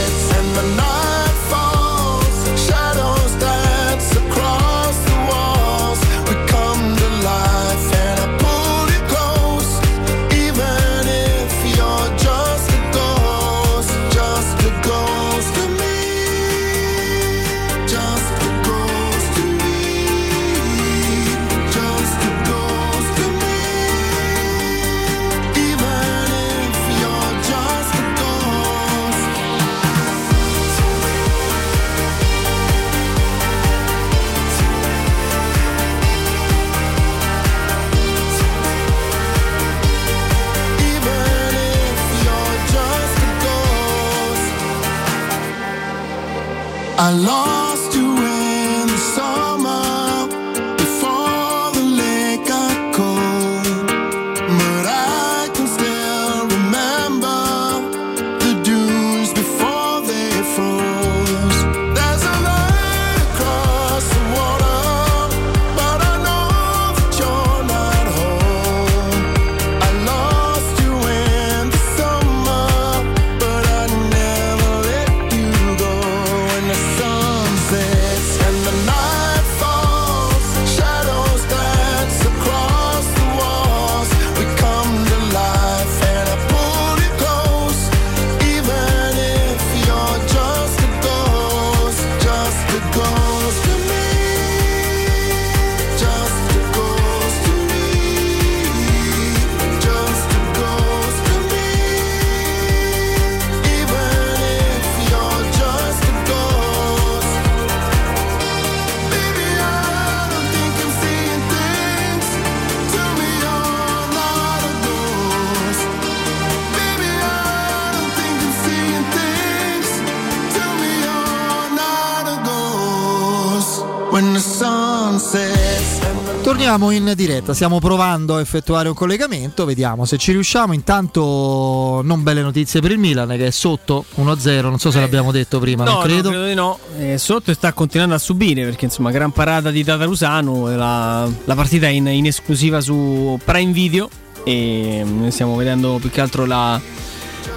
Torniamo in diretta, stiamo provando a effettuare un collegamento, vediamo se ci riusciamo. Intanto non belle notizie per il Milan che è sotto 1-0, non so se l'abbiamo detto prima, No, non credo. no, credo di no. Eh, sotto sta continuando a subire perché insomma gran parata di Tatarusano. e La, la partita è in, in esclusiva su Prime Video e noi stiamo vedendo più che altro la,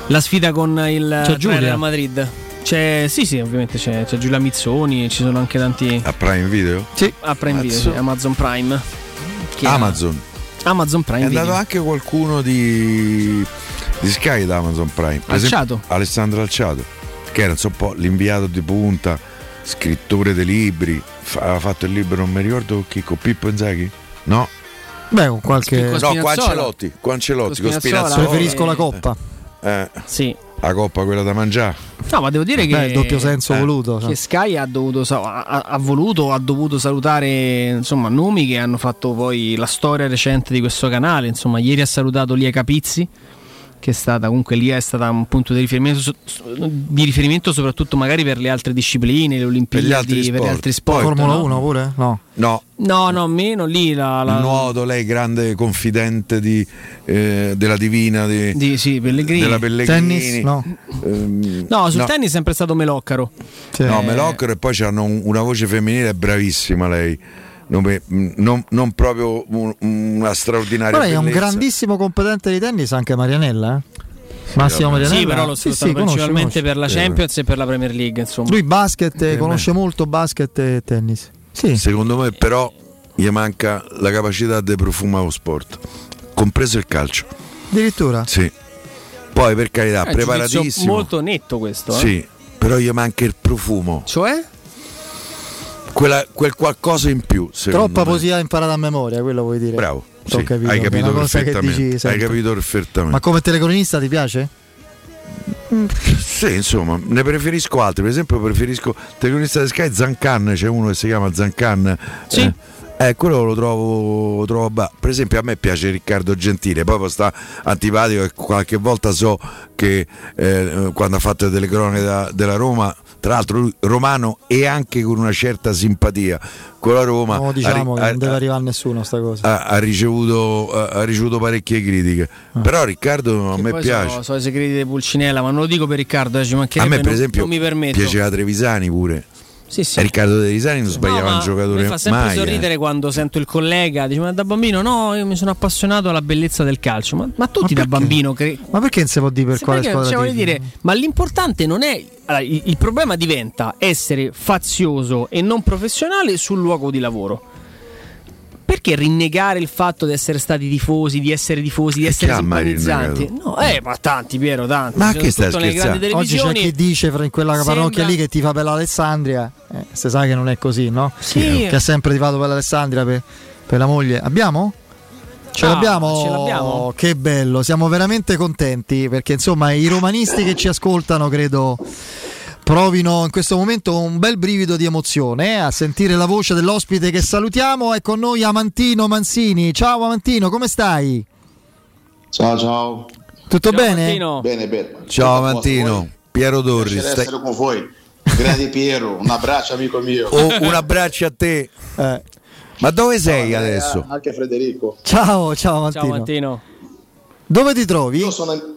la sfida con il? Real Madrid. C'è, sì, sì, ovviamente c'è, c'è Giulia Mizzoni, ci sono anche tanti. A Prime Video? Sì, a Prime Video, Cazzo. sì, Amazon Prime. Ha- Amazon. Amazon Prime È andato Video. anche qualcuno di, di Sky da Amazon Prime. Per Alciato. esempio, Alessandro Alciato, che era un po' l'inviato di punta, scrittore dei libri. Aveva fatto il libro, non mi ricordo chi, con Pippo Inzaghi? No. Beh, con qualche. no, con Ancelotti. Con Ancelotti, con Spinazzola. Preferisco la coppa. Eh, sì. La coppa quella da mangiare. No, ma devo dire Beh, che il doppio senso Eh. voluto. che Sky ha, dovuto, ha, ha voluto, ha dovuto salutare insomma, nomi che hanno fatto poi la storia recente di questo canale. Insomma, ieri ha salutato Lia Capizzi, che è stata comunque Lia è stata un punto di riferimento, di riferimento soprattutto magari per le altre discipline, le Olimpiadi, altri per gli sport. altri sport. Formula no? 1 pure? No. No, No, no, meno lì la, la- il nuoto, lei grande confidente di, eh, della Divina, di, di sì, Pellegrini. della Pellegrini. Tennis? No. Ehm, No, sul tennis è sempre stato Meloccaro. No, Meloccaro e poi c'hanno un- una voce femminile bravissima lei. Non, non- non proprio un- una straordinaria Ma lei è un grandissimo competente di tennis anche Marianella, eh? Massimo Marianella. Sì, però lo Sì, sì, principalmente conosce. per la Champions e per la Premier League. Insomma. Lui basket, Eh, conosce molto basket e tennis. Sì. Secondo me però gli manca la capacità di profumare lo sport, compreso il calcio. Addirittura. Sì. Poi per carità, giudizio preparatissimo. molto netto questo. eh. Sì, però gli manca il profumo. Cioè? Quella- quel qualcosa in più. Troppa me. poesia imparata a memoria, quello vuoi dire. Bravo. Sì, capito, hai capito perfettamente. hai capito perfettamente. Ma come telecronista ti piace? Sì, insomma, ne preferisco altri. Per esempio, preferisco telecronista di Sky Zancan, c'è uno che si chiama Zancan. Sì. Eh, eh, quello lo trovo, lo trovo ba- Per esempio, a me piace Riccardo Gentile, poi sta antipatico e qualche volta so che eh, quando ha fatto le telecronache da- della Roma, tra l'altro lui romano e anche con una certa simpatia con la Roma, No, diciamo ha, che non deve arrivare a nessuno sta cosa. ha- ha ricevuto, ha- ricevuto parecchie critiche. Però Riccardo a Che me poi piace. So, so i segreti di Pulcinella, ma non lo dico per Riccardo, eh, ci A me, per non- esempio, non mi permetto. piaceva Trevisani pure. Sì, sì. Riccardo Trevisani non No, sbagliava ma un giocatore mi fa sempre mai. eh. sorridere quando sento il collega dice ma da bambino no io mi sono appassionato alla bellezza del calcio ma, ma tutti da bambino cre- Ma perché non si può dire per Sì, quale perché, squadra cioè, dire, ma l'importante non è allora, il, il problema diventa essere fazioso e non professionale sul luogo di lavoro perché rinnegare il fatto di essere stati tifosi, di essere tifosi, di E essere simpatizzanti? No, eh, ma tanti, Piero, tanti. Ma che stai scherzando? Oggi c'è chi dice fra in quella Sembra- parrocchia lì che tifa per l'Alessandria. Eh, se sa che non è così, no? Sì. Che ha sempre tifato per l'Alessandria per, per la moglie. Abbiamo? Ce Ah, l'abbiamo? ce l'abbiamo? Che bello, siamo veramente contenti perché insomma i romanisti che ci ascoltano credo provino in questo momento un bel brivido di emozione eh, a sentire la voce dell'ospite che salutiamo. È con noi Amantino Mansini. Ciao Amantino, come stai? Ciao ciao. Tutto bene? Bene, bene. Ciao Tutto a posto, Mantino, voi? Piero Dorri. Stai- essere con voi. Grande Piero, un abbraccio amico mio. Oh, un abbraccio a te. Eh. Ma dove sei Ciao, adesso? Anche Federico. Ciao, ciao Amantino. Ciao Mantino. Dove ti trovi? Io, sono-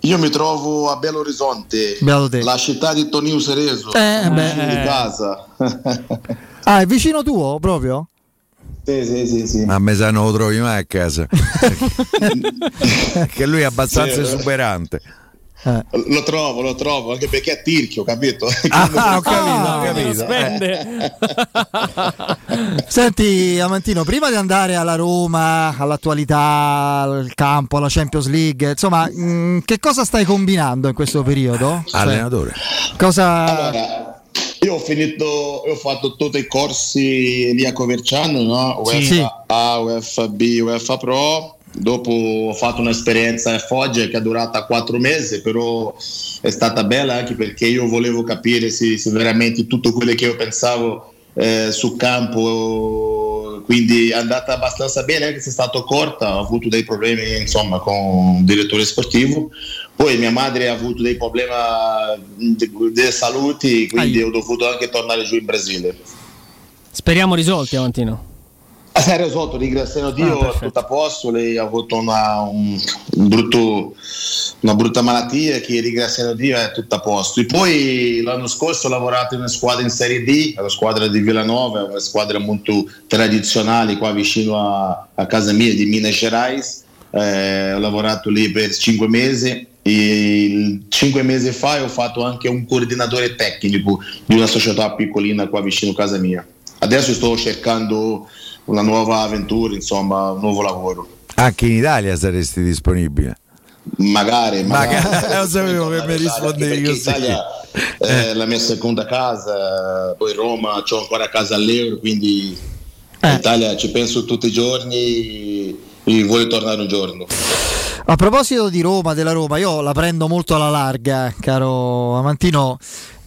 io mi trovo a Belo Horizonte, la città di Tonino Cerezo, Eh, beh. vicino di casa. Ah, è vicino tuo proprio? sì, sì, sì, sì. Ma a me sa non lo trovi mai a casa. che lui è abbastanza Sì. esuberante. Lo trovo, lo trovo, anche perché è tirchio, capito? Ah, ho capito, ho capito. spende. Senti Amantino, prima di andare alla Roma, all'attualità, al campo, alla Champions League, insomma, mh, che cosa stai combinando in questo periodo? Cioè, Allenatore. cosa... Allora, io ho finito, io ho fatto tutti i corsi lì a Coverciano, no? UEFA Sì. A, UEFA B, UEFA Pro. Dopo ho fatto un'esperienza a Foggia che è durata quattro mesi, però è stata bella anche perché io volevo capire se, se veramente tutto quello che io pensavo eh, sul campo, quindi è andata abbastanza bene, anche se è stato corta, ho avuto dei problemi insomma con il direttore sportivo. Poi mia madre ha avuto dei problemi di, di salute, quindi ho dovuto anche tornare giù in Brasile. Speriamo risolti, Avantino. Serio risolto, ringraziando Dio, ah, tutto a posto, lei ha avuto una, un, un brutto, una brutta malattia che ringraziando Dio è tutto a posto. E poi l'anno scorso ho lavorato in una squadra in Serie D, la squadra di Villanova, una squadra molto tradizionale qua vicino a, a casa mia di Minas Gerais. Eh, ho lavorato lì per cinque mesi e cinque mesi fa ho fatto anche un coordinatore tecnico di una società piccolina qua vicino a casa mia. Adesso sto cercando una nuova avventura, insomma, un nuovo lavoro. Anche in Italia saresti disponibile? Magari, magari. magari lo sapevo che mi rispondevi così. Italia è la mia seconda casa, poi Roma ho ancora casa all'euro, quindi eh. in Italia ci penso tutti i giorni e voglio tornare un giorno. A proposito di Roma, della Roma, io la prendo molto alla larga, caro Amantino.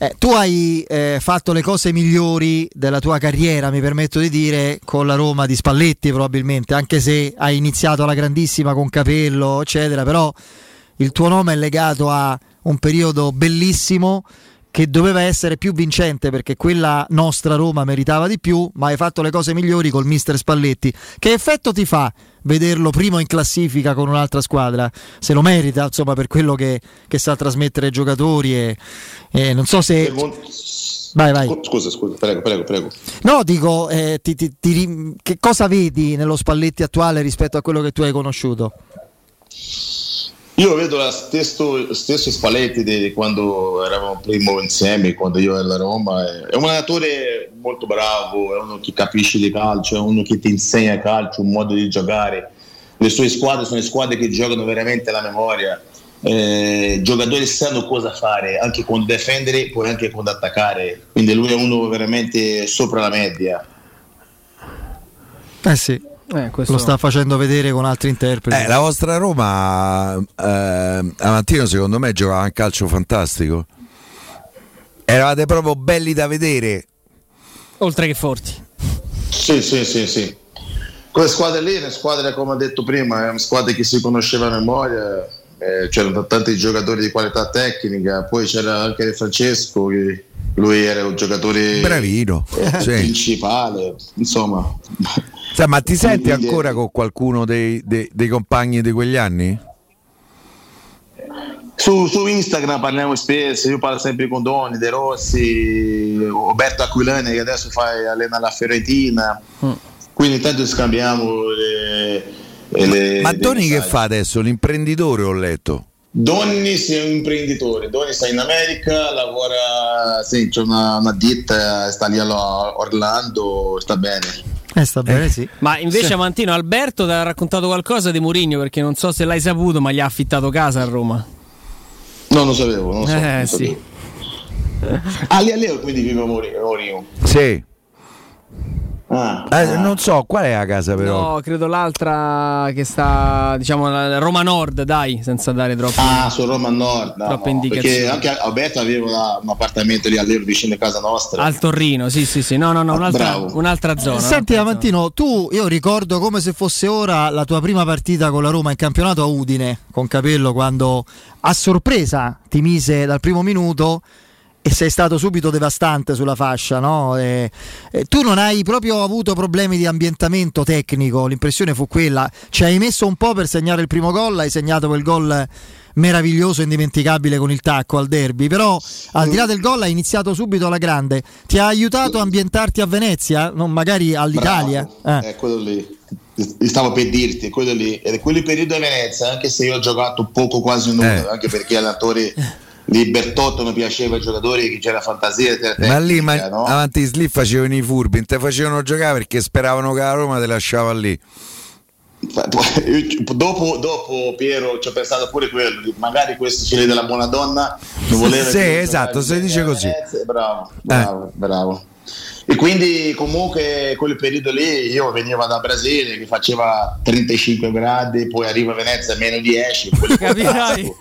Eh, tu hai eh, fatto le cose migliori della tua carriera, mi permetto di dire, con la Roma di Spalletti probabilmente, anche se hai iniziato alla grandissima con Capello, eccetera, però il tuo nome è legato a un periodo bellissimo che doveva essere più vincente perché quella nostra Roma meritava di più, ma hai fatto le cose migliori col mister Spalletti. Che effetto ti fa vederlo primo in classifica con un'altra squadra? Se lo merita, insomma, per quello che, che sa trasmettere ai giocatori e, e, non so se... Vai, vai. Scusa, scusa, prego, prego, prego. No, dico, eh, ti, ti, ti, che cosa vedi nello Spalletti attuale rispetto a quello che tu hai conosciuto? Io vedo lo stesso, stesso Spalletti di quando eravamo primo insieme, quando io ero a Roma. È un allenatore molto bravo, è uno che capisce di calcio, è uno che ti insegna calcio, un modo di giocare. Le sue squadre sono squadre che giocano veramente alla memoria. Eh, giocatori sanno cosa fare, anche quando difendere, poi anche quando attaccare. Quindi lui è uno veramente sopra la media. Eh sì, eh, questo... Lo sta facendo vedere con altri interpreti. Eh, la vostra Roma, eh, Amantino, secondo me giocava un calcio fantastico. Eravate proprio belli da vedere. Oltre che forti. Sì, sì, sì, sì. Quelle squadre lì, le squadre come ho detto prima, erano squadre che si conoscevano a memoria, eh, c'erano tanti giocatori di qualità tecnica, poi c'era anche Francesco che lui era un giocatore bravino eh, sì. principale, insomma. Cioè, ma ti senti ancora con qualcuno dei, dei, dei compagni di quegli anni? Su, su, Instagram parliamo spesso, io parlo sempre con Doni, De Rossi, Roberto Aquilani che adesso fa allena la Fiorentina, mm. quindi intanto scambiamo le, le, Ma Doni che fa adesso? L'imprenditore ho letto. Doni è un imprenditore, Doni sta in America, lavora, sì, c'è una, una ditta, sta lì a Orlando, sta bene. Eh, sta bene, eh. sì. Ma invece sì. Amantino Alberto ti ha raccontato qualcosa di Mourinho perché non so se l'hai saputo, ma gli ha affittato casa a Roma. No, non sapevo, non so. Eh, non sì. Ah, lì a Leo quindi vive Mourinho. Sì. Ah, eh, ah. Non so qual è la casa, però. No, credo l'altra che sta, diciamo, Roma Nord, dai, senza dare troppo. Ah, su Roma Nord. No, troppe indicazioni. Perché anche Alberto aveva un appartamento lì all'Ero vicino a casa nostra. Al Torrino, sì, sì, sì. No, no, no, un'altra, un'altra zona. Senti, un'altra Amantino, tu, io ricordo come se fosse ora la tua prima partita con la Roma in campionato a Udine, con Capello, quando a sorpresa ti mise dal primo minuto e sei stato subito devastante sulla fascia, no? E, e tu non hai proprio avuto problemi di ambientamento tecnico, l'impressione fu quella. Ci hai messo un po' per segnare il primo gol, hai segnato quel gol meraviglioso, indimenticabile con il tacco al derby, però al di là del gol hai iniziato subito alla grande. Ti ha aiutato a ambientarti a Venezia, non magari all'Italia? Bravo, eh. È quello lì. Stavo per dirti, quello lì. Ed è quel periodo a Venezia, anche se io ho giocato poco, quasi nulla, eh. anche perché allenatori lì Bertotto mi piaceva i giocatori che c'era fantasia tecnica, ma lì ma no? avanti lì facevano i furbi non te facevano giocare perché speravano che la Roma te lasciava lì. Dopo, dopo Piero ci ho pensato pure quello magari questo ce l'è della buona donna non voleva sì esatto se dice così. Venezia, bravo bravo, eh. bravo e quindi comunque quel periodo lì io venivo da Brasile che faceva 35 gradi poi arriva a Venezia a meno 10 capirai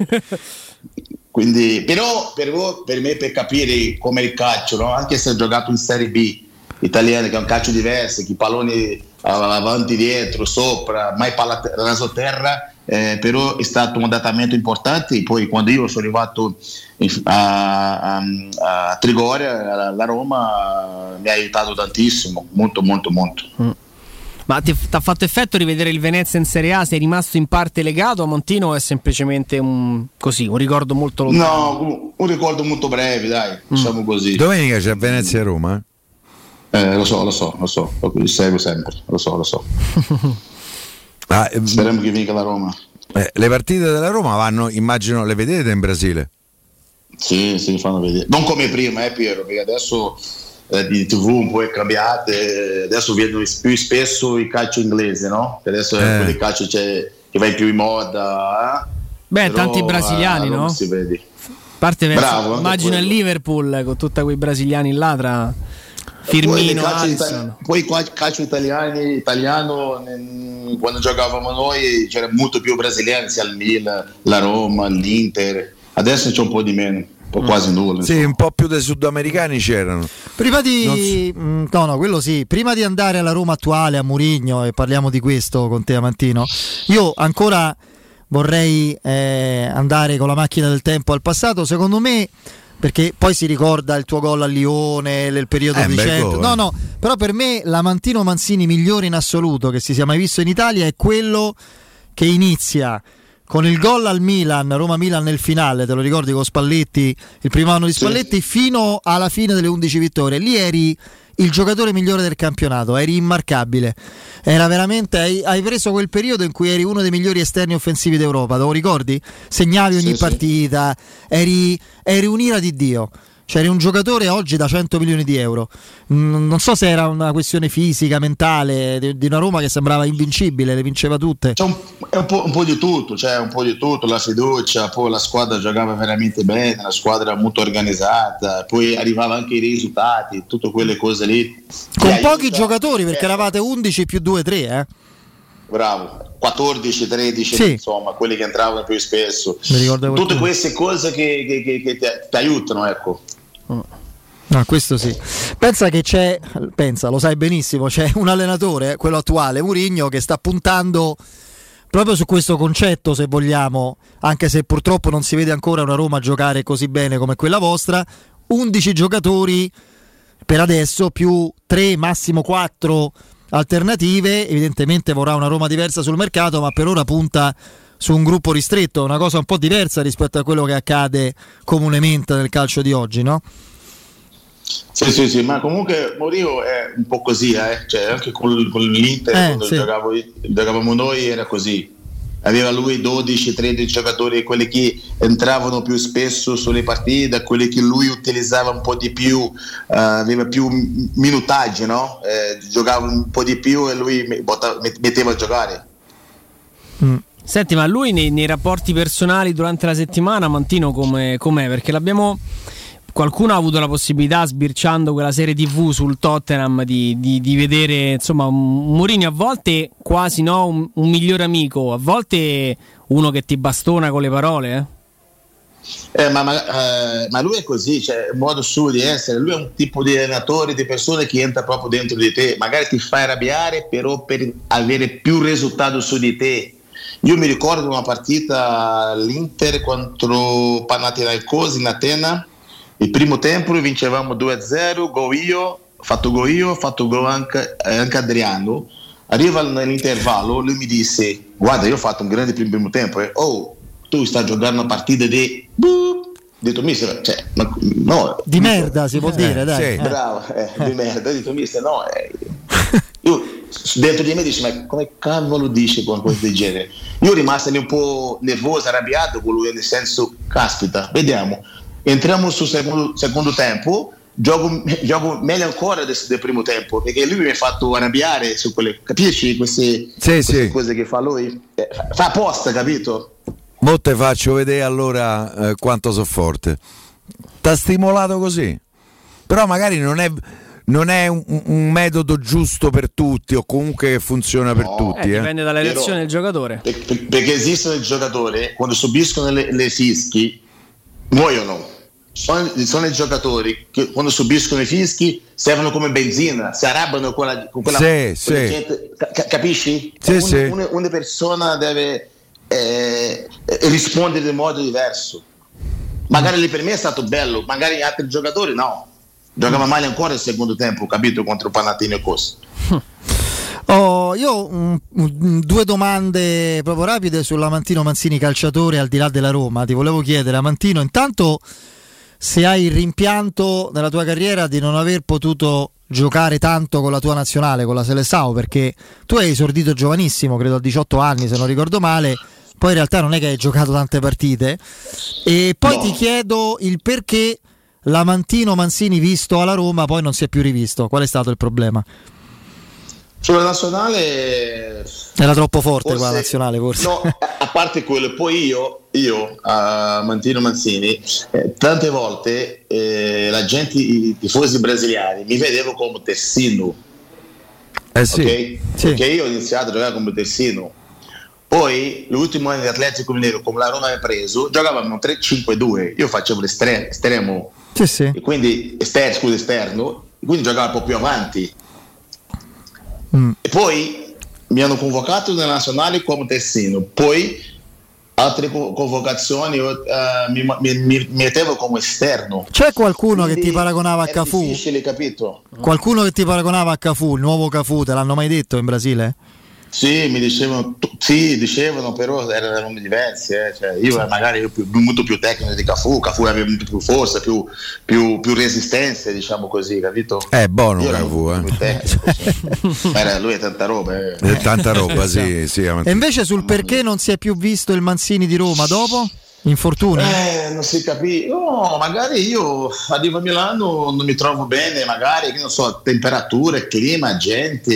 quindi, però per, voi, per, me per capire come il calcio, no? anche se ho giocato in Serie B italiana che è un calcio diverso, che palloni avanti, dietro, sopra, mai palla raso terra, eh, però è stato un adattamento importante. Poi quando io sono arrivato a, a, a Trigoria, la, la, Roma mi ha aiutato tantissimo, molto molto molto. Mm. Ma ti ha fatto effetto rivedere il Venezia in Serie A? Sei rimasto in parte legato a Montino o è semplicemente un, così, un ricordo molto lontano? No, un, ricordo molto breve, dai, mm. diciamo così. Domenica c'è Venezia Roma? Eh, lo so, lo so, lo so, lo seguo sempre, lo so, lo so. ah, ehm, Speriamo che vinca la Roma. Eh, le partite della Roma vanno, immagino, le vedete in Brasile? Sì, sì, fanno vedere. Non come prima, eh, Piero, perché adesso eh, di TV un po' cambiate, adesso vedo più spesso il calcio inglese, no? Adesso eh. è quel calcio che va più in moda. Eh? Beh, Però, tanti brasiliani, no? Si vede. Parte verso, Bravo, immagino il Liverpool con tutti quei brasiliani là tra Firmino, poi, calcio, poi calcio italiano, italiano quando giocavamo noi c'era molto più brasiliani, sia il Milan, la Roma, l'Inter. Adesso c'è un po' di meno po' quasi nulla. Sì, un po' più dei sudamericani c'erano. Prima di so... Mm, no, no, quello sì, prima di andare alla Roma attuale a Murigno e parliamo di questo con te Amantino. Io ancora vorrei eh, andare con la macchina del tempo al passato, secondo me perché poi si ricorda il tuo gol a Lione, il periodo eh, precedente. No, no, però per me l'Amantino Manzini migliore in assoluto che si sia mai visto in Italia è quello che inizia con il gol al Milan, Roma-Milan nel finale, te lo ricordi con Spalletti, il primo anno di Spalletti, sì. fino alla fine delle 11 vittorie. Lì eri il giocatore migliore del campionato, eri immarcabile. Era veramente. Hai, hai, preso quel periodo in cui eri uno dei migliori esterni offensivi d'Europa, te lo ricordi? Segnavi ogni sì, partita, sì. Eri, eri un'ira di Dio. C'era un giocatore oggi da 100 milioni di euro. Non so se era una questione fisica, mentale, di una Roma che sembrava invincibile, le vinceva tutte. C'è un, un, po', un po', di tutto, cioè un po' di tutto, la fiducia, poi la squadra giocava veramente bene, la squadra molto organizzata, poi arrivavano anche i risultati, tutte quelle cose lì. Con pochi aiuta. giocatori, perché eh. eravate 11 più 2, 3, eh? Bravo, 14, 13, sì. insomma, quelli che entravano più spesso. Tutte queste cose che, che, che, che ti aiutano, ecco. No, questo sì. Pensa che c'è, pensa, lo sai benissimo, c'è un allenatore, quello attuale, Murigno, che sta puntando proprio su questo concetto, se vogliamo, anche se purtroppo non si vede ancora una Roma giocare così bene come quella vostra, 11 giocatori per adesso più 3, massimo 4 alternative, evidentemente vorrà una Roma diversa sul mercato, ma per ora punta su un gruppo ristretto, una cosa un po' diversa rispetto a quello che accade comunemente nel calcio di oggi, no? Sì, sì, sì, ma comunque Morio è un po' così, eh? cioè, anche con, con l'Inter eh, quando sì. giocavo, giocavamo noi era così. Aveva lui 12-13 giocatori, quelli che entravano più spesso sulle partite, quelli che lui utilizzava un po' di più, uh, aveva più minutaggi, no? eh, giocava un po' di più e lui metteva a giocare. Mm. Senti, ma lui nei, nei, rapporti personali durante la settimana, Mantino, come, com'è? Perché l'abbiamo. Qualcuno ha avuto la possibilità, sbirciando quella serie TV sul Tottenham, di, di, di vedere insomma un Mourinho a volte quasi no, un, un migliore amico, a volte uno che ti bastona con le parole. Eh? Eh, ma, ma, eh, ma, lui è così, cioè, il modo suo di essere, lui è un tipo di allenatore, di persone che entra proprio dentro di te, magari ti fa arrabbiare, però per avere più risultato su di te io mi ricordo una partita l'Inter contro Panathinaikos in Atena, il primo tempo vincevamo 2-0, gol io, fatto gol io, fatto gol anche, eh, anche Adriano. Arriva nell'intervallo, lui mi disse, guarda io ho fatto un grande primo tempo, eh. oh, tu stai giocando una partita di... Boop. detto mister, cioè, ma, no, di merda si può eh, dire, dai. Sì. Bravo, eh, di merda, detto mister, no, eh. io dentro di me dice ma come cavolo dice qualcosa del genere? Io rimasto un po' nervoso arrabbiato con lui nel senso caspita vediamo. Entriamo sul secondo, secondo tempo gioco, gioco, meglio ancora del, del, primo tempo. Perché lui mi ha fatto arrabbiare su quelle capisci queste, sì, queste sì. cose che fa lui? Eh, fa apposta capito? Mo te faccio vedere allora eh, quanto so forte. T'ha stimolato così? Però magari non è non è un, un, metodo giusto per tutti o comunque funziona per tutti. Eh, eh. Dipende dalle reazioni del giocatore. Perché esistono i giocatori, quando subiscono le, le fischi, muoiono. Sono, sono, i giocatori che quando subiscono i fischi servono come benzina, si arrabbiano con, la, con quella, sì, sì. gente, capisci? Sì, una, una, una, persona deve eh, rispondere in modo diverso. Magari lì per me è stato bello, magari altri giocatori no. Giocava male ancora il secondo tempo, capito, contro Panathinaikos. Oh, io um, due domande proprio rapide sull'Amantino Manzini calciatore al di là della Roma. Ti volevo chiedere, Amantino, intanto se hai il rimpianto nella tua carriera di non aver potuto giocare tanto con la tua nazionale, con la Selesao, perché tu hai esordito giovanissimo, credo a 18 anni se non ricordo male, poi in realtà non è che hai giocato tante partite. E poi no. ti chiedo il perché l'Amantino Manzini visto alla Roma poi non si è più rivisto. Qual è stato il problema? Sulla nazionale era troppo forte forse, quella nazionale forse. No, a parte quello, poi io, io a Mantino Manzini, eh, tante volte eh, la gente, i tifosi brasiliani mi vedevo come terzino. Eh sì. Okay? sì. Perché io ho iniziato a giocare come terzino. Poi l'ultimo anno di Atletico Mineiro, come la Roma mi ha preso, giocavamo 3-5-2. Io facevo l'estremo. Sì, sì. E quindi esterno, scusa, esterno, quindi giocavo un po' più avanti Mm. E poi mi hanno convocato nella nazionale come terzino, poi altre convocazioni uh, mi, mi, mi, mettevo come esterno. C'è qualcuno Quindi che ti paragonava a Cafu? Difficile, capito? Qualcuno che ti paragonava a Cafu, il nuovo Cafu, te l'hanno mai detto in Brasile? Sì, mi dicevano, sì, dicevano, però erano nomi diversi. Eh. Cioè, io sì. magari più, molto più tecnico di Cafu, Cafu aveva molto più forza, più, più, più resistenza, diciamo così, capito? È buono Cafu, eh. Tecnico, sì. era, lui è tanta roba. Eh. È tanta roba, sì, sì. E invece sul perché non si è più visto il Manzini di Roma dopo? Infortuni? Eh, non si capisce. No, magari io arrivo a Milano, non mi trovo bene, magari, che non so, temperature, clima, gente.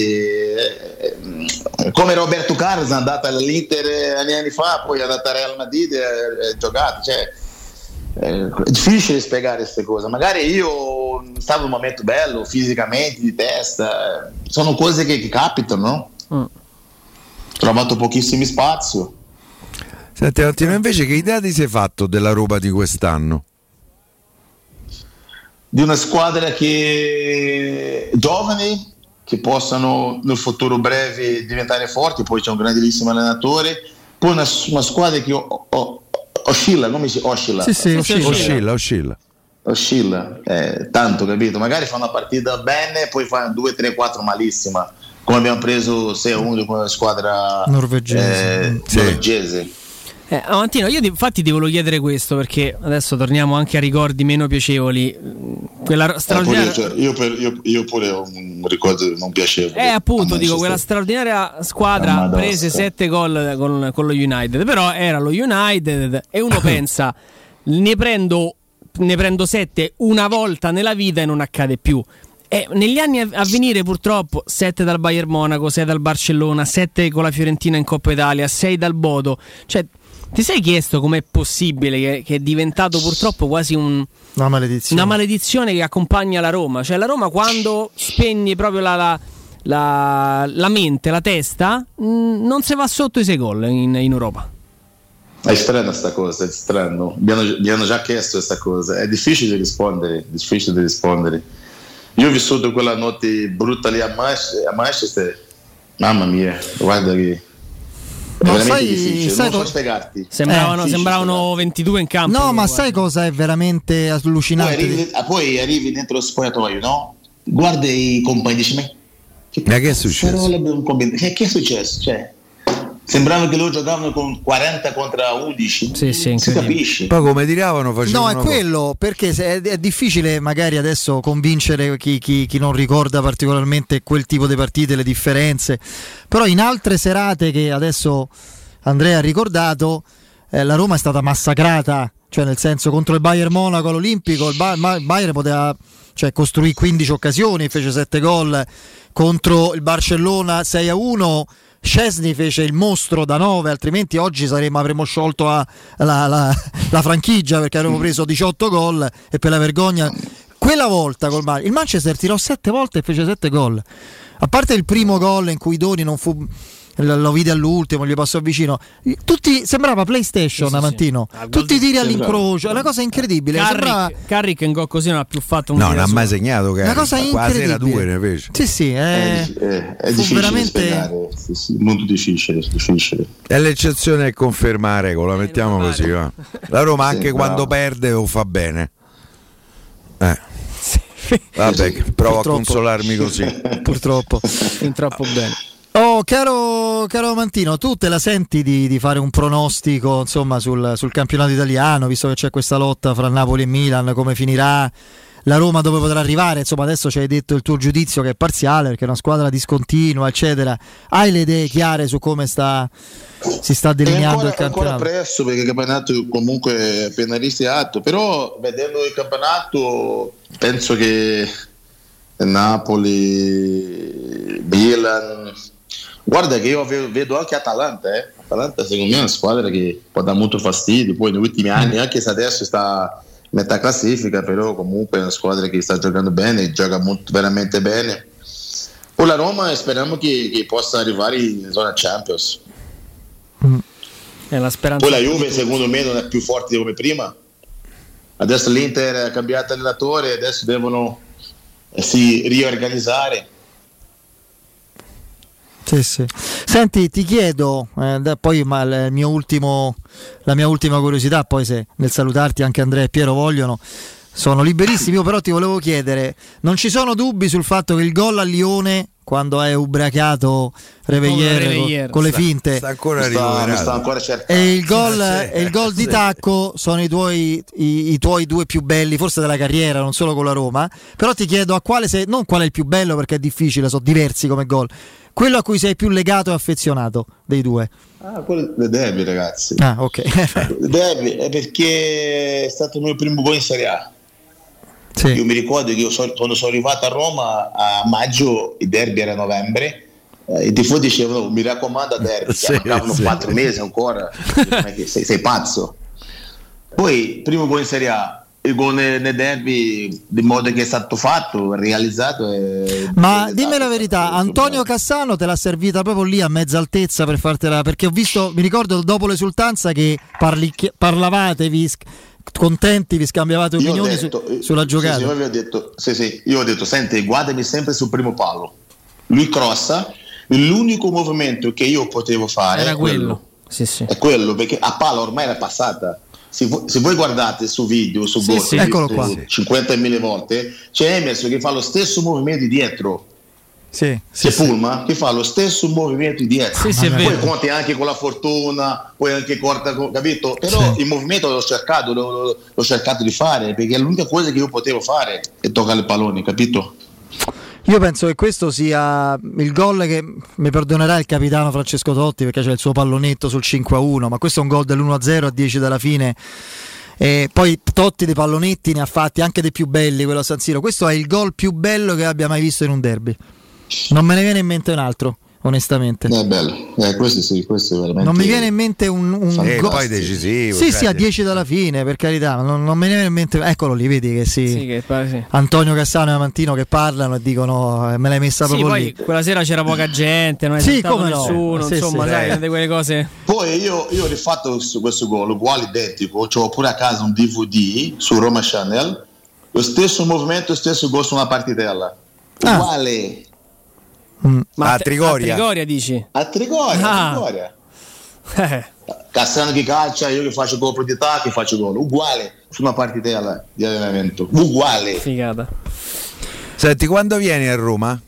Eh, come Roberto Carlos è andato all'Inter anni, anni fa, poi è andato a Real Madrid e ha giocato. Cioè, è difficile spiegare queste cose. Magari io stavo in un momento bello, fisicamente, di testa. Sono cose che, che capitano, no? Mm. Ho trovato pochissimi spazi. Senti, Martino, invece che idea ti sei fatto della Roma di quest'anno? Di una squadra che giovani che possano nel futuro breve diventare forti, poi c'è un grandissimo allenatore, poi una, una squadra che o, o, oscilla, come si oscilla? Sì, sì, oscilla. oscilla, oscilla. Oscilla, eh, tanto capito? Magari fa una partita bene, poi fa 2, 3, 4 malissima, come abbiamo preso 6-1 con la squadra norvegese. Eh, sì. norvegese. Eh, Amantino, io infatti ti volevo chiedere questo perché adesso torniamo anche a ricordi meno piacevoli. Quella straordinaria... Eh, pure, io, cioè, io, per, io, io, pure ho un ricordo non piacevole. Eh, appunto, dico, quella straordinaria squadra prese 7 gol con, con, lo United, però era lo United e uno pensa, ne prendo, ne prendo 7 una volta nella vita e non accade più. Eh, negli anni a venire purtroppo 7 dal Bayern Monaco, 6 dal Barcellona, 7 con la Fiorentina in Coppa Italia, 6 dal Bodo. Cioè, ti sei chiesto com'è possibile che, che, è diventato purtroppo quasi un, una, maledizione. una, maledizione. che accompagna la Roma? Cioè la Roma quando spegne proprio la, la, la, la mente, la testa, mh, mm, non si va sotto i sei gol in, in Europa. È strana sta cosa, è strano. Mi hanno, mi hanno già chiesto questa cosa. È difficile rispondere, difficile rispondere. Io ho vissuto quella notte brutta lì a Manchester. Mamma mia, guarda che ma sai, sai non so spiegarti. Sembravano, eh, sembravano 22 in campo. No, ma sai cosa è veramente allucinante? Poi arrivi, ah, poi arrivi dentro lo spogliatoio, no? Guarda i compagni, dici, ma che, ma che è successo? Che, che è successo? Cioè, Sembrava che loro giocavano con 40 contro 11. Sì, sì, si capisce. Poi come tiravano facevano. No, è quello, perché è, è, difficile magari adesso convincere chi, chi, chi, non ricorda particolarmente quel tipo di partite, le differenze. Però in altre serate che adesso Andrea ha ricordato, eh, la Roma è stata massacrata. Cioè, nel senso, contro il Bayern Monaco all'Olimpico, il, ba- il Bayern poteva cioè, costruire 15 occasioni, fece 7 gol contro il Barcellona 6 a 1 Scesni fece il mostro da 9, altrimenti oggi saremmo, avremmo sciolto la, la, la, la franchigia perché avremmo preso 18 gol e per la vergogna. Quella volta col Mar- il Manchester tirò 7 volte e fece 7 gol. A parte il primo gol in cui Doni non fu lo vide all'ultimo, gli passò vicino. Tutti, sembrava PlayStation sì, Amantino. Sì. Tutti i tiri all'incrocio, è una cosa incredibile. Carrick, sembrava... Carrick in gol così non ha più fatto un No, non ha mai segnato Carrick. Una cosa incredibile. Quasi due ne fece. Sì, sì, è, è, è, è difficile veramente sì, sì, molto difficile, difficile. È l'eccezione che conferma la regola, mettiamo così, va. La Roma anche quando perde o fa bene. Eh. Vabbè, provo Purtroppo. a consolarmi così. Purtroppo. Fin troppo bene. Oh, caro, caro Mantino, tu te la senti di, di fare un pronostico insomma, sul, sul, campionato italiano, visto che c'è questa lotta fra Napoli e Milan, come finirà la Roma, dove potrà arrivare? Insomma, adesso ci hai detto il tuo giudizio che è parziale perché è una squadra discontinua, eccetera. Hai le idee chiare su come sta, si sta delineando ancora, il campionato? È ancora presto perché il campionato comunque è appena iniziato, però vedendo il campionato penso che Napoli, Milan Guarda che io vedo anche Atalanta, eh. Atalanta secondo me è una squadra che può dare molto fastidio, poi negli ultimi anni, anche se adesso sta metà classifica, però comunque è una squadra che sta giocando bene, gioca molto, veramente bene. Poi la Roma speriamo che, che possa arrivare in zona Champions. Mm. È la speranza. Poi la Juve secondo me non è più forte come prima. Adesso l'Inter ha cambiato allenatore, adesso devono eh, si riorganizzare sì, sì. Senti, ti chiedo, eh, poi ma ultimo, la mia ultima curiosità, poi se nel salutarti anche Andrea e Piero vogliono, sono liberissimi, io però ti volevo chiedere, non ci sono dubbi sul fatto che il gol a Lione quando è ubriacato Revegliere con, con, le finte sta, ancora sta, sta ancora e il gol, e il gol di Tacco sono i tuoi, i, i tuoi, due più belli forse della carriera non solo con la Roma però ti chiedo a quale sei non qual è il più bello perché è difficile sono diversi come gol quello a cui sei più legato e affezionato dei due? Ah, quello derby, ragazzi. Ah, ok. derby è perché è stato il mio primo gol in Serie A. Sì. Io mi ricordo che io so, quando sono arrivato a Roma a maggio, il derby era a novembre, eh, i tifosi dicevano mi raccomando a derby, sì, mancavano sì. quattro mesi ancora, sei, sei pazzo. Poi, primo gol in Serie A, il gol nel, nel derby di modo che è stato fatto, realizzato. E Ma dimmi la verità, Antonio Cassano te l'ha servita proprio lì a mezza altezza per fartela, perché ho visto, mi ricordo dopo l'esultanza che parli, parlavate, vi, contenti, vi scambiavate opinioni detto, su, sulla giocata. Sì, sì, io, detto, sì, sì, io ho detto, senti, guardami sempre sul primo palo. Lui crossa, l'unico movimento che io potevo fare era quello. quello. Sì, sì. È quello, perché a palla ormai era passata se voi, se voi, guardate su video, su sì, sì, 50.000 volte, c'è Emerson che fa lo stesso movimento dietro. Sì, sì, Pulma che fa lo stesso movimento dietro. Sì, poi conti anche con la fortuna, poi anche corta, capito? Però il movimento l'ho cercato, l'ho, l'ho cercato di fare perché è l'unica cosa che io potevo fare è toccare il pallone, capito? Io penso che questo sia il gol che mi perdonerà il capitano Francesco Totti perché c'è il suo pallonetto sul 5-1, ma questo è un gol dell'1-0 a 10 dalla fine. E poi Totti dei pallonetti ne ha fatti anche dei più belli quello a San Siro. Questo è il gol più bello che abbia mai visto in un derby. Non me ne viene in mente un altro onestamente. È bello, eh, questo sì, questo è veramente. Non mi viene in mente un, un eh, go- poi decisivo. Sì, cioè, sì, a 10 dalla fine, per carità, non, non, me ne viene in mente. Eccolo lì, vedi che sì. sì, che pare, sì. Antonio Cassano e Amantino che parlano e dicono eh, me l'hai messa proprio poi lì. Quella sera c'era poca gente, non è sì, come nessuno, no. insomma, sai, sì. quelle cose. Poi io, io ho rifatto questo, questo gol uguale identico, ho pure a casa un DVD su Roma Channel, lo stesso movimento, lo stesso gol su una partitella. Ah. Uguale. Mm. Ma a Trigoria. A Trigoria dici? A Trigoria, ah. a Trigoria. Eh. Cassano che calcia, io che faccio gol di che faccio gol. Uguale su una partitella di allenamento. Uguale. Figata. Senti, quando vieni a Roma?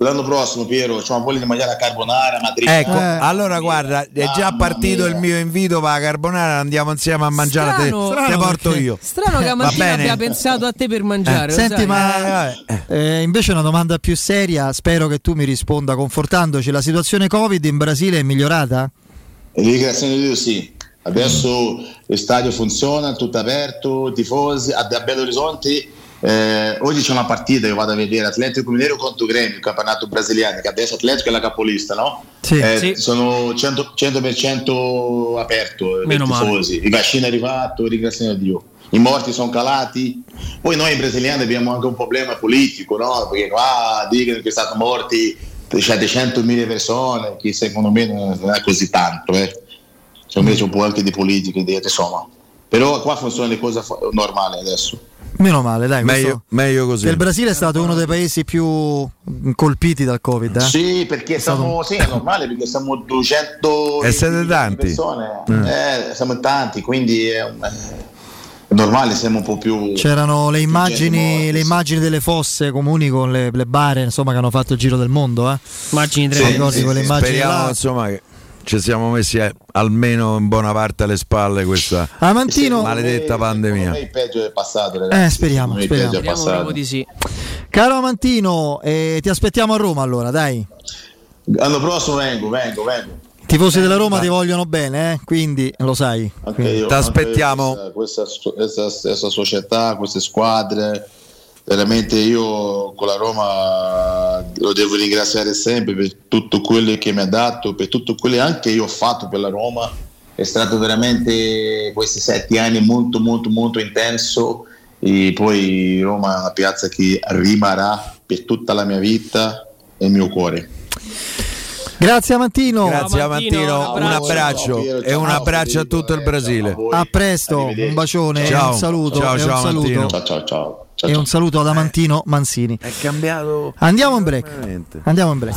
L'anno prossimo, Piero, c'ho una voglia di mangiare la carbonara, Madrid. Ecco, eh. allora guarda, è già partito mia. il mio invito per la carbonara, andiamo insieme a mangiare, strano, te, te porto io. Strano che Amattina abbia pensato a te per mangiare. Eh. Senti, ma eh, eh, invece una domanda più seria, spero che tu mi risponda confortandoci, la situazione Covid in Brasile è migliorata? Ringraziando Dio sì. Adesso il stadio funziona, tutto aperto, tifosi, a Belo Horizonte eh, oggi c'è una partita, io vado a vedere Atletico Mineiro contro Grêmio, il campionato brasiliano, che adesso Atletico è la capolista, no? Sì, eh, sì. Sono 100%, 100% aperto, i tifosi, il vaccino è arrivato, ringraziamo Dio. I morti sono calati, poi noi brasiliani abbiamo anche un problema politico, no? Perché qua dicono che sono morti cioè, 100.000 persone, che secondo me non è così tanto. Eh. Secondo me c'è un po' anche di politica dietro, insomma. Però qua funzionano le cose normali adesso. Meno male, dai. Meglio, meglio così. Il Brasile è stato uno dei paesi più colpiti dal Covid. Eh? Sì, perché è siamo, sì, è normale perché siamo 200 e siete tanti. persone, mm. eh, siamo tanti, quindi è, è, normale, siamo un po' più. C'erano le immagini, le immagini delle fosse comuni con le, le, bare, insomma, che hanno fatto il giro del mondo. Eh? Immagini sì, sì, sì, Speriamo, là. insomma, che ci siamo messi eh, almeno in buona parte alle spalle questa Amantino, maledetta me, pandemia. il peggio è passato, ragazzi. Eh, speriamo, speriamo. speriamo di sì. Caro Amantino, eh, ti aspettiamo a Roma allora, dai. L'anno prossimo vengo, vengo, vengo. I tifosi della Roma ti vogliono bene, eh? quindi lo sai. Ti aspettiamo. Questa, questa, questa società, queste squadre veramente io con la Roma lo devo ringraziare sempre per tutto quello che mi ha dato, per tutto quello che anche io ho fatto per la Roma. È stato veramente questi sette anni molto molto molto intenso e poi Roma è una piazza che rimarrà per tutta la mia vita e il mio cuore. Grazie Amantino. Grazie Amantino, un abbraccio e un abbraccio a tutto il Brasile. A presto, un bacione, ciao. un saluto. Ciao, ciao, un saluto. ciao, ciao, ciao. E un saluto ad Amantino Mansini. È cambiato. Andiamo in break. Andiamo in break.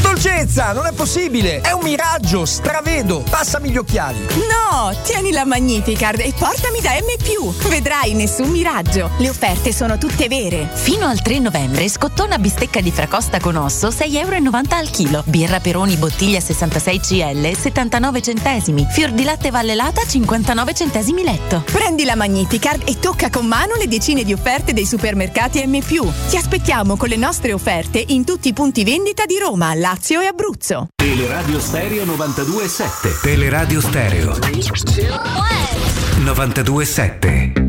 Dolcezza, non è possibile! È un miraggio, stravedo! Passami gli occhiali! No! Tieni la Magnificard e portami da M. Vedrai nessun miraggio. Le offerte sono tutte vere. Fino al 3 novembre, scottona bistecca di fracosta con osso 6,90 euro al chilo. Birra Peroni bottiglia 66 CL 79 centesimi. Fior di latte vallelata 59 centesimi letto. Prendi la Magnificard e tocca con mano le decine di offerte dei supermercati M. Ti aspettiamo con le nostre offerte in tutti i punti vendita di Roma, Lazio e Abruzzo. Teleradio Stereo 92.7 Teleradio Stereo. 92.7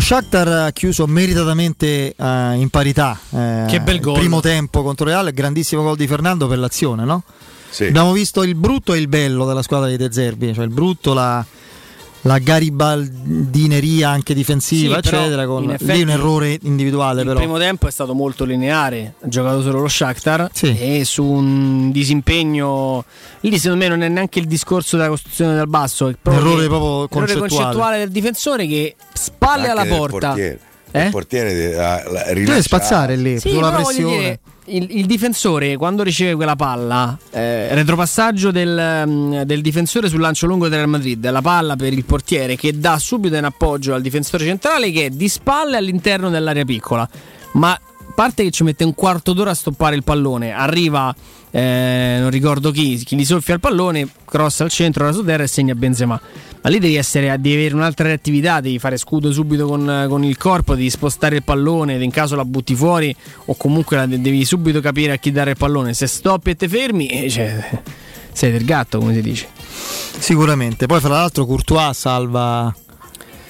Lo Shakhtar ha chiuso meritatamente uh, in parità. Eh, che bel gol. Primo tempo contro Real, grandissimo gol di Fernando per l'azione, no? Sì. Abbiamo visto il brutto e il bello della squadra di De Zerbi, cioè il brutto la, la garibaldineria anche difensiva, sì, eccetera, con lì un errore individuale. Il però. primo tempo è stato molto lineare, ha giocato solo lo Shakhtar sì. e su un disimpegno lì secondo me non è neanche il discorso della costruzione dal basso, è proprio errore proprio concettuale. concettuale del difensore che spalle Anche alla porta. Portiere. Eh? Il portiere deve, deve spazzare lì sì, sulla pressione. Dire, il, il, difensore quando riceve quella palla, eh, retropassaggio del, um, del, difensore sul lancio lungo del Real Madrid, la palla per il portiere che dà subito in appoggio al difensore centrale che è di spalle all'interno dell'area piccola. Ma parte che ci mette un quarto d'ora a stoppare il pallone, arriva eh, non ricordo chi, chi gli soffia il pallone, cross al centro, su terra e segna Benzema. Ma lì devi, essere, devi avere un'altra reattività, devi fare scudo subito con, con, il corpo, devi spostare il pallone, in caso la butti fuori o comunque la, devi subito capire a chi dare il pallone. Se stoppi e te fermi, eh, cioè, sei del gatto, come si dice. Sicuramente. Poi, fra l'altro, Courtois salva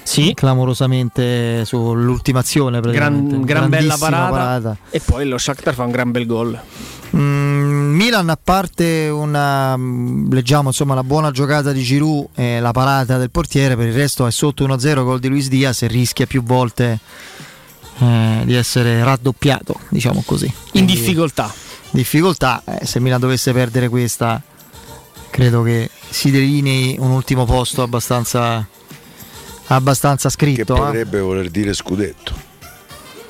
sì. clamorosamente sull'ultimazione. Gran, gran bella parata, parata, E poi lo Shakhtar fa un gran bel gol. Mm, Milan a parte una leggiamo insomma una buona giocata di Giroud e la parata del portiere per il resto è sotto 1-0 gol di Luis Diaz e rischia più volte eh, di essere raddoppiato diciamo così in Quindi, difficoltà difficoltà eh, se Milan dovesse perdere questa credo che si delinei un ultimo posto abbastanza abbastanza scritto che potrebbe eh. voler dire scudetto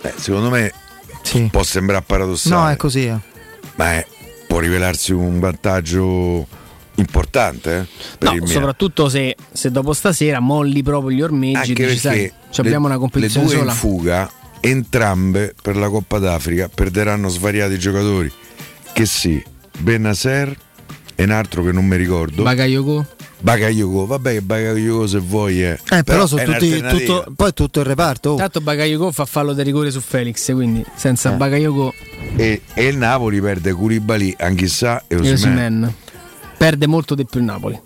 eh, secondo me sì. può sembrare paradossale no è così eh ma è, può rivelarsi un vantaggio importante. Eh, no, soprattutto se, se, dopo stasera molli proprio gli ormeggi. Anche dici, perché sai, abbiamo una competizione le due sola. in fuga, entrambe per la Coppa d'Africa perderanno svariati giocatori. Che sì, Benasser e un altro che non mi ricordo. Bagayoko. Bagayoko, vabbè che Bagayoko se vuoi è. Eh, però, però sono tutti, tutto, poi tutto il reparto. Oh. Tanto Bagayoko fa fallo di rigore su Felix, quindi senza Eh. Bagayoko E, e il Napoli perde Koulibaly, Anchissà e e. Osimhen. Perde molto di più il Napoli.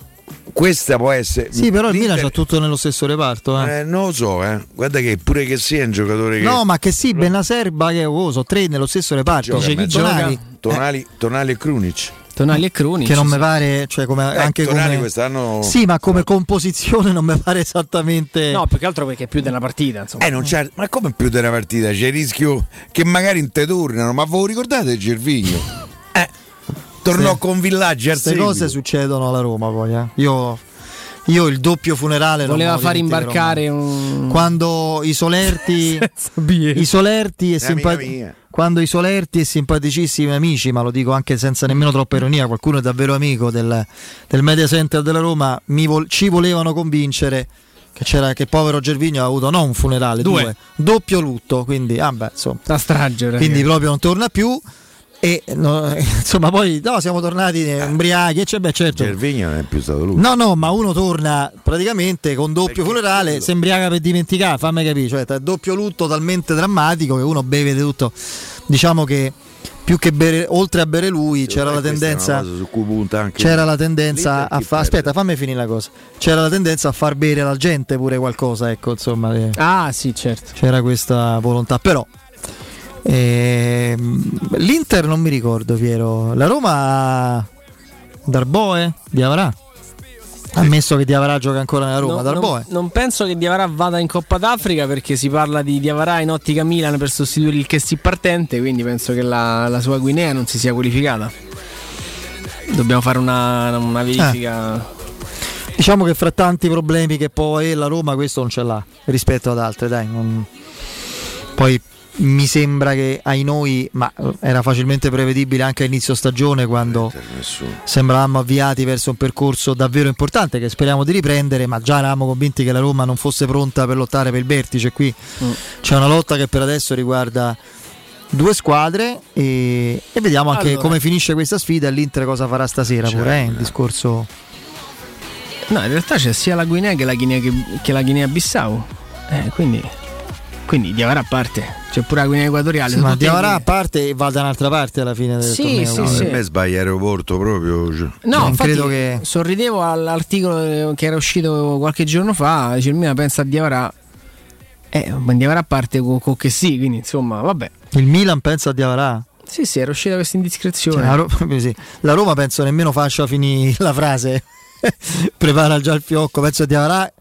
Questa può essere. Sì, però il Milan c'ha tutto nello stesso reparto. Eh. Eh, non lo so, eh. Guarda che pure che sia un giocatore che. No, ma che sì, Benasser, Bagayoko, sono tre nello stesso reparto. gioca. Tonali, Tonali, Tonali e Krunic. Tonali e Cruni. che non mi pare, cioè come Eh, anche Tonali come quest'anno. Sì, ma come composizione non mi pare esattamente No, più che altro perché è più della partita. Insomma. Eh, non c'è, ma come più della partita? C'è il rischio che magari in te tornano, ma voi ricordate Gervigno? Eh, tornò Sì. con Villaggi al Queste cose succedono alla Roma poi, eh. Io Io il doppio funerale voleva far imbarcare un... quando i Solerti i Solerti e simpatici quando i solerti e simpaticissimi amici, ma lo dico anche senza nemmeno troppa ironia, qualcuno è davvero amico del, del media center della Roma, vol- ci volevano convincere che, c'era, che povero Gervigno ha avuto non un funerale, due, due doppio lutto, quindi ah beh, insomma, la strage, quindi proprio non torna più. E no, insomma, poi no, siamo tornati ubriachi. E cioè, beh, certo. Cervigno non è più stato lui. No, no, ma uno torna praticamente con doppio Perché funerale, si embriaca per dimenticare. Fammi capire, cioè, doppio lutto talmente drammatico che uno beve di tutto. Diciamo che più che bere, oltre a bere lui, sì, c'era la tendenza. C'era la tendenza a fare. Aspetta, fammi finire la cosa. C'era la tendenza a far bere alla gente pure qualcosa, ecco, insomma. Ah, sì, certo. C'era questa volontà, però e, ehm, L'Inter non mi ricordo, Piero. La Roma Darboe? Diavarà? Ammesso che Diavarà gioca ancora nella Roma, no, Darboe. Non, non, penso che Diavarà vada in Coppa d'Africa perché si parla di Diavarà in ottica Milan per sostituire il Chessi partente, quindi penso che la, la, sua Guinea non si sia qualificata. Dobbiamo fare una, una verifica. Eh. Diciamo che fra tanti problemi che poi la Roma questo non ce l'ha rispetto ad altre, dai. Non... Poi mi sembra che ai noi, ma era facilmente prevedibile anche a inizio stagione quando sembravamo avviati verso un percorso davvero importante che speriamo di riprendere, ma già eravamo convinti che la Roma non fosse pronta per lottare per il vertice. Qui mm. c'è una lotta che per adesso riguarda due squadre e, e vediamo anche allora. come finisce questa sfida e l'Inter cosa farà stasera pure, eh, il discorso... No, in realtà c'è sia la Guinea che la Guinea, che, che la Guinea Bissau. Eh, quindi quindi Diavara a parte, c'è pure la Guinea Equatoriale. Sì, ma Diavara a parte e va da un'altra parte alla fine del sì, torneo. Sì, no, sì. Per me sbaglia aeroporto proprio. Cioè. No, non credo che. Sorridevo all'articolo che era uscito qualche giorno fa. Dice il Milan pensa a Diavara. Eh, ma Diavara a parte con, con che sì, quindi insomma, vabbè. Il Milan pensa a Diavara? Sì, sì, era uscita questa indiscrezione. Cioè, la, Roma, sì. la, Roma penso nemmeno faccia finire la frase. Prepara già il fiocco, penso a Diavara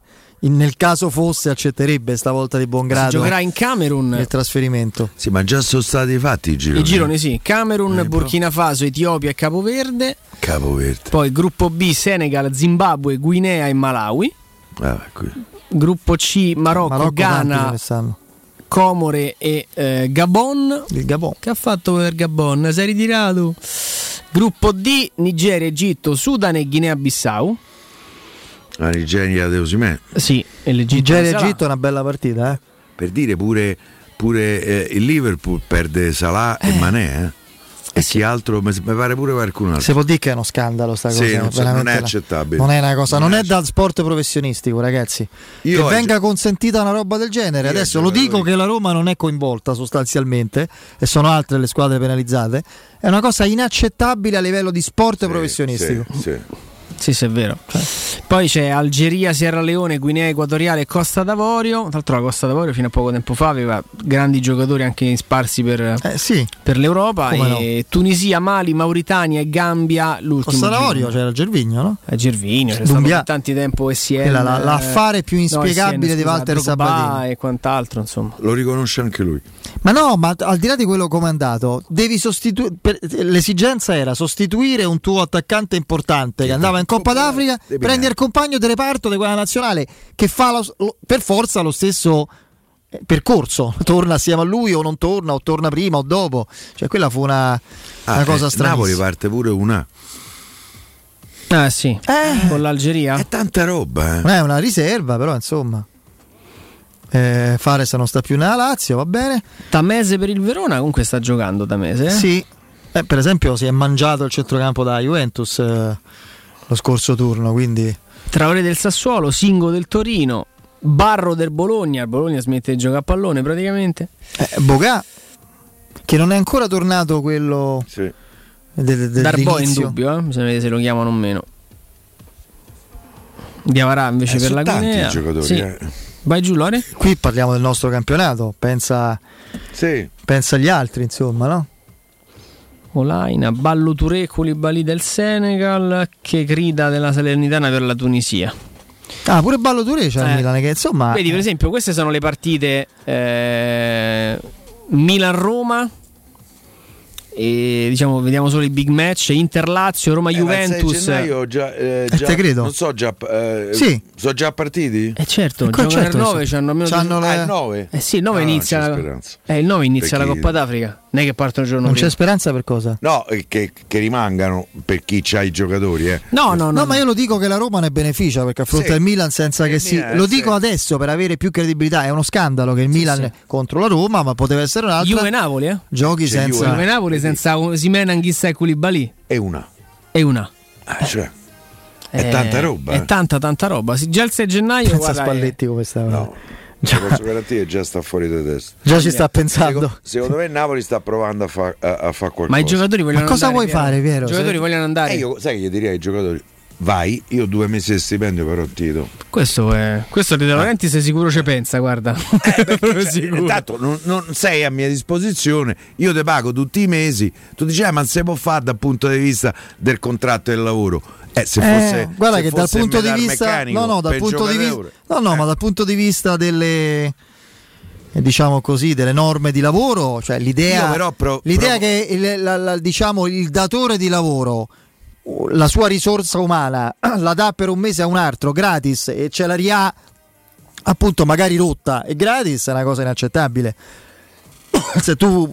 nel caso fosse accetterebbe stavolta di buon grado. Si giocherà in Camerun il trasferimento. Sì, ma già sono stati fatti i gironi. I gironi sì, Camerun, eh, Burkina Faso, Etiopia e Capoverde. Capoverde. Poi gruppo B Senegal, Zimbabwe, Guinea e Malawi. Ah, gruppo C Marocco, Marocco Ghana. Comore e eh, Gabon. Il Gabon. Che ha fatto per Gabon? Si è ritirato. Gruppo D Nigeria, Egitto, Sudan e Guinea Bissau. La Nigeria De Osimè. Sì, e l'Egitto. Nigeria-Egitto è una bella partita, eh? Per dire pure, pure eh, il Liverpool perde Salah eh. e Manè, eh? E chi altro, mi pare pure qualcuno altro. Si può dire che è uno scandalo sta sì, cosa. Non, non, è accettabile. Non è una cosa, non, non è, è da sport professionistico, ragazzi. Io che venga consentita una roba del genere. Adesso lo dico che la Roma non è coinvolta sostanzialmente e sono altre le squadre penalizzate. È una cosa inaccettabile a livello di sport sì, professionistico. Sì, sì. Sì, sì, è vero. Cioè. Poi c'è Algeria, Sierra Leone, Guinea Equatoriale e Costa d'Avorio. Tra l'altro la Costa d'Avorio fino a poco tempo fa aveva grandi giocatori anche sparsi per, eh, sì. per l'Europa. e no. Tunisia, Mali, Mauritania e Gambia. L'ultimo Costa d'Avorio c'era Gervigno, no? È Gervigno, c'è stato tanti tempo SN. La, la, l'affare più inspiegabile no, SN, di Walter Sabatini. E quant'altro, insomma. Lo riconosce anche lui. Ma no, ma al di là di quello comandato, devi sostituire. L'esigenza era sostituire un tuo attaccante importante che andava in Coppa d'Africa, prendi il compagno di reparto di quella nazionale che fa lo, lo, per forza lo stesso eh, percorso, torna assieme a lui o non torna o torna prima o dopo. Cioè quella fu una, ah, una cosa eh, strana. Napoli parte pure una. Ah sì, eh, con l'Algeria. È tanta roba. Eh. È una riserva però insomma. Eh, Fares non sta più nella Lazio, va bene. Tamese per il Verona comunque sta giocando Tamese. Eh? Sì, eh, per esempio si è mangiato il centrocampo da Juventus eh, lo scorso turno, quindi... Traore del Sassuolo, Singo del Torino, Barro del Bologna, il Bologna smette di giocare a pallone praticamente. Eh, Bogà, che non è ancora tornato quello... Sì. De, de, Darbo in dubbio, eh? bisogna vedere se lo chiamano o meno. Diavarà invece eh, per la Guinea. Giocatori, sì. eh. Vai giù Lore? Qui parliamo del nostro campionato, pensa, sì. pensa agli altri insomma, no? Olaina, Ballo Touré, Koulibaly del Senegal, che grida della Salernitana per la Tunisia. Ah, pure Ballo Touré c'è eh. Milan che insomma... Vedi per esempio queste sono le partite eh, Milan-Roma e diciamo vediamo solo i big match Inter Lazio Roma Eh, Juventus ma il 6 gennaio già, eh, già- te credo. Non so già. eh, Sì. Sono già partiti? Eh certo, giocano certo, il 9 sì. c'hanno almeno C'hanno due- le- Ah, il 9? Eh sì, il 9 Ah, non inizia la... eh, il 9 inizia la? Coppa d'Africa. Non è che partono il giorno Non prima. c'è speranza per cosa? No, eh, che, che rimangano per chi ha i giocatori. Eh. No, no, no. No, ma io lo dico che la Roma ne beneficia perché affronta Sì. il Milan senza Il che si. Milan, Lo sì. dico adesso per avere più credibilità. È uno scandalo che il Milan sì. contro la Roma, ma poteva essere un'altra. Juve Napoli, eh? Giochi C'è senza. Juve Napoli senza Simena, Anghissa e Koulibaly. E una. E una. Ah, cioè, è Eh, tanta roba. È eh. tanta, tanta roba. Sì, già il 6 gennaio. Pensa a guarda, Spalletti come stava. No, Già, Te posso garantire già sta fuori di testa. già ci sta pensando. Secondo, secondo me il Napoli sta provando a fare qualcosa. Ma i giocatori vogliono Ma cosa andare. vuoi fare, Piero? I giocatori Se- vogliono andare. Eh, io, sai che gli direi ai giocatori? Vai, io due mesi di stipendio però ti do. Questo è. Questo di De Laurenti sei sicuro ci pensa, guarda. Proprio sicuro. Intanto non, non sei a mia disposizione, io ti pago tutti i mesi. Tu dici, "Ah, ma non si può fare dal punto di vista del contratto del lavoro. Eh, se Eh, fosse, guarda se che dal punto di vista metalmeccanico no no dal punto di vista no no ma dal punto di vista delle eh, diciamo così delle norme di lavoro cioè l'idea però pro- l'idea pro- che il, la- la- diciamo il datore di lavoro la sua risorsa umana la dà per un mese a un altro gratis e ce la ria appunto magari rotta e gratis è una cosa inaccettabile. Se tu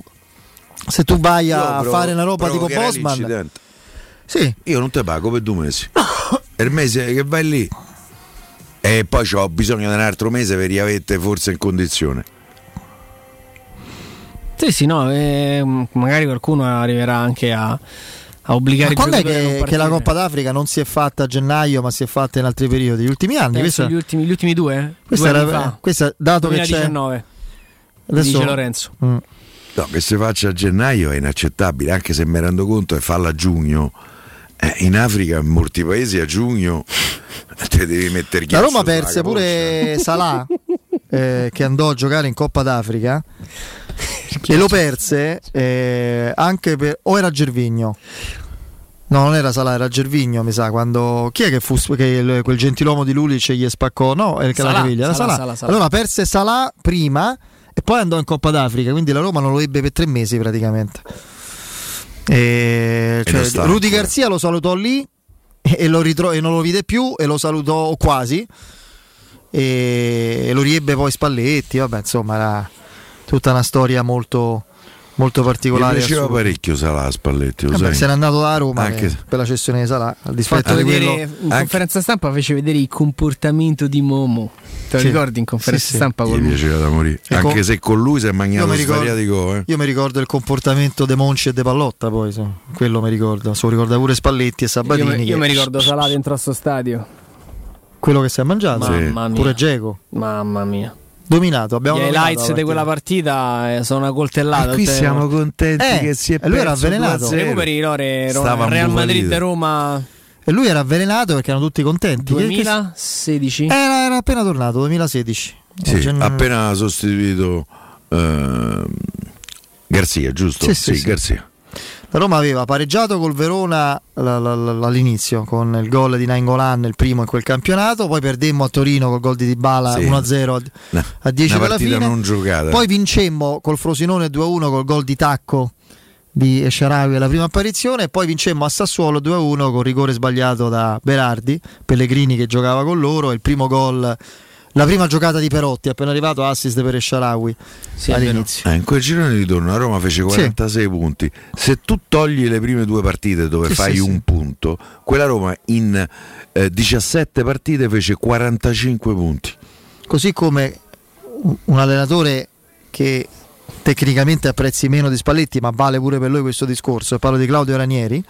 se tu vai a fare una roba tipo Bosman l'incidente. Sì Io non ti pago per due mesi. per il mese che vai lì. E poi ho bisogno di un altro mese per riavere forse in condizione. Sì, sì, no. eh, magari qualcuno arriverà anche a, a obbligare Ma quando è che, che la. Coppa d'Africa non si è fatta a gennaio, ma si è fatta in altri periodi? Gli ultimi anni? Penso Questa, gli, ultimi, gli ultimi due? eh? questa due era- anni fa. questa, dato che c'è. 2019. Adesso- Dice Lorenzo. Mm. No, che si faccia a gennaio è inaccettabile, anche se mi rendo conto che farla a giugno. Eh, in Africa, in molti paesi a giugno te devi mettere La ghiaccio Roma sulla perse pure Salah, eh, che andò a giocare in Coppa d'Africa. e lo perse eh, anche per. o era Gervigno? No, non era Salah, era Gervigno, mi sa. Quando. Chi è che fu che il- quel gentiluomo di Lulic gli spaccò? No, la era Salah, Salah. Salah, Salah. Allora perse Salah prima e poi andò in Coppa d'Africa. Quindi la Roma non lo ebbe per tre mesi praticamente. E, E cioè, Rudy. Garzia lo salutò lì e, lo ritro- e non lo vide più e lo salutò quasi e, e lo riebbe poi Spalletti vabbè insomma era tutta una storia molto molto Mi particolare piaceva assurda. parecchio Salah Spalletti, lo Vabbè, sai? se n'è andato da Roma Anche- che- per la cessione di Salah al dispetto Fatto di quello in anche- conferenza stampa fece vedere il comportamento di Momo. Te lo Sì. ricordi in conferenza Sì, sì. stampa con Mi lui? piaceva da morire. E Anche con- se con lui si è io mangiato mi, ricordo, svariati gol. Eh. io mi ricordo il comportamento de Monci e de Pallotta poi insomma, quello mi ricordo se lo ricorda pure Spalletti e Io, Sabatini mi- io che- mi ricordo Salah dentro a sto stadio. quello che si è mangiato Mamma mia. pure Geco Mamma mia. Dominato abbiamo Gli dominato highlights di quella partita eh, sono una coltellata. E qui siamo contenti Eh, che si è e lui era perso avvelenato. 2-0. Recuperi Lore, Ro- Stava Real Madrid imbufalito. Roma e lui era avvelenato perché erano tutti contenti Che- che- 2016. Era, era appena tornato, 2016. Sì, Eh, gen- appena sostituito ehm, Garzia, giusto? Sì, sì, sì. Garzia. La Roma aveva pareggiato col Verona all'inizio con il gol di Nainggolan, il primo in quel campionato, poi perdemmo a Torino col gol di Dybala Sì. 1-0 a- a 10 una della partita fine. Poi vincemmo col Frosinone 2-1 col gol di Tacco di Esciarawi alla prima apparizione e poi vincemmo a Sassuolo 2-1 con rigore sbagliato da Berardi, Pellegrini che giocava con loro, e il primo gol la prima giocata di Perotti, appena arrivato assist per Esciarawi Sì, all'inizio. Eh, in quel girone di ritorno la Roma fece 46 punti. Se tu togli le prime due partite dove Sì, fai sì, un sì. punto, quella Roma in eh, 17 partite fece 45 punti. Così come un- allenatore che tecnicamente apprezzi meno di Spalletti, ma vale pure per lui questo discorso. Parlo di Claudio Ranieri,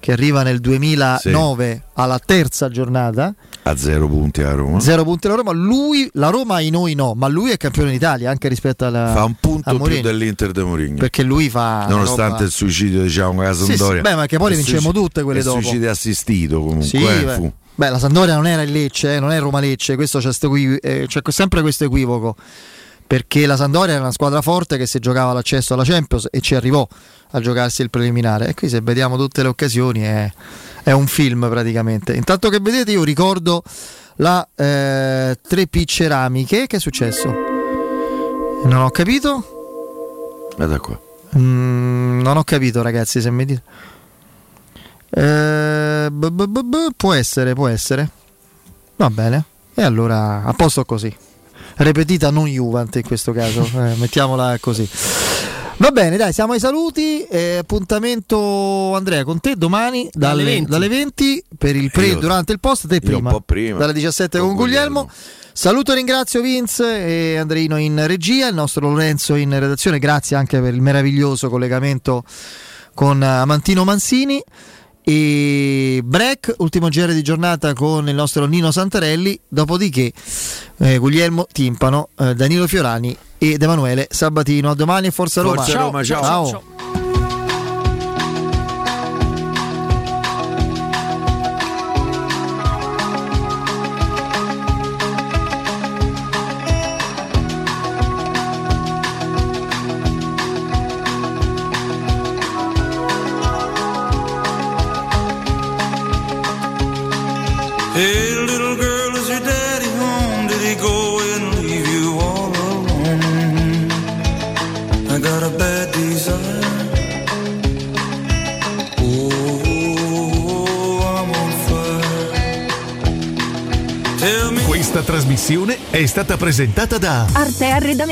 che arriva nel 2009 alla terza giornata, A zero punti a Roma. zero punti alla Roma. Lui, la Roma e noi no, ma lui è campione d'Italia anche rispetto alla, Fa un punto più dell'Inter de Mourinho. perché lui fa. Nonostante roba- il suicidio, diciamo, la Sì, sì, Sampdoria. beh, ma che poi le Il vincemmo tutte quelle il dopo. suicidio assistito comunque. Sì, eh, beh. fu. Beh, la Sandoria non era il Lecce, eh, non è Roma Lecce, questo c'è, equi- eh, c'è sempre questo equivoco. Perché la Sandoria era una squadra forte che si giocava l'accesso alla Champions e ci arrivò a giocarsi il preliminare. E qui se vediamo tutte le occasioni è, è un film praticamente. Intanto che vedete io ricordo la eh, 3P ceramiche. Che è successo? Non ho capito. Guarda qua. Mm, non ho capito, ragazzi. Se mi dite. Eh, b- b- b- può essere, può essere. Va bene. E allora a posto così. Repetita non Juvent in questo caso, eh, mettiamola così. Va bene, dai, siamo ai saluti. Eh, appuntamento Andrea con te domani dalle, dalle, 20. Dalle 20 per il pre io, durante il post. Te prima, prima. Dalle 17 con, con Guglielmo. Guglielmo. Saluto e ringrazio Vince e Andreino in regia, il nostro Lorenzo in redazione. Grazie anche per il meraviglioso collegamento con Amantino Mansini. E break, ultimo giro di giornata con il nostro Nino Santarelli, dopodiché eh, Guglielmo Timpano, eh, Danilo Fiorani ed Emanuele Sabatino. A domani e Forza Roma. Forza Roma ciao. ciao. ciao. Hey little girl, is your daddy home? Did he go and leave you all alone? I got a bad desire. Oh, I'm on fire. Tell me Questa trasmissione è stata presentata da Arte Arredamento